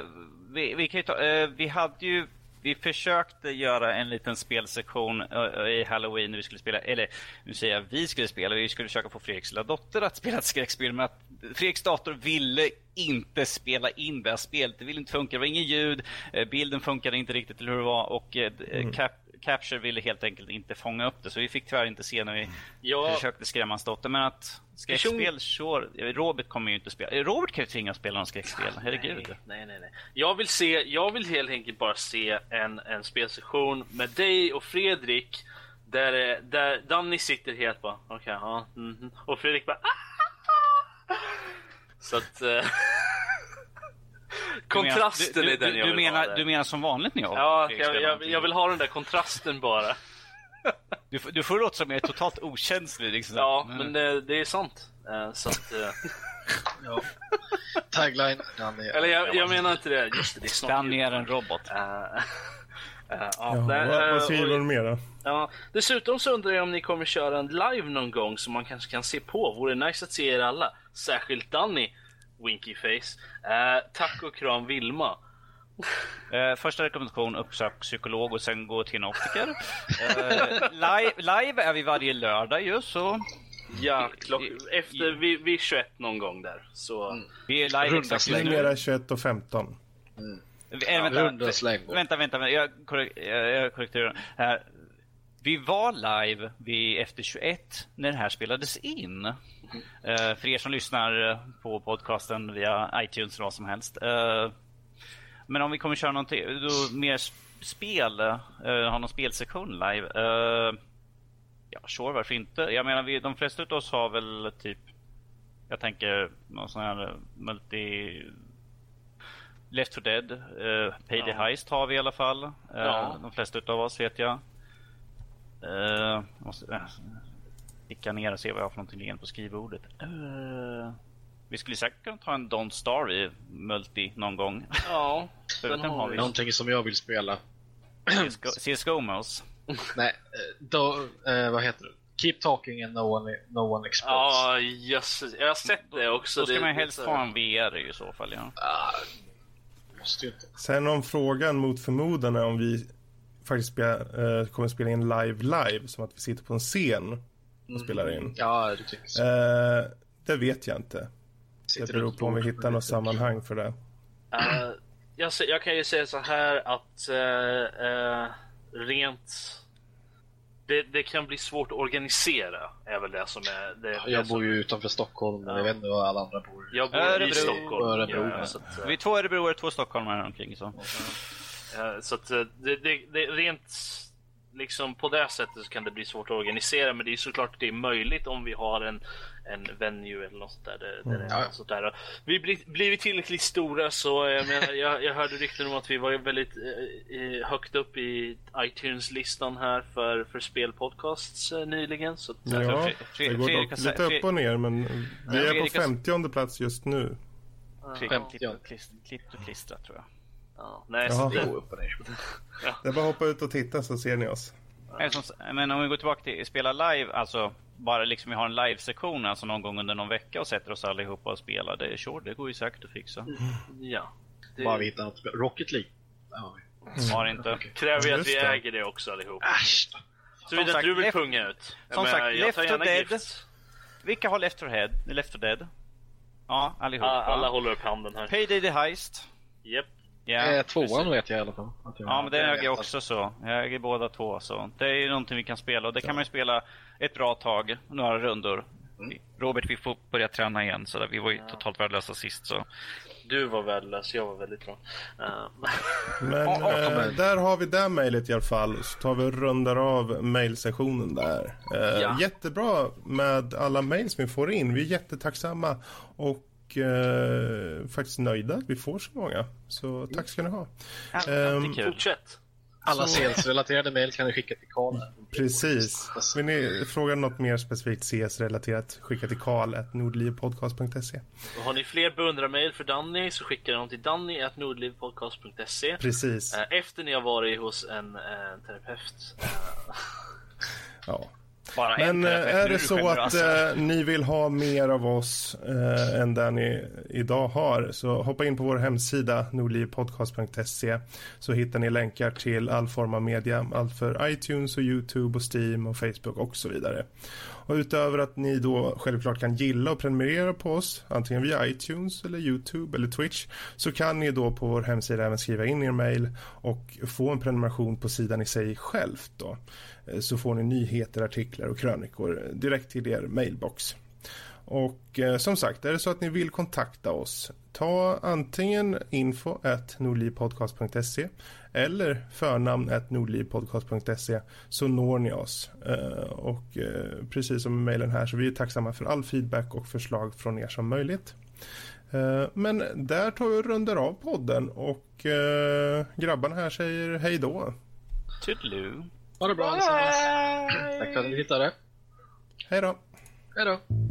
vi, vi kan ju ta, eh, vi hade ju vi försökte göra en liten spelsektion eh, i Halloween när vi skulle spela, eller nu säger jag vi skulle spela, vi skulle försöka få Fredriks lilla dotter att spela ett skräckspel men att Fredriks dator ville inte spela in det här spelet. Det ville inte funka, det var ingen ljud, eh, bilden funkade inte riktigt eller hur det var och eh, Mm. Cap, Capture ville helt enkelt inte fånga upp det så vi fick tyvärr inte se när vi Ja. försökte skrämma hans dotter. Men att skräckspel, sure. Robert kommer ju inte spela. Eh, Robert kan ju tvingas spela någon skräckspel, herregud. Nej, nej, nej, nej. Jag vill se, jag vill helt enkelt bara se en, en spelsession med dig och Fredrik där, eh, där Danny sitter helt bara, okej, ja, mhm. och Fredrik bara "Ah!" Så att... *laughs* Eh, kontrasten du, är den du, jag du, vill menar, ha där. du menar som vanligt när jag Ja, jag, jag, jag vill ha den där kontrasten bara. *laughs* Du, får- du får låta som jag är totalt okänslig. Liksom. Ja, Mm. men det, det är sant. Eh, Så att, eh, *laughs* Ja. Tagline. Danny. eller jag, jag menar inte det. Just det, det är Danny är en robot. Eh, *laughs* eh, ja, Ja, nej, vad, eh, vad skriver och- hon mer då? Ja, dessutom så undrar jag om ni kommer köra en live någon gång som man kanske kan se på. Vore nice att se er alla. Särskilt Danny, Winky Face. Eh, tack och kram Vilma. Eh, första rekommendation, uppsök psykolog och sen gå till en optiker. Eh, live, live är vi varje lördag ju, så Ja, klock, efter vid, vid 21 någon gång där. Så vi är live Runda exakt. Numera 21 och 15. Eh, vänta, Runda slängor. vänta, vänta, vänta, jag, korrek- jag, jag korrekterar. Här. Vi var live vid efter 21 när det här spelades in. Eh, för er som lyssnar eh, på podcasten via iTunes eller vad som helst. Eh, men om vi kommer köra någonting, då mer spel, uh, ha någon spelsektion live. eh, ja, sure, varför inte? Jag menar, vi, de flesta av oss har väl typ, jag tänker någon sån här multi Left 4 Dead, uh, Payday Ja. Heist har vi i alla fall. Eh, Ja. De flesta av oss vet jag. Uh, måste uh, klicka ner och se vad jag har för någonting liggande på skrivbordet. Eh, vi skulle säkert kunna ta en Don't Starve multi någon gång. ja, *laughs* den den har vi. Någonting som jag vill spela. CSGO, CSGO Mouse. *laughs* Nej, eh, då, eh, vad heter det? Keep talking and no one, no one explodes. Ja, jösses. Jag har sett det också. Då ska det, man helst ha en VR i så fall. Ja. Ah, måste ju inte. Sen om frågan mot förmodan är om vi faktiskt spela, eh, kommer spela in live live, som att vi sitter på en scen och spelar in. Ja, du tycker så. Eh, det vet jag inte. Det Sitter beror runt på om vi hittar något sammanhang för det. Eh, jag, jag kan ju säga så här att eh, eh, rent... Det, det kan bli svårt att organisera, är väl det som är... Det, det Jag som, bor ju utanför Stockholm och Ja. jag vet inte var alla andra bor. jag bor Örebro. i Stockholm. Örebro. Ja, så att, Vi är två örebroare, två stockholmare här omkring. Så. så att det, det, det rent liksom på det sättet så kan det bli svårt att organisera men det är såklart att det är möjligt om vi har en, en venue eller något sånt där. Där, det är Ja, sånt där. Vi blir, blir vi tillräckligt stora så jag menar, jag, jag hörde rykten om att vi var väldigt eh, eh, högt upp i iTunes-listan här för, för spelpodcasts eh, nyligen. Så Ja, Fre- det Fre- går Fredrik dock lite upp och ner, men vi är på Fredrik har- 50 plats just nu. Klipp, Femtio. klipp, och klist- klippt och klistrat tror jag. Ja, nej, Jaha. så Det det, går upp och ner. Det är bara att hoppa ut och titta så ser ni oss. Men, men om vi går tillbaka till spela live, alltså bara liksom vi har en live-sektion alltså någon gång under någon vecka och sätter oss allihopa och spelar. Det är sure, det går ju säkert att fixa. ja. Det Bara vi hittar något spel. Rocket League. Det har inte. Okej. kräver ju att vi det. äger det också allihop. Äsch. Såvida inte du vill Left- punga ut. Jag som menar, sagt, Left tar 4 gärna Dead. gift. Vilka har Left 4 Dead? Left 4 Dead? Ja, allihopa. Alla, alla håller upp handen här. Payday the Heist. Japp. Ja, Eh, tvåan precis. vet jag i alla fall. Att jag- Ja, men den äger jag också så. Jag äger båda två. Så. Det är ju någonting vi kan spela och det kan man ju spela ett bra tag, några rundor. Mm. Robert, vi får börja träna igen. Så där. Vi var ju ja. totalt värdelösa sist. Så. Du var värdelös, jag var väldigt bra. Uh. *laughs* Men äh, där har vi det mejlet i alla fall. Så tar vi och rundar av mejlsessionen där. Äh, ja. Jättebra med alla mejl som vi får in. Vi är jättetacksamma. Och äh, faktiskt nöjda att vi får så många. Så tack ska ni ha. Ja, um, Fortsätt. Alla CS-relaterade mejl kan ni skicka till Karl. Precis. Vill ni fråga något mer specifikt CS-relaterat, skicka till karl.nordlivpodcast.se. Har ni fler beundrarmejl för Danny så skicka dem till danny.nordlivpodcast.se. Precis. Eh, efter ni har varit hos en, en terapeut. ja. Bara Men eh, är det så att äh, ni vill ha mer av oss äh, än det ni idag har så hoppa in på vår hemsida nordlivpodcast.se så hittar ni länkar till all form av media, allt för iTunes och Youtube och Steam och Facebook och så vidare. Och utöver att ni då självklart kan gilla och prenumerera på oss antingen via iTunes eller Youtube eller Twitch så kan ni då på vår hemsida även skriva in er mail och få en prenumeration på sidan i sig självt då. Eh, så får ni nyheter, artiklar och krönikor direkt till er mailbox. Och eh, som sagt, är det så att ni vill kontakta oss, ta antingen info nordlivpodcast.se eller förnamn nordlivpodcast.se så når ni oss. Eh, och eh, precis som med mejlen här så vi är tacksamma för all feedback och förslag från er som möjligt. Eh, men där tar vi och rundar av podden och eh, grabbarna här säger hej då. Toodaloo. Ha det bra allesammans. Tack för att ni hittade. Hej då. Hej då.